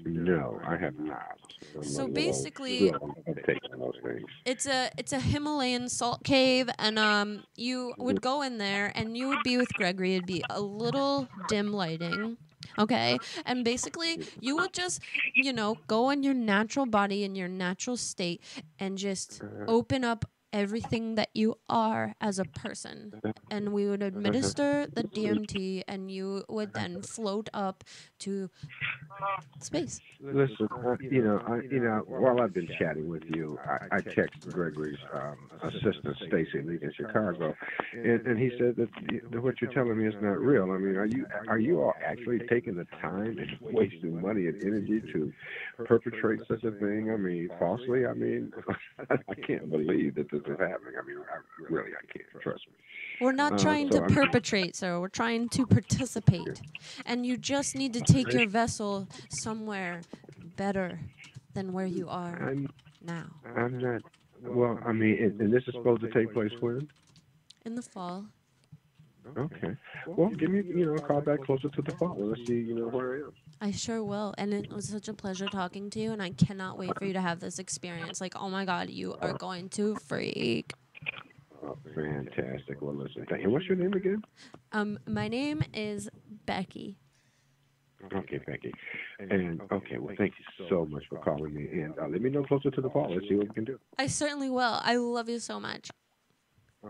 No, I have not. I'm So a little basically- slow on those things. It's a it's a Himalayan salt cave, and um, you would go in there, and you would be with Gregory. It'd be a little dim lighting, okay, and basically you would just you know go in your natural body in your natural state, and just open up everything that you are as a person and we would administer the DMT and you would then float up to space. Listen, uh, you know, I, you know, while I've been chatting with you, I, I texted Gregory's um, assistant Stacy Lee in Chicago, and, and he said that, that what you're telling me is not real. I mean, are you are you all actually taking the time and wasting money and energy to perpetrate such a thing? I mean, falsely. I mean, I can't believe that this is happening. I mean, I, really, I can't. Trust me. We're not Uh, trying so to I'm- perpetrate, sir. We're trying to participate. And you just need to take your vessel somewhere better than where you are I'm now. I'm not. Well, I mean, and, and this is supposed to take place when? In the fall. Okay. Well, give me, you know, a call back closer to the fall. and Let's see, you know, where I am. I sure will. And it was such a pleasure talking to you, and I cannot wait for you to have this experience. Like, oh my God, you are going to freak. Oh, fantastic. Well, listen, thank you. What's your name again? Um, my name is Becky. Okay, Becky. And okay, well, thank you so much for calling me. And uh, let me know closer to the fall. Let's see what we can do. I certainly will. I love you so much.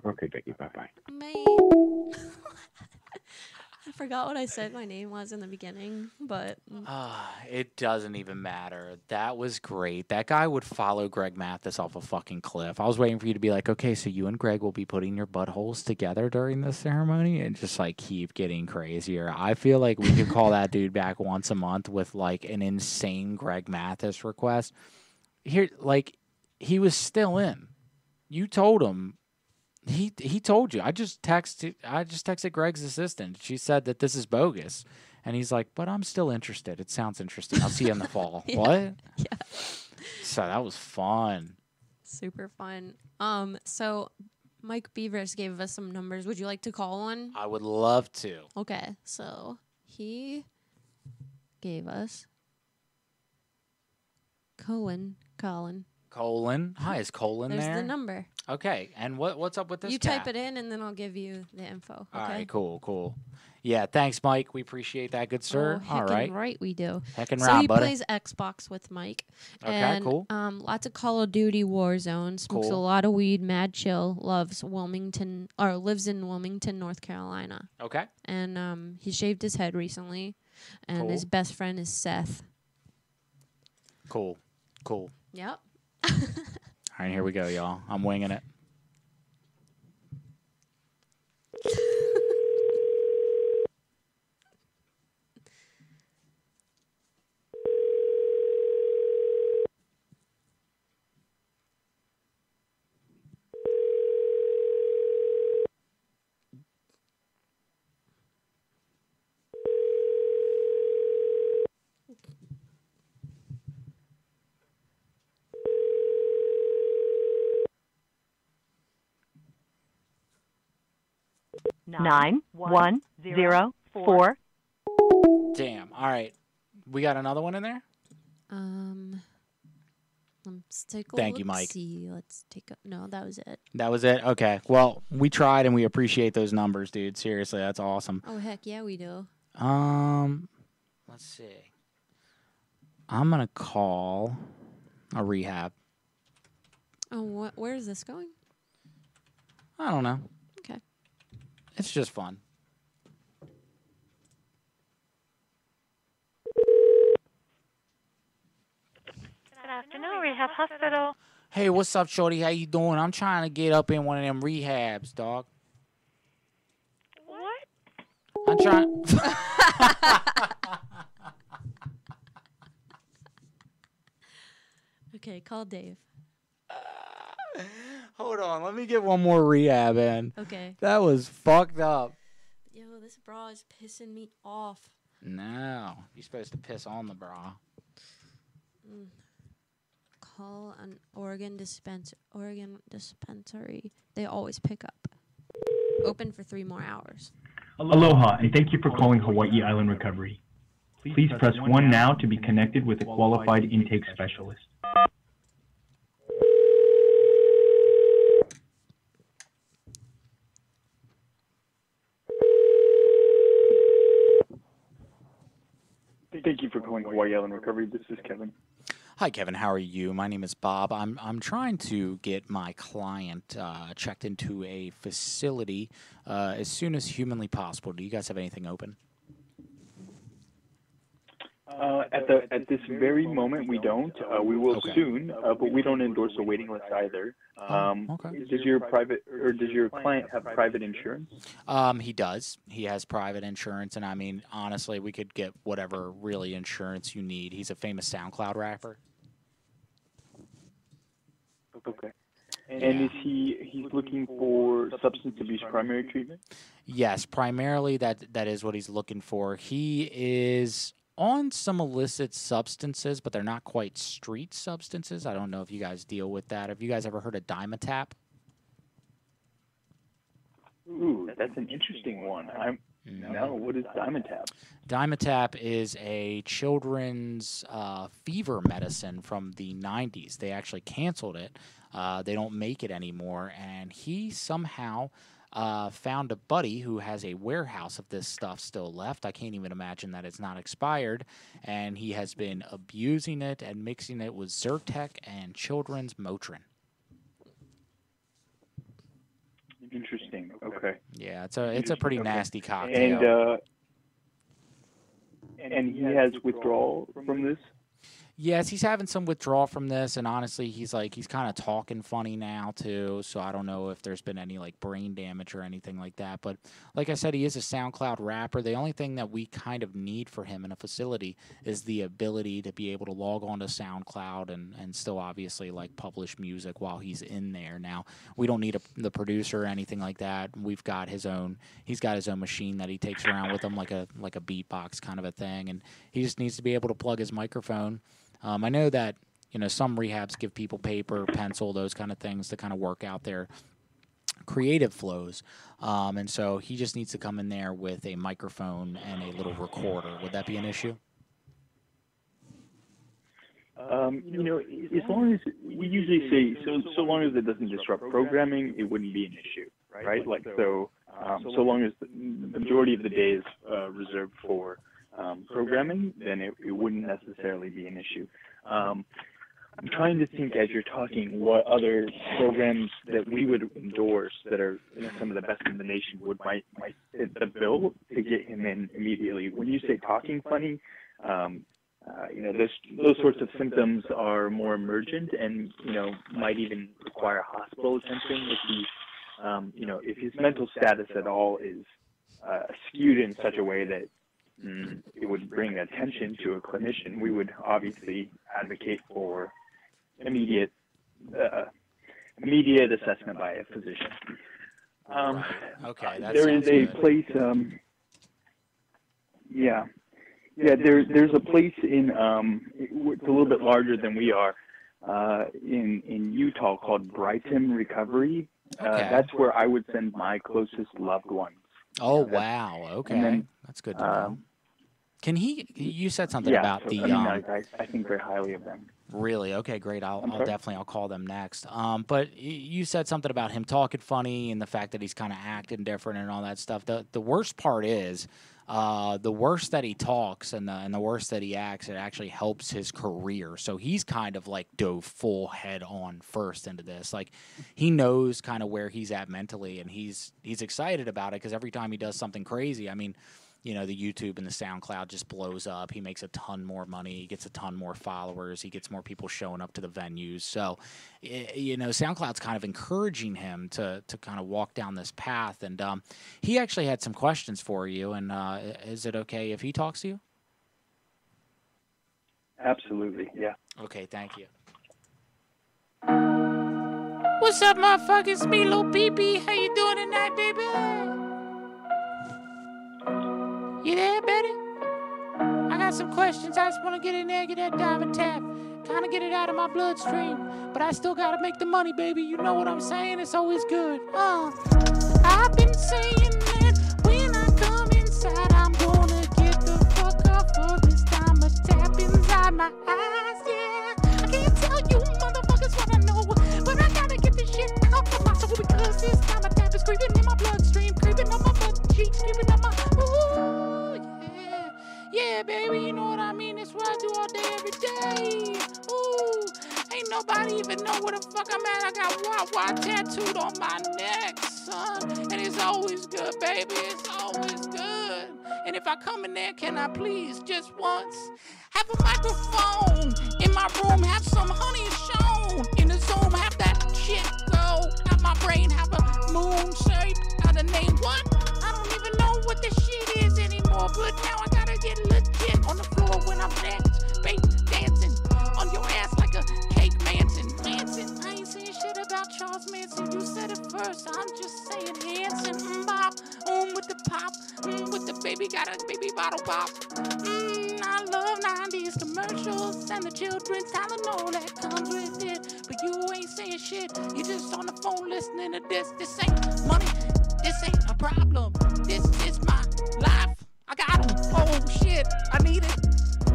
Okay, Becky. Bye bye. Bye. I forgot what I said my name was in the beginning, but Ah, it doesn't even matter. That was great. That guy would follow Greg Mathis off a fucking cliff. I was waiting for you to be like, okay, so you and Greg will be putting your buttholes together during the ceremony and just like keep getting crazier. I feel like we could call that dude back once a month with like an insane Greg Mathis request. Here, like, he was still in. You told him he he told you. I just texted I just texted Greg's assistant. She said that this is bogus. And he's like, "But I'm still interested. It sounds interesting. I'll see you in the fall." Yeah. What? Yeah. So that was fun. super fun. Um, so Mike Beavers gave us some numbers. Would you like to call one? I would love to. Okay, so he gave us Cohen, Colin. Colon. Hi, is Colon There's there? the number. Okay. And what what's up with this you cat? type it in, and then I'll give you the info. Okay. All right, cool, cool. Yeah, thanks, Mike. We appreciate that, good sir. Oh, All right. right, we do. Heckin' so right, he buddy. plays Xbox with Mike. Okay, and, cool. Um, lots of Call of Duty Warzone. Smokes a lot of weed. Mad chill. Loves Wilmington or lives in Wilmington, North Carolina. Okay. And um, he shaved his head recently, and his best friend is Seth. Cool. Cool. Yep. All right, here we go, y'all. I'm winging it. Nine one zero four. Damn. All right. We got another one in there? Um, let's take a Thank you, Mike. look-see. Let's take a no. That was it. That was it? Okay. Well, we tried and we appreciate those numbers, dude. Seriously, that's awesome. Oh heck yeah, we do. Um, let's see. I'm gonna call a rehab. Oh, what? Where is this going? I don't know. Okay. It's just fun. Good afternoon, Rehab Hospital. Hey, what's up, Shorty? How you doing? I'm trying to get up in one of them rehabs, dog. What? I'm trying. Okay, call Dave. Hold on, let me get one more rehab in. Okay. That was fucked up. Yo, this bra is pissing me off. No, you're supposed to piss on the bra. Mm. Call an Oregon dispenser. Oregon dispensary. They always pick up. Open for three more hours. Aloha, and thank you for calling Hawaii Island Recovery. Please press 1 now to be connected with a qualified intake specialist. Thank you for calling Hawaii Island Recovery. This is Kevin. Hi, Kevin. How are you? My name is Bob. I'm I'm trying to get my client uh, checked into a facility uh, as soon as humanly possible. Do you guys have anything open? Uh, at the at this very moment, we don't. Uh, we will Okay. soon, uh, but we don't endorse a waiting list either. Um, Does your private or does your client have private insurance? Um, he does. He has private insurance, and I mean, honestly, we could get whatever really insurance you need. He's a famous SoundCloud rapper. Okay. And is he he's looking for substance abuse primary treatment? Yes, primarily that that is what he's looking for. He is on some illicit substances, but they're not quite street substances. I don't know if you guys deal with that. Have you guys ever heard of Dimetapp? Ooh, that's an interesting one. I'm no. What is Dimetapp? Dimetapp is a children's uh, fever medicine from the 90s. They actually canceled it. Uh, they don't make it anymore. And he somehow uh, found a buddy who has a warehouse of this stuff still left. I can't even imagine that it's not expired. And he has been abusing it and mixing it with Zyrtec and children's Motrin. Interesting. Okay. Yeah, it's a it's a pretty Okay. nasty cocktail. And uh, and he has withdrawal from this. Yes, he's having some withdrawal from this, and honestly, he's like he's kind of talking funny now too. So I don't know if there's been any like brain damage or anything like that. But like I said, he is a SoundCloud rapper. The only thing that we kind of need for him in a facility is the ability to be able to log on to SoundCloud and and still obviously like publish music while he's in there. Now we don't need a, the producer or anything like that. We've got his own. He's got his own machine that he takes around with him like a like a beatbox kind of a thing, and he just needs to be able to plug his microphone. Um, I know that you know some rehabs give people paper, pencil, those kind of things to kind of work out their creative flows, um, and so he just needs to come in there with a microphone and a little recorder. Would that be an issue? Um, you know, as long as we usually say so, so long as it doesn't disrupt programming, it wouldn't be an issue, right? Like so, um, so long as the majority of the day is uh, reserved for um, programming, then it, it wouldn't necessarily be an issue. Um, I'm trying to think as you're talking what other programs that we would endorse that are some of the best in the nation would might might fit the bill to get him in immediately. When you say talking funny, um, uh, you know, those those sorts of symptoms are more emergent and you know might even require hospital attention if he, um, you know, if his mental status at all is uh, skewed in such a way that it would bring attention to a clinician. We would obviously advocate for immediate uh, immediate assessment by a physician. Um, Okay, there is a good. place. Um, yeah, yeah. There, there's a place in. Um, it's a little bit larger than we are. Uh, in in Utah called Brighton Recovery. Uh, Okay. That's where I would send my closest loved ones. Oh wow, okay, and then, that's good to know. um, Can he? You said something yeah, about so, the. I mean, um, I, I, think very highly of them. Really? Okay, great. I'll, I'll definitely I'll call them next. Um, but you said something about him talking funny and the fact that he's kind of acting different and all that stuff. The the worst part is, uh, the worse that he talks and the and the worse that he acts, it actually helps his career. So he's kind of like dove full head on first into this. Like he knows kind of where he's at mentally, and he's he's excited about it because every time he does something crazy, I mean you know, the YouTube and the SoundCloud just blows up. He makes a ton more money. He gets a ton more followers. He gets more people showing up to the venues. So, you know, SoundCloud's kind of encouraging him to to kind of walk down this path. And um, he actually had some questions for you. And uh, is it okay if he talks to you? Absolutely, yeah. Okay, thank you. What's up, motherfuckers? It's me, Lil PP. How you doing tonight, baby? Got some questions. I just want to get in there, get that diamond tap, kind of get it out of my bloodstream. But I still gotta make the money, baby. You know what I'm saying? It's always good. Uh, I've been saying that when I come inside, I'm gonna get the fuck off of this diamond tap inside my eyes. Yeah, I can't tell you motherfuckers what I know, but I gotta get this shit out of my soul because this diamond tap is creeping in my bloodstream, creeping on my butt cheeks, creeping on my. Yeah, baby, you know what I mean? That's what I do all day, every day. Ooh, ain't nobody even know where the fuck I'm at. I got Wawa tattooed on my neck, son. And it's always good, baby. It's always good. And if I come in there, can I please just once have a microphone in my room? Have some honey shown in the Zoom. Have that shit go out my brain. Have a moon shape out of name. What? I don't even know what this shit is anymore. But now I gotta get legit on the floor when I'm dancing on your ass like a cake Manson. Manson, I ain't saying shit about Charles Manson. You said it first. I'm just saying Hanson. Mm, bop, mm, with the pop, mm, with the baby got a baby bottle pop. Mm, I love 90s commercials and the children's Tylenol that comes with it. But you ain't saying shit. You just on the phone listening to this. This ain't money. This ain't a problem. This is my life. I got 'em. Oh shit, I need it.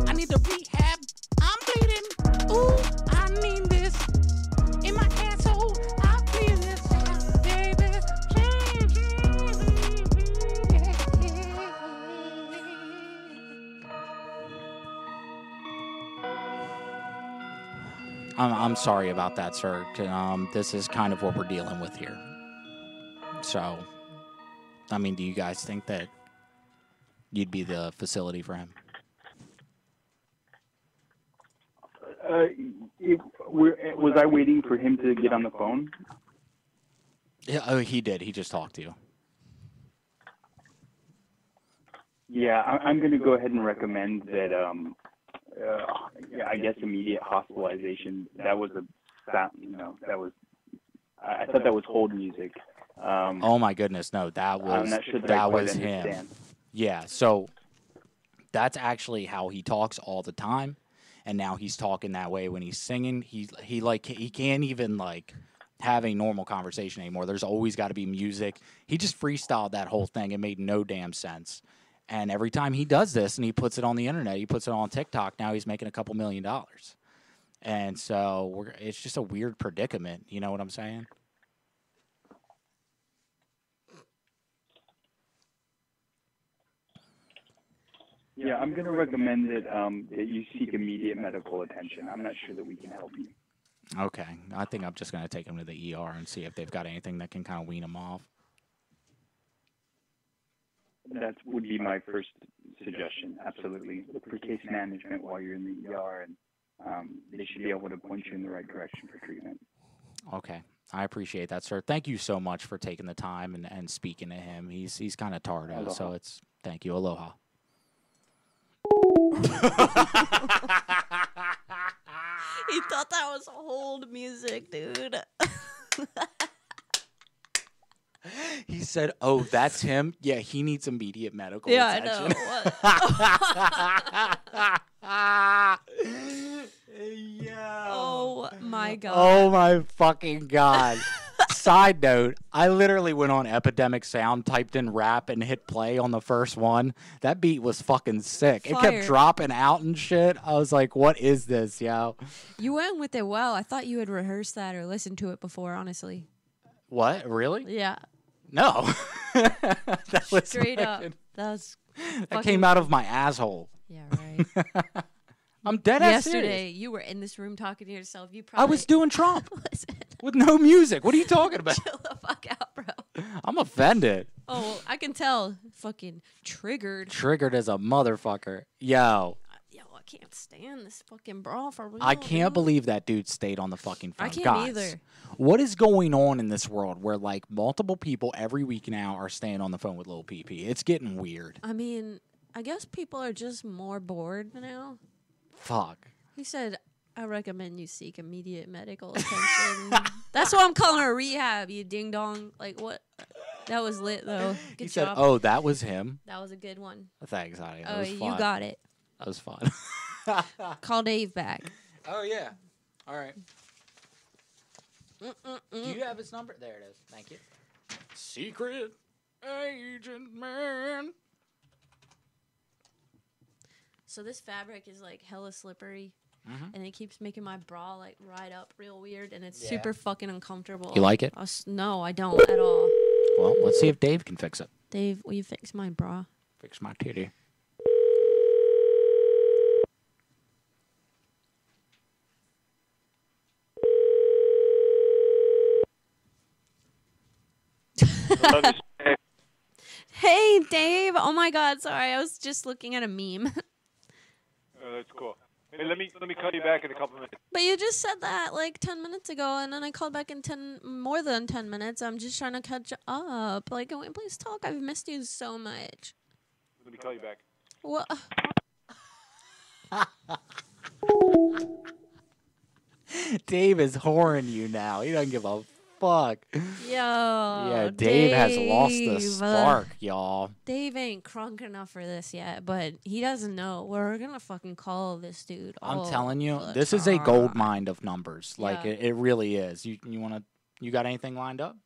I need the rehab. I'm bleeding. Ooh, I need this in my asshole. I feel this, baby. I'm, I'm sorry about that, sir. Um, this is kind of what we're dealing with here. So, I mean, do you guys think that you'd be the facility for him? Uh, it, was I waiting for him to get on the phone? Yeah, oh, he did. He just talked to you. Yeah, I, I'm going to go ahead and recommend that. Um, uh, yeah, I guess immediate hospitalization. That was a sound. You know, that was. I, I thought that was hold music. Um, Oh my goodness, no, that was sure that that was him. understand. Yeah, so that's actually how he talks all the time, and now he's talking that way when he's singing. He he like he can't even like have a normal conversation anymore. There's always got to be music. He just freestyled that whole thing. It made no damn sense. And every time he does this and he puts it on the internet, he puts it on TikTok. Now he's making a couple million dollars. And so it's just a weird predicament. You know what I'm saying? Yeah, I'm going to recommend that um, that you seek immediate medical attention. I'm not sure that we can help you. Okay, I think I'm just gonna take him to the ER and see if they've got anything that can kind of wean him off. That would be my first suggestion. Absolutely, look for case management while you're in the ER, and um, they should be able to point you in the right direction for treatment. Okay, I appreciate that, sir. Thank you so much for taking the time and, and speaking to him. He's he's kind of tardo, so it's thank you. Aloha. He thought that was old music, dude. He said, "Oh, that's him. Yeah, he needs immediate medical Yeah, I attention." Oh my god. Oh my fucking god. Side note, I literally went on Epidemic Sound, typed in rap, and hit play on the first one. That beat was fucking sick. It kept dropping out and shit. I was like, what is this, yo? You went with it well. I thought you had rehearsed that or listened to it before, honestly. What? Really? Yeah. No. that was Straight up. That was That came out of my asshole. Yeah, right. I'm dead ass Yesterday, serious. you were in this room talking to yourself. You probably I was doing Trump with no music. What are you talking about? chill the fuck out, bro. I'm offended. Oh, I can tell. Fucking triggered. Triggered as a motherfucker. Yo, Yo, I can't stand this fucking brawl for real. I can't dude. believe that dude stayed on the fucking phone. I can't Guys, either. What is going on in this world where like multiple people every week now are staying on the phone with Lil PP? It's getting weird. I mean, I guess people are just more bored now. Fuck. He said, I recommend you seek immediate medical attention. That's why I'm calling her rehab. You ding dong. Like what? That was lit though. Good he said, job. "Oh, that was him." That was a good one. Thanks, honey. That Oh, was you got it. That was fun. Call Dave back. oh yeah. All right. Mm-mm-mm. Do you have his number? There it is. Thank you. Secret agent man. So this fabric is like hella slippery, Mhm. and it keeps making my bra like ride up real weird, and it's Yeah. super fucking uncomfortable. You like it? I s- no, I don't at all. Well, let's see if Dave can fix it. Dave, will you fix my bra? Fix my titty. Hey, Dave. Oh my God. Sorry, I was just looking at a meme. Oh, that's cool. Hey, let me let me call you back in a couple minutes. But you just said that like 10 minutes ago, and then I called back in 10, more than 10 minutes. I'm just trying to catch up. Like, can we please talk? I've missed you so much. Let me call you back. What? Dave is whoring you now. He doesn't give a fuck. Yo. yeah, Dave, has lost the Dave. Uh, spark, y'all. Dave ain't crunk enough for this yet, but he doesn't know. We're gonna fucking call this dude. I'm telling you, this is a gold mine of numbers. Like Yeah. it, it really is. You you want to? You got anything lined up?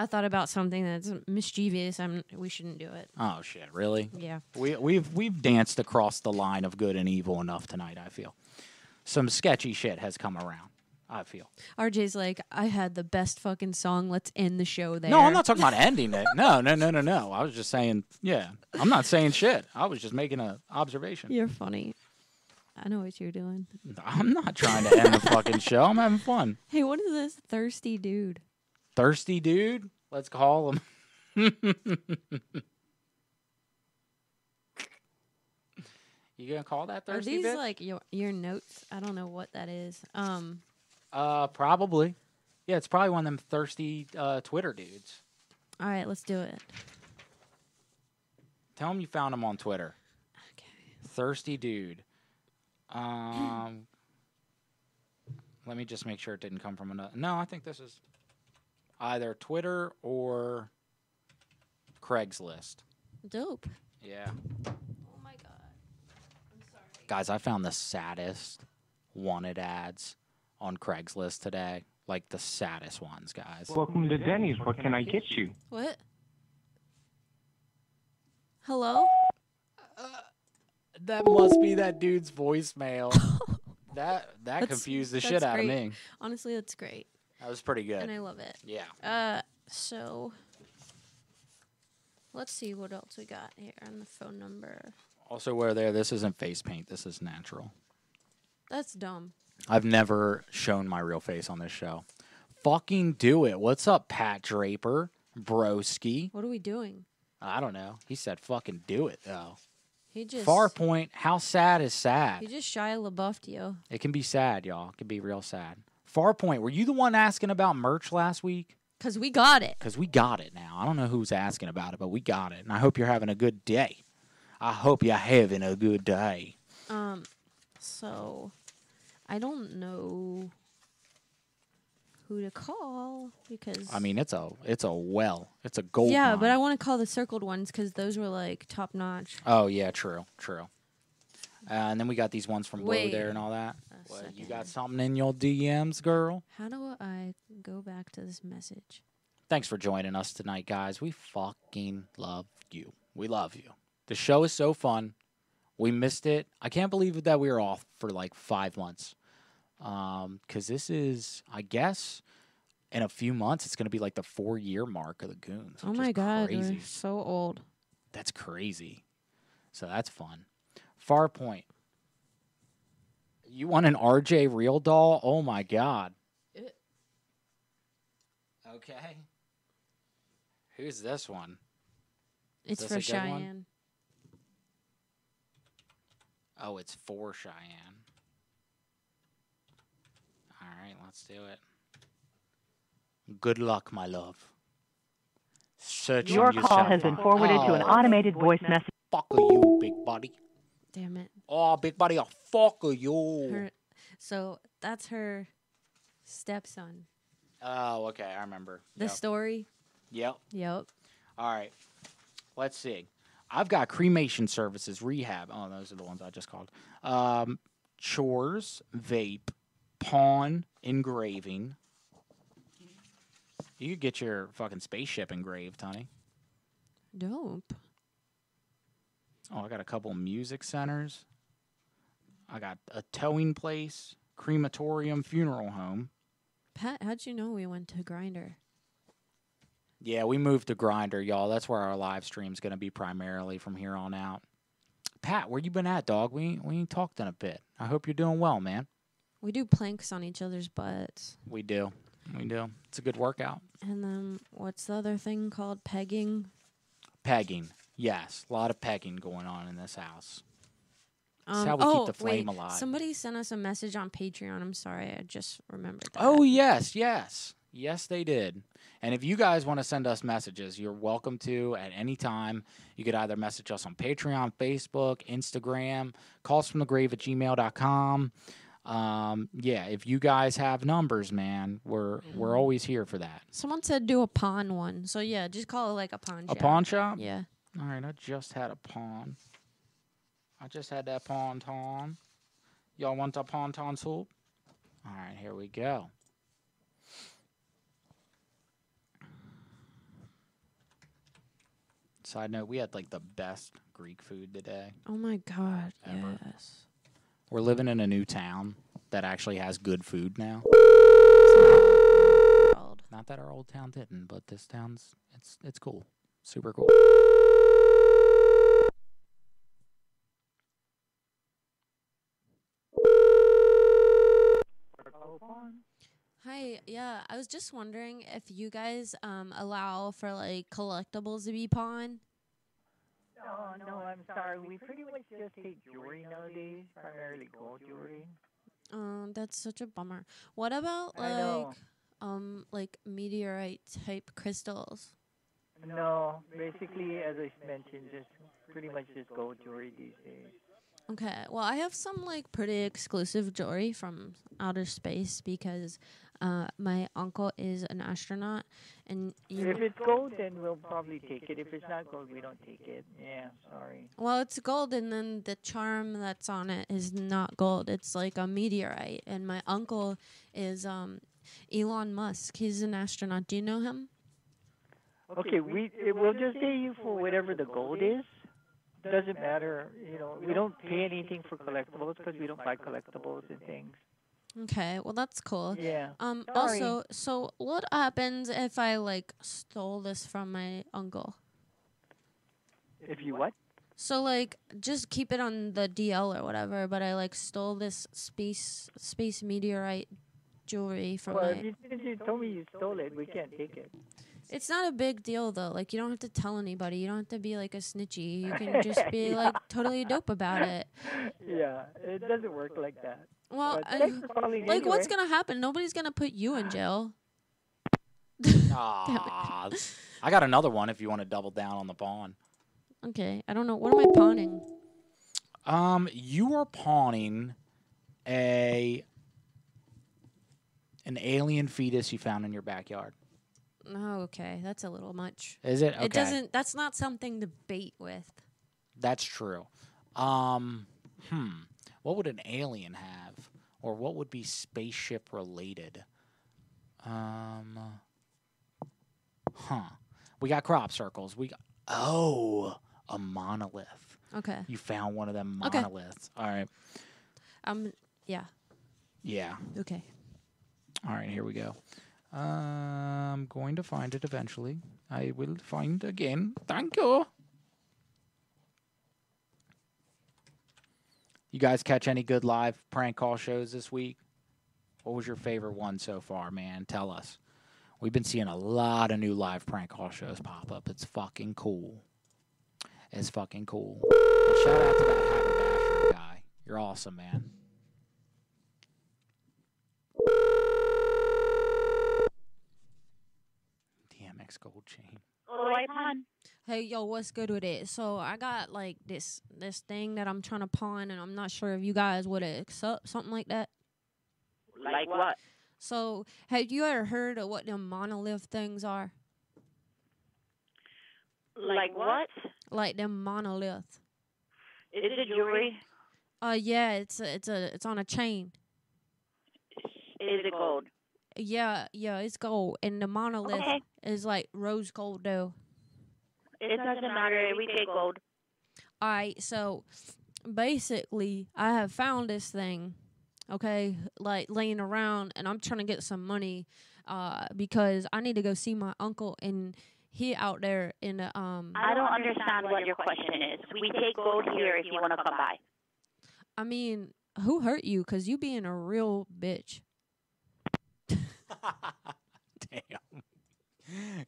I thought about something that's mischievous. I'm. We shouldn't do it. Oh shit, really? Yeah. We we've we've danced across the line of good and evil enough tonight. I feel some sketchy shit has come around. I feel. RJ's like, I had the best fucking song. Let's end the show there. No, I'm not talking about ending it. No, no, no, no, no. I was just saying. Yeah, I'm not saying shit. I was just making an observation. You're funny. I know what you're doing. I'm not trying to end the fucking show. I'm having fun. Hey, what is this thirsty dude? Thirsty dude. Let's call him. you gonna call that thirsty? Are these bitch? like your your notes? I don't know what that is. Um, Uh, probably. Yeah, it's probably one of them thirsty uh, Twitter dudes. all right, let's do it. Tell him you found him on Twitter. Okay. Thirsty dude. Um, let me just make sure it didn't come from another. No, I think this is either Twitter or Craigslist. Dope. Yeah. Oh my god. I'm sorry. Guys, I found the saddest wanted ads on Craigslist today. Like the saddest ones, guys. Welcome to Denny's. What can I get you? What? Hello? That must be that dude's voicemail. that that That's- confused the that's shit out of me. Honestly, that's great, That was pretty good. and I love it. Yeah. Uh, so let's see what else we got here on the phone number. Also, where there, this isn't face paint. This is natural. That's dumb. I've never shown my real face on this show. Fucking do it. What's up, Pat Draper? Broski. What are we doing? I don't know. He said fucking do it, though. He just Far point, how sad is sad? He just Shia LaBeoufed you. It can be sad, y'all. It can be real sad. Far point, were you the one asking about merch last week? Cause we got it. Because we got it now. I don't know who's asking about it, but we got it. And I hope you're having a good day. I hope you're having a good day. Um, so I don't know who to call because I mean, it's a it's a well. It's a gold. yeah, mine. but I want to call the circled ones because those were like top notch. Oh yeah, true, true. Uh, and then we got these ones from Blow there and all that. you got something in your DMs, girl? How do I go back to this message? Thanks for joining us tonight, guys. We fucking love you. We love you. The show is so fun. We missed it. I can't believe that we were off for like five months. Um, cause this is, I guess, in a few months, it's gonna be like the four year mark of the Goons. oh my god, crazy. we're so old. That's crazy. So that's fun. Far point. You want an RJ real doll? Oh my god. It. Okay. Who's this one? Is It's this for a good one? Cheyenne. Oh, it's for Cheyenne. All right, let's do it. Good luck, my love. Searching Your you call has been find. forwarded to an Oh, automated voice message. Fuck you, big buddy. Damn it. Oh, big buddy, I'll fuck you. Her, so that's her stepson. Oh, okay, I remember. The Yep. story. Yep. Yep. All right. Let's see. I've got cremation services, rehab. Oh, those are the ones I just called. Um, chores, vape, pawn, engraving. You could get your fucking spaceship engraved, honey. Dope. Oh, I got a couple music centers. I got a towing place, crematorium, funeral home. Pat, how'd you know we went to Grinder? Yeah, we moved to Grinder, y'all. That's where our live stream's gonna be primarily from here on out. Pat, where you been at, dog? We ain't- we ain't talked in a bit. I hope you're doing well, man. We do planks on each other's butts. We do, we do. It's a good workout. And then what's the other thing called? Pegging. Pegging, yes, a lot of pegging going on in this house. That's Um, how we oh, keep the flame wait, alive. Somebody sent us a message on Patreon. I'm sorry, I just remembered that. Oh yes, yes, yes, they did. And if you guys want to send us messages, you're welcome to at any time. You could either message us on Patreon, Facebook, Instagram, calls from the grave at gmail.com. Um, yeah, if you guys have numbers, man, we're we're Mm. always here for that. Someone said do a pawn one. So yeah, just call it like a pawn A pawn shop? Yeah. All right, I just had a pawn. I just had that pawn ton. Y'all want a pawn ton soup? All right, here we go. Side note, we had like the best Greek food today. Oh my god. Ever. Yes. We're living in a new town that actually has good food now. Not that our old town didn't, but this town's it's it's cool. Super cool. Hi, yeah, I was just wondering if you guys um allow for like collectibles to be pawned. Oh, no, I'm sorry. We pretty much just take jewelry nowadays, primarily gold jewelry. Um, that's such a bummer. What about like um like meteorite type crystals? No, basically, as I mentioned, just pretty much just gold jewelry these days. Okay, well, I have some like pretty exclusive jewelry from outer space because uh my uncle is an astronaut, and you If it's gold, then we'll probably take it. If it's not gold, we don't take it. Yeah, sorry. Well, it's gold, and then the charm that's on it is not gold. It's like a meteorite. And my uncle is um, Elon Musk. He's an astronaut. Do you know him? Okay, we it, we'll just pay you for whatever the gold is. Doesn't matter, you know. We don't pay anything for collectibles because we don't buy collectibles and things. Okay, well that's cool. Yeah. Um. Sorry. Also, so what happens if I like stole this from my uncle? If you what? So like, just keep it on the DL or whatever. But I like stole this space space meteorite jewelry from Well, my. if you, told me you stole it, we can't take it. It's not a big deal though. Like you don't have to tell anybody. You don't have to be like a snitchy. You can just be Yeah. like totally dope about it. Yeah, it doesn't work like that. Well, But I- thanks like what's gonna happen? Nobody's gonna put you in jail. Aw, I got another one if you want to double down on the pawn. Okay, I don't know. What am I pawning? Um, you are pawning a an alien fetus you found in your backyard. Oh, okay, that's a little much. Is it? It doesn't. That's not something to bait with. That's true. Um, hmm. What would an alien have, or what would be spaceship related? Um, huh. We got crop circles. We got, oh a monolith. Okay. You found one of them Okay. monoliths. All right. Um. Yeah. Yeah. Okay. All right, here we go. I'm going to find it eventually. I will find again. Thank you. You guys catch any good live prank call shows this week? What was your favorite one so far, man? Tell us. We've been seeing a lot of new live prank call shows pop up. It's fucking cool. It's fucking cool. And shout out to that Haberdasher guy. You're awesome, man. Max gold chain. Hey, yo, what's good with it? So I got like this this thing that I'm trying to pawn, and I'm not sure if you guys would accept something like that. Like what? So, have you ever heard of what them monolith things are? Like what? Like them monolith. Is it jewelry? Uh, yeah, it's a, it's a it's on a chain. Is it gold? Yeah, yeah, it's gold, and the monolith Okay. is like rose gold though. It doesn't matter. We take gold. All right, so basically, I have found this thing, okay, like laying around, and I'm trying to get some money, uh, because I need to go see my uncle, and he out there in the um. I don't understand what your question is. We take gold here if you want to come by. I mean, who hurt you? Cause you being a real bitch. Damn.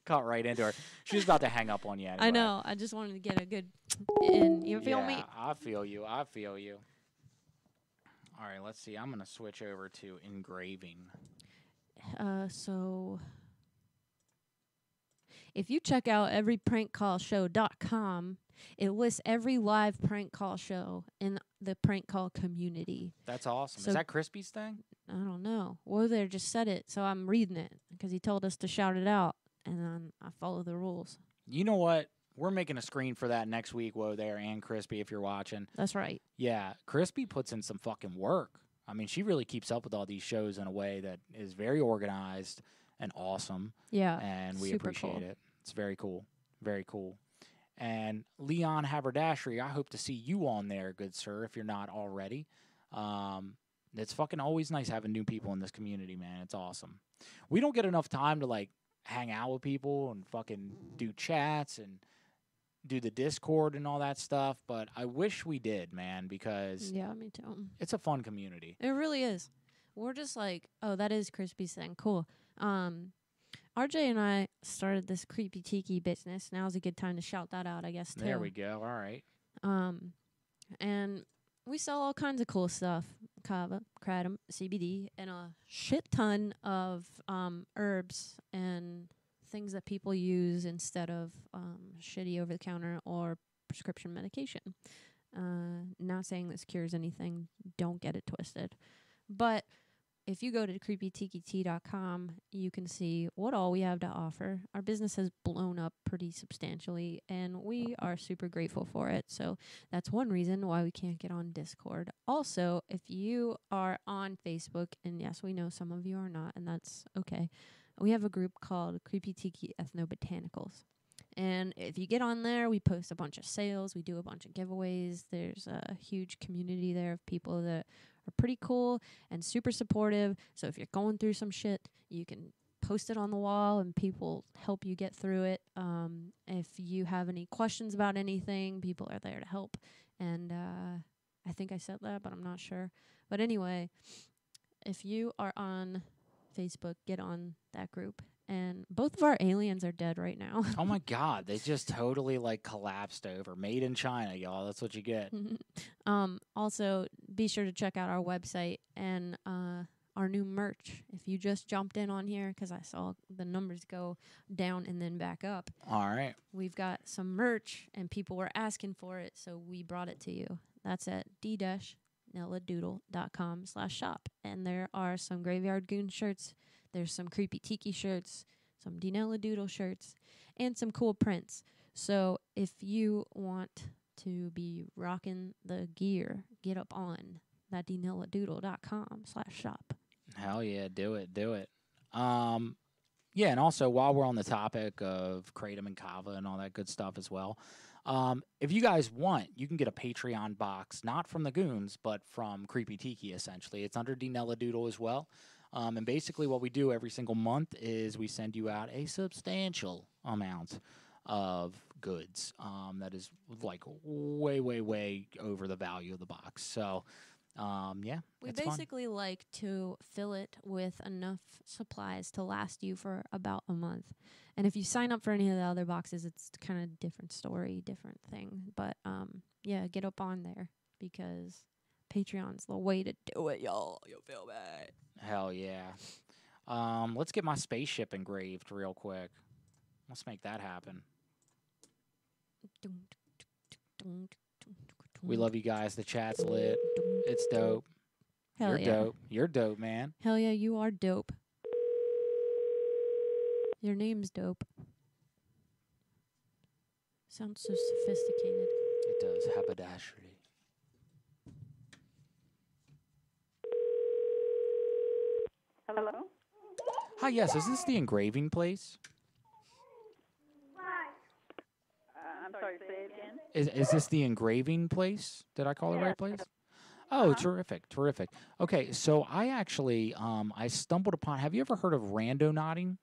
Caught right into her. She was about to hang up on you. Anyway. I know. I just wanted to get a good in. You feel yeah, me? I feel you. I feel you. All right, let's see. I'm gonna switch over to engraving. Uh, so if you check out everyprankcallshow.com, it lists every live prank call show in the prank call community. That's awesome. So- Is that Crispy's thing? I don't know. Well, there just said it, so I'm reading it because he told us to shout it out, and then I follow the rules. You know what? We're making a screen for that next week. Whoa, there and Crispy, if you're watching. That's right. Yeah, Crispy puts in some fucking work. I mean, she really keeps up with all these shows in a way that is very organized and awesome. Yeah, and we appreciate cool. it. It's very cool, very cool. And Leon Haberdashery, I hope to see you on there, good sir, if you're not already. Um, it's fucking always nice having new people in this community, man. It's awesome. We don't get enough time to like hang out with people and fucking do chats and do the Discord and all that stuff, but I wish we did, man, because Yeah, me too. it's a fun community. It really is. We're just like, oh, that is Crispy's thing. Cool. Um, RJ and I started this creepy tiki business. Now's a good time to shout that out, I guess. Too. There we go. All right. Um, and we sell all kinds of cool stuff: kava, kratom, CBD, and a shit ton of um, herbs and things that people use instead of um, shitty over-the-counter or prescription medication. Uh, not saying this cures anything. Don't get it twisted. But if you go to creepytiki.com, you can see what all we have to offer. Our business has blown up pretty substantially, and we are super grateful for it. So that's one reason why we can't get on Discord. Also, if you are on Facebook, and yes, we know some of you are not, and that's okay, we have a group called Creepy Tiki Ethnobotanicals. And if you get on there, we post a bunch of sales, we do a bunch of giveaways. There's a huge community there of people that are pretty cool and super supportive. So if you're going through some shit, you can post it on the wall and people help you get through it. Um, if you have any questions about anything, people are there to help. And uh, I think I said that, but I'm not sure. But anyway, if you are on Facebook, get on that group. And both of our aliens are dead right now. Oh my god, they just totally like collapsed over. Made in China, y'all. That's what you get. um, also, be sure to check out our website and uh, our new merch. If you just jumped in on here, because I saw the numbers go down and then back up, All right. we've got some merch and people were asking for it, so we brought it to you. That's at d dash nelladoodle.com slash shop And there are some Graveyard Goon shirts, there's some Creepy Tiki shirts, some Dinella Doodle shirts, and some cool prints. So if you want to be rocking the gear, get up on that dnelladoodle.com slash shop. Hell yeah, do it, do it. Um, yeah, and also while we're on the topic of kratom and kava and all that good stuff as well, um, if you guys want, you can get a Patreon box, not from the Goons, but from Creepy Tiki. Essentially, it's under Dinella Doodle as well. Um, and basically, what we do every single month is we send you out a substantial amount of goods um, that is like way, way, way over the value of the box. So, um, yeah, We it's fun. basically like to fill it with enough supplies to last you for about a month. And if you sign up for any of the other boxes, it's kind of different story, different thing. But um, yeah, get up on there because Patreon's the way to do it, y'all. You feel me? Hell yeah. Um, let's get my spaceship engraved real quick. Let's make that happen. We love you guys. The chat's lit. It's dope. Hell You're yeah. dope. You're dope, man. Hell yeah, you are dope. Your name's dope. Sounds so sophisticated. It does. Haberdashery. Hello? Hi, yes. Is this the engraving place? Uh, I'm sorry, say it again. Is is this the engraving place? Did I call the right place? Oh, terrific, terrific. Okay, so I actually um I stumbled upon. Have you ever heard of randonauting?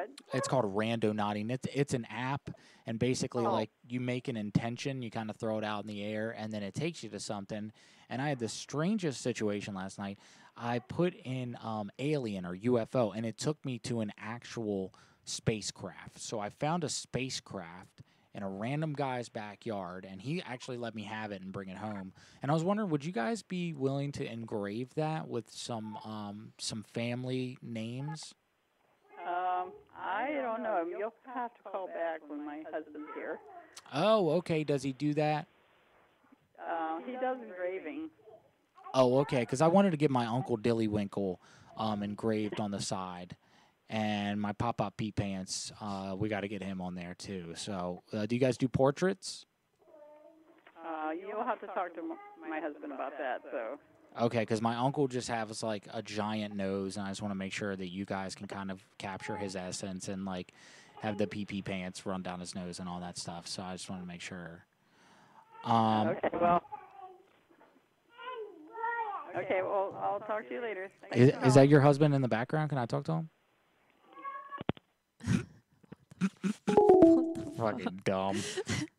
What? It's called randonauting. It's it's an app, and basically Oh. like you make an intention, you kind of throw it out in the air, and then it takes you to something. And I had the strangest situation last night. I put in um, alien or UFO, and it took me to an actual spacecraft. So I found a spacecraft in a random guy's backyard, and he actually let me have it and bring it home. And I was wondering, would you guys be willing to engrave that with some um, some family names? I don't know. You'll have to call back when my husband's here. Oh, okay. Does he do that? Uh, he does engraving. Oh, okay. Because I wanted to get my Uncle Dillywinkle um, engraved on the side, and my Pop Pop Pee Pants. Uh, we got to get him on there too. So, uh, do you guys do portraits? Uh, you'll have to talk to my husband about that. So, Okay, because my uncle just has like a giant nose, and I just want to make sure that you guys can kind of capture his essence and like have the pee pee pants run down his nose and all that stuff. So I just want to make sure. Um, okay, well. Okay, well, I'll talk to you later. Is, is that your husband in the background? Can I talk to him? Fucking dumb.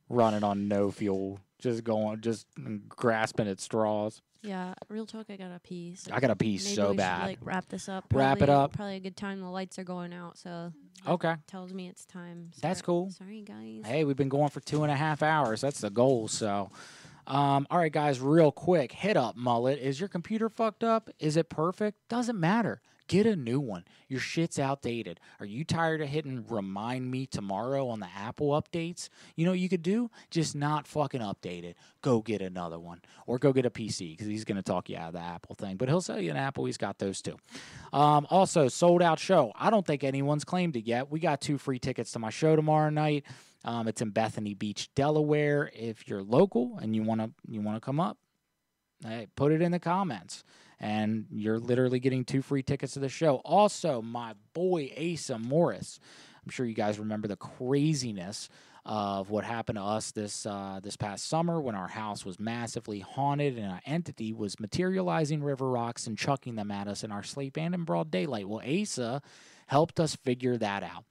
Running on no fuel. Just going, just grasping at straws. Yeah, real talk. I gotta pee. So I gotta pee maybe so we should, bad. like wrap this up. Wrap it up. Probably a good time. The lights are going out, so Okay. tells me it's time. That's cool. Sorry, guys. Hey, we've been going for two and a half hours. That's the goal. So, um, all right, guys, real quick, hit up mullet. Is your computer fucked up? Is it perfect? Doesn't matter. Get a new one. Your shit's outdated. Are you tired of hitting remind me tomorrow on the Apple updates? You know what you could do? Just not fucking update it. Go get another one. Or go get a PC because he's going to talk you out of the Apple thing. But he'll sell you an Apple. He's got those too. Um, also, sold out show. I don't think anyone's claimed it yet. We got two free tickets to my show tomorrow night. Um, it's in Bethany Beach, Delaware. If you're local and you wanna you wanna come up, hey, put it in the comments. And you're literally getting two free tickets to the show. Also, my boy Asa Morris. I'm sure you guys remember the craziness of what happened to us this uh, this past summer when our house was massively haunted and an entity was materializing river rocks and chucking them at us in our sleep and in broad daylight. Well, Asa helped us figure that out.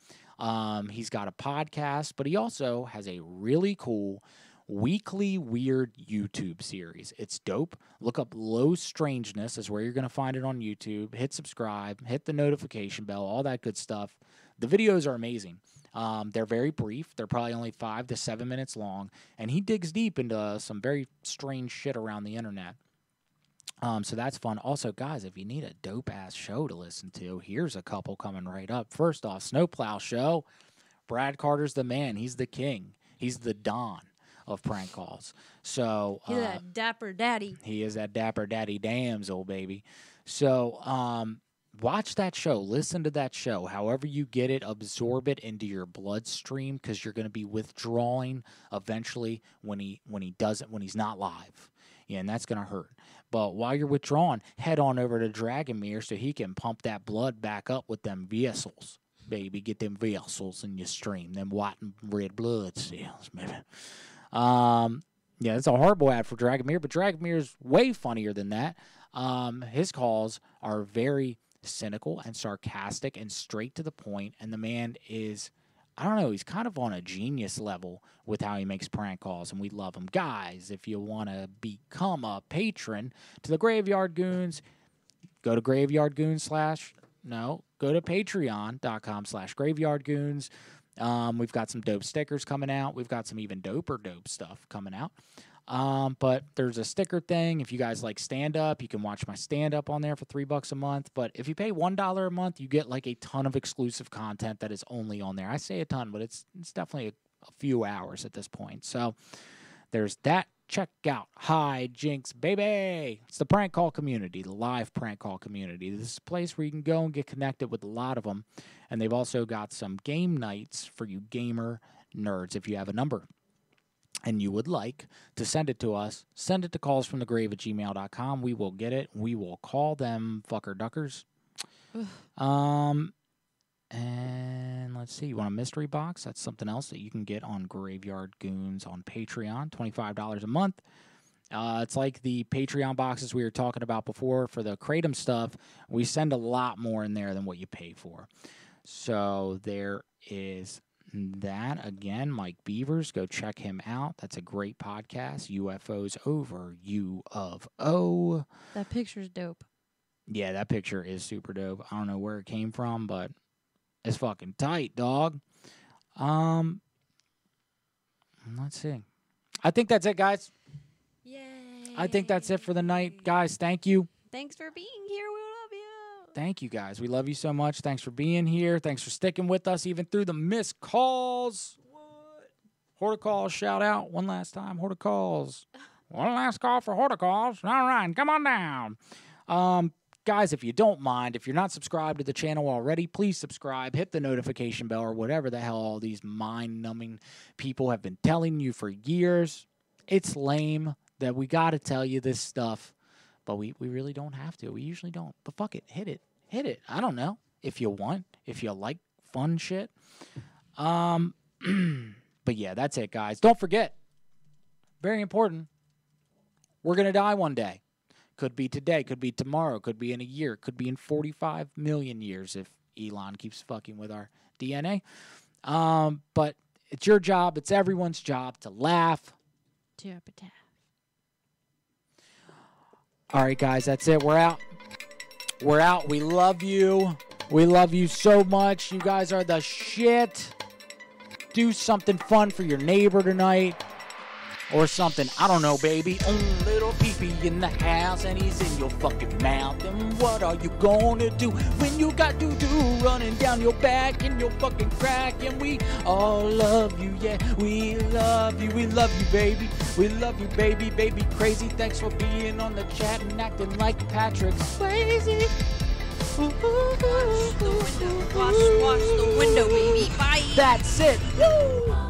Um, he's got a podcast, but he also has a really cool weekly weird YouTube series. It's dope. Look up Low Strangeness is where you're going to find it on YouTube. Hit subscribe, hit the notification bell, all that good stuff. The videos are amazing. Um, they're very brief. They're probably only five to seven minutes long, and he digs deep into some very strange shit around the internet. Um, so that's fun. Also, guys, if you need a dope ass show to listen to, here's a couple coming right up. First off, Snowplow Show. Brad Carter's the man. He's the king. He's the don of prank calls. So He's uh, that dapper daddy. he is that dapper daddy damsel, baby. So um, watch that show. Listen to that show. However you get it, absorb it into your bloodstream because you're going to be withdrawing eventually when he when he doesn't when he's not live. Yeah, and that's going to hurt. But while you're withdrawing, head on over to Dragomir so he can pump that blood back up with them vessels. Baby, get them vessels in your stream, them white and red blood cells, baby. Um, yeah, it's a horrible ad for Dragomir, but Dragomir's way funnier than that. Um, his calls are very cynical and sarcastic and straight to the point, and the man is, I don't know, he's kind of on a genius level with how he makes prank calls, and we love him. Guys, if you want to become a patron to the Graveyard Goons, go to Graveyard Goons slash, no, go to patreon.com slash Graveyard Goons. Um, we've got some dope stickers coming out. We've got some even doper dope stuff coming out. Um, but there's a sticker thing. If you guys like stand up, you can watch my stand up on there for three bucks a month. But if you pay one dollar a month, you get like a ton of exclusive content that is only on there. I say a ton, but it's it's definitely a, a few hours at this point. So there's that. Check out Hi Jinx Baby. It's the prank call community, the live prank call community. This is a place where you can go and get connected with a lot of them. And they've also got some game nights for you gamer nerds if you have a number and you would like to send it to us, send it to callsfromthegrave at gmail.com. We will get it. We will call them fucker duckers. um, and let's see, you want a mystery box? That's something else that you can get on Graveyard Goons on Patreon, $25 a month. Uh, it's like the Patreon boxes we were talking about before for the Kratom stuff. We send a lot more in there than what you pay for. So there is that again, Mike Beavers. Go check him out. That's a great podcast. UFOs over U of O. That picture's dope. Yeah, that picture is super dope. I don't know where it came from, but it's fucking tight, dog. Um, let's see. I think that's it, guys. Yay. I think that's it for the night, guys. Thank you. Thanks for being here. We love you. Thank you guys. We love you so much. Thanks for being here. Thanks for sticking with us even through the missed calls. What? Horticalls, shout out one last time. Horticalls. One last call for Horticalls. All right, come on down. Um, guys, if you don't mind, if you're not subscribed to the channel already, please subscribe, hit the notification bell, or whatever the hell all these mind numbing people have been telling you for years. It's lame that we got to tell you this stuff, but we, we really don't have to. We usually don't. But fuck it, hit it. Hit it. I don't know. If you want, if you like fun shit. Um, but yeah, that's it, guys. Don't forget, very important. We're going to die one day. Could be today, could be tomorrow, could be in a year, could be in 45 million years if Elon keeps fucking with our DNA. Um, but it's your job, it's everyone's job to laugh. All right, guys, that's it. We're out. We're out. We love you. We love you so much. You guys are the shit. Do something fun for your neighbor tonight or something. I don't know, baby. Mm, little peepee in the house and he's in your fucking mouth. And what are you gonna do when you got doo doo running down your back in your fucking crack? And we all love you, yeah. We love you, we love you, baby. We love you, baby, baby, crazy. Thanks for being on the chat and acting like Patrick Swayze. Wash the window. Wash, wash the window, baby. Bye. That's it. Woo!